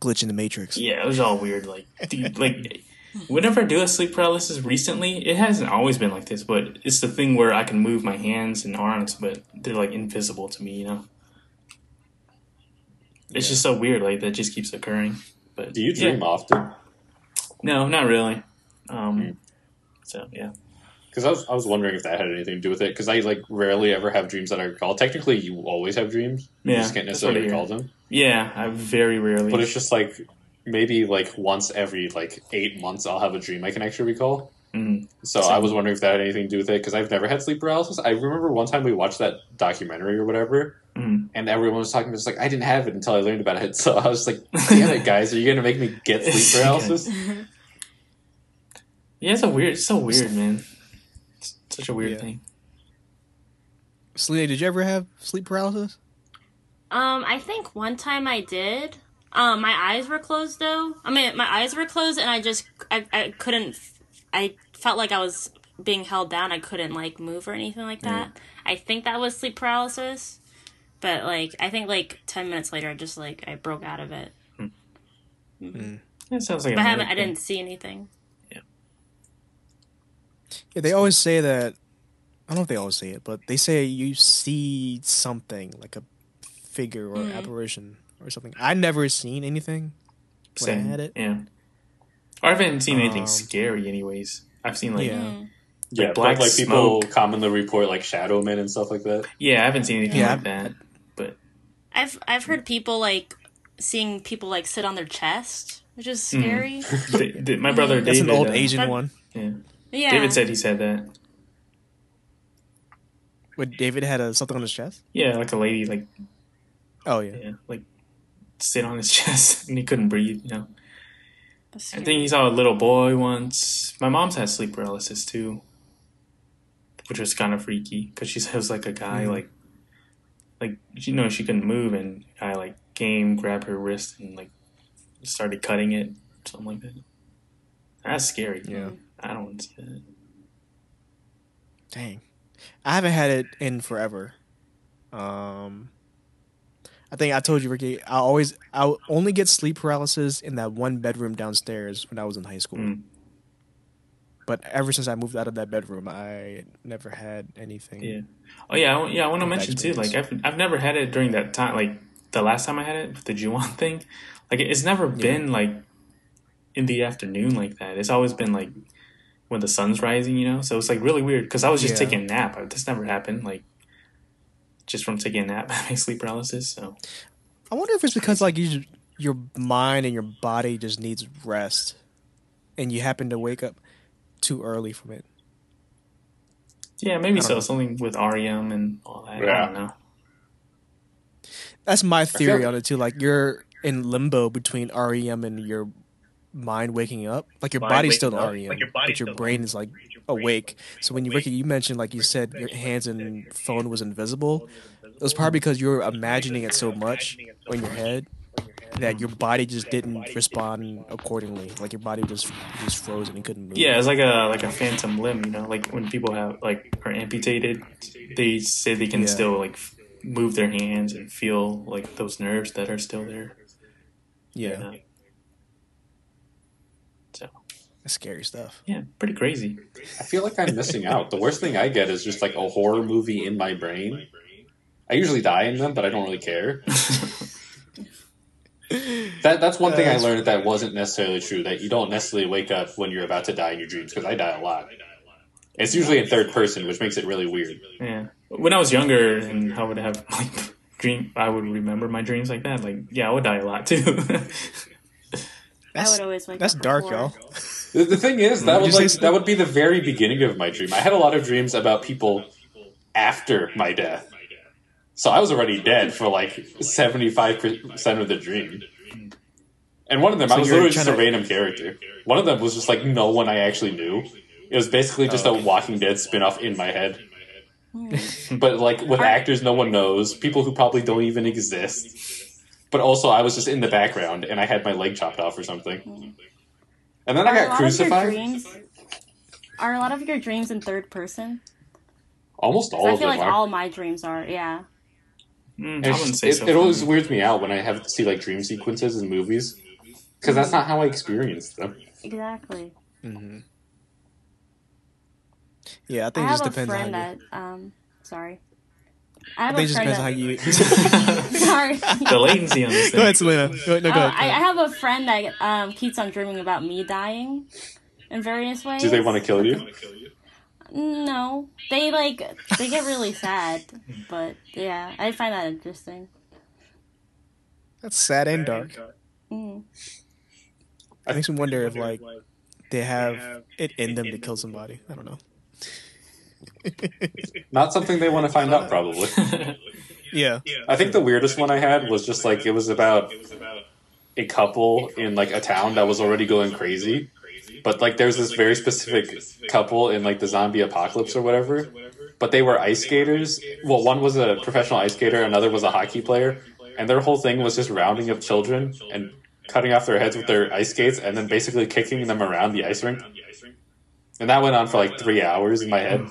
Glitch in the Matrix. yeah, it was all weird. Like dude, like whenever I do a sleep paralysis recently, it hasn't always been like this, but it's the thing where I can move my hands and arms, but they're like invisible to me, you know? It's just so weird, like that just keeps occurring. But Do you yeah. dream often? No, not really. Um, so yeah. Because I was, I was wondering if that had anything to do with it. Because I like rarely ever have dreams that I recall. Technically, you always have dreams. Yeah, You just can't necessarily recall them. Yeah, I very rarely. But it's just like maybe like once every like eight months, I'll have a dream I can actually recall. Mhm. So Same. I was wondering if that had anything to do with it because I've never had sleep paralysis. I remember one time we watched that documentary or whatever, Mhm. and everyone was talking just like I didn't have it until I learned about it. So I was like, "Damn it, guys! Are you gonna make me get sleep paralysis?" Yeah, it's a weird. It's so weird, man. It's such a weird Yeah. thing. Selena, did you ever have sleep paralysis? Um, I think one time I did. Um, my eyes were closed though. I mean, my eyes were closed, and I just I, I couldn't. I felt like I was being held down. I couldn't like move or anything like that. I think that was sleep paralysis, but like I think like ten minutes later, I just like I broke out of it. It sounds like. But I a haven't. I didn't see anything. Yeah, they always say that. I don't know if they always say it, but they say you see something like a figure or Mm. apparition or something. I never seen anything when I had it. Yeah. Or I haven't seen anything Um, scary, anyways. I've seen like Yeah. Mm. Yeah, Like but black like people commonly report like shadow men and stuff like that. Yeah, I haven't seen anything Yeah, like that. But I've I've heard people like seeing people like sit on their chest, which is Mm. scary. th- th- my brother That's David, an old uh, Asian that- one. Yeah. Yeah. David said he said that. When David had a, something on his chest. Yeah, like a lady, like Oh yeah. yeah, like sit on his chest and he couldn't breathe. You know. I think he saw a little boy once. My mom's had sleep paralysis too, which was kind of freaky because she said it was like a guy Mhm. like, like you know she couldn't move and a guy like came, grabbed her wrist and like started cutting it, or something like that. That's scary. Yeah. I don't want to see that. Dang. I haven't had it in forever. Um I think I told you, Ricky, I always I only get sleep paralysis in that one bedroom downstairs when I was in high school. Mm. But ever since I moved out of that bedroom, I never had anything. Yeah. Oh yeah, I, yeah. I want to mention too. Like. I've I've never had it during that time. Like the last time I had it with the Ju-On thing. Like it's never been like in the afternoon like that. It's always been like when the sun's rising. You know. So it's like really weird because I was just Yeah. taking a nap. This never happened. Like just from taking a nap having sleep paralysis. So I wonder if it's because like you, your mind and your body just needs rest, and you happen to wake up too early from it. yeah, maybe so. know. Something with REM and all that. I Yeah. don't know. That's my theory feel- on it too. Like you're in limbo between REM and your mind waking up. Like your Mind body's still up. REM, Like your but your brain is like awake. So when you Ricky, you mentioned like you said your hands and phone was invisible. It was probably because you were imagining it so much in your head that your body just didn't respond accordingly. Like your body just just froze and you couldn't move. Yeah, it's like a like a phantom limb, you know, like when people have like are amputated, they say they can Yeah. still like move their hands and feel like those nerves that are still there. yeah, that's scary stuff. yeah, pretty crazy. I feel like I'm missing out. The worst thing I get is just like a horror movie in my brain. I usually die in them, but I don't really care. That that's one thing I That's- learned that wasn't necessarily true. That you don't necessarily wake up when you're about to die in your dreams because I die a lot. It's usually in third person, which makes it really weird. Yeah, when I was younger and I would have like dream, I would remember my dreams like that. Like yeah, I would die a lot too. I That's would always wake that's up dark, before. y'all. The, the thing is, that Would would like so? that would be the very beginning of my dream. I had a lot of dreams about people after my death, so I was already dead for like seventy five percent of the dream. And one of them, So I was literally just a random character. One of them was just like no one I actually knew. It was basically just Oh, a Walking Dead spinoff in my head. Hmm. but like with actors no one knows, people who probably don't even exist. But also, I was just in the background and I had my leg chopped off or something. Hmm. And then Are a got lot of your crucified. dreams? Are a lot of your dreams in third person? Almost 'Cause all I feel like are. all my dreams are. Yeah. Mm, I wouldn't say it, so. it for always weirds me out when I have to see like dream sequences in movies because that's not how I experience them. Exactly. hmm Yeah, I I think it just depends on friend how you. that um sorry. I I have think it a just friend depends on how that, you. sorry. the latency on this thing. go ahead, Selena. Go, no, go Uh, ahead. I, I have a friend that um, keeps on dreaming about me dying in various ways. Do they want to kill you? No, they like they get really sad, but yeah, I find that interesting. That's sad and dark. Mm. It makes me wonder if like they have it in them to kill somebody. I don't know. Not something they want to find out, probably. Yeah. I think the weirdest one I had was just like it was about a couple in like a town that was already going crazy. But like there's this very specific couple in like the zombie apocalypse or whatever. But they were ice skaters. Well, one was a professional ice skater, another was a hockey player, and their whole thing was just rounding up children and cutting off their heads with their ice skates and then basically kicking them around the ice rink. And that went on for like three hours in my head.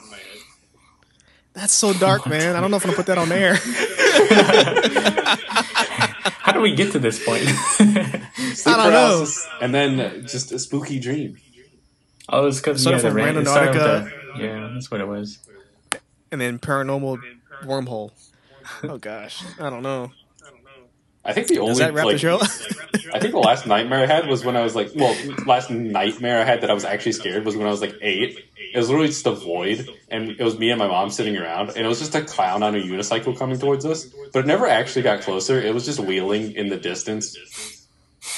That's so dark, man. I don't know if I'm gonna put that on air. How do we get to this point? Sleep I don't know. paralysis, And then just a spooky dream. oh, it's because Sort yeah, of the from ran- Random it started with Nautica. the- Yeah, that's what it was. and then paranormal wormhole. Oh gosh, I don't know. I think the only Does that wrap like, the show? I think the last nightmare I had was when I was like, well, last nightmare I had that I was actually scared was when I was like eight. It was literally just a void, and it was me and my mom sitting around, and it was just a clown on a unicycle coming towards us. But it never actually got closer. It was just wheeling in the distance.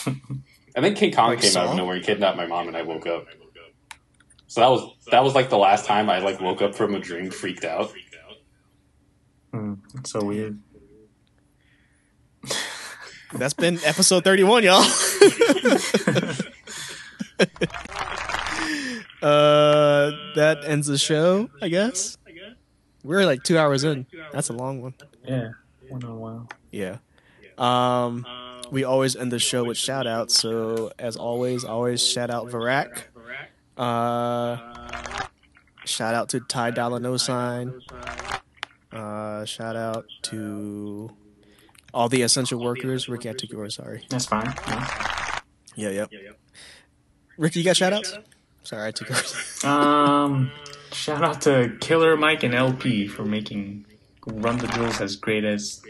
and then King Kong Like came out of nowhere and kidnapped my mom, and I woke up. So that was that was like the last time I like woke up from a dream, freaked out. Hmm, it's so weird. That's been episode 31, y'all. uh, that ends the show, I guess. We're like two hours in. That's a long one. Yeah, one on one. Yeah. Um, we always end the show with shout outs. So, as always, always shout out Varak. Uh, shout out to Ty Dollar No Sign. Uh, shout out to all the essential workers. Ricky, I took yours. Sorry. That's fine. Yeah. Yeah, yep. Ricky, you got shout outs? Sorry, I took yours. Um, shout out to Killer Mike and El-P for making Run the Jewels as great as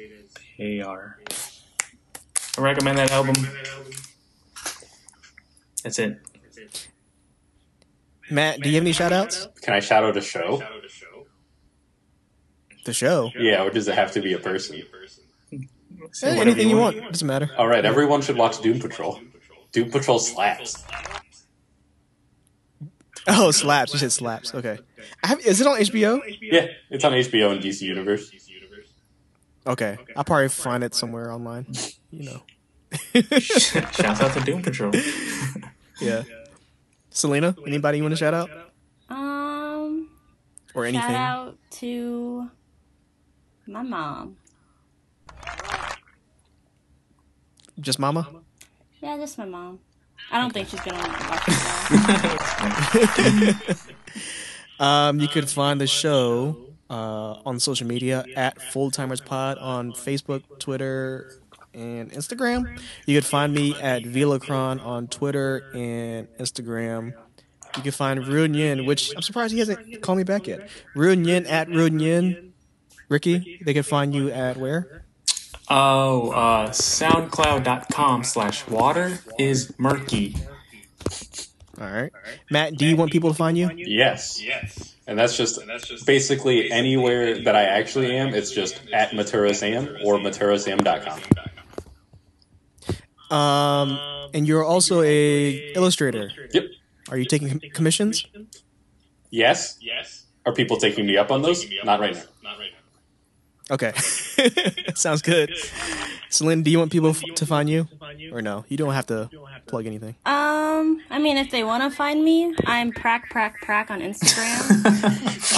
they are. I recommend that album. That's it. Matt, do you have any shout outs? Can I shout out a show? The show. Yeah, or does it have to be a person? Say whatever anything you want. Doesn't matter. All right, everyone should watch Doom Patrol. Doom Patrol slaps. Oh, slaps. You said slaps. Okay. I have, is it on HBO? Yeah, it's on HBO and DC Universe. Okay. I'll probably find it somewhere online. You know. Shouts out to Doom Patrol. Yeah. Selena, anybody you want to shout out? Um, Or anything? shout out to my mom. Just mama? Yeah, just my mom. I don't think she's gonna watch the show. Um, you could find the show uh, on social media at Full Timers Pod on Facebook, Twitter, and Instagram. You could find me at Velacron on Twitter and Instagram. You can find Ruin Yin, which I'm surprised he hasn't called me back yet. Ruin Yin at Ruin Yin. Ricky, they can find you at where? Oh, uh, soundcloud.com slash water is murky. All right. Matt, do you want people to find you? Yes. Yes. And that's just basically anywhere that I actually am, it's just at Maturasam or maturasam.com. Um, and you're also a illustrator. Yep. Are you taking commissions? Yes. Yes. Are people taking me up on those? Not right now. Not right now. Okay. Sounds good. Celine, do you want people f- to find you? Or no? You don't have to plug anything. Um, I mean, if they want to find me, I'm prack prack prack on Instagram.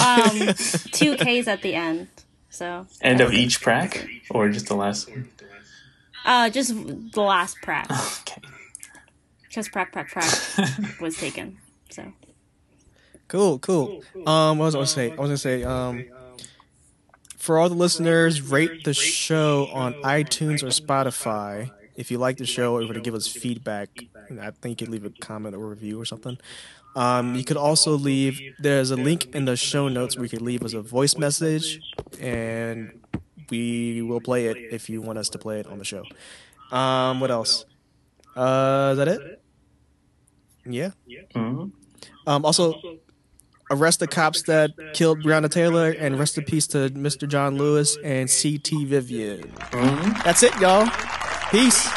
um, two K's at the end. So, End of each prac? Or just the last one? uh, just the last prack Okay. because prack prack prack was taken. So, Cool, cool. Um, what was I gonna say? I was gonna say, um, for all the listeners, rate the show on iTunes or Spotify. If you like the show or you want to give us feedback I think you leave a comment or review or something. Um, you could also leave. There's a link in the show notes where you could leave us a voice message, and we will play it if you want us to play it on the show. Um, what else? Uh, is that it? Yeah. Mhm. Um, also, arrest the cops that killed Breonna Taylor, and rest in peace to Mr. John Lewis and CT Vivian. Mhm. That's it, y'all. Peace.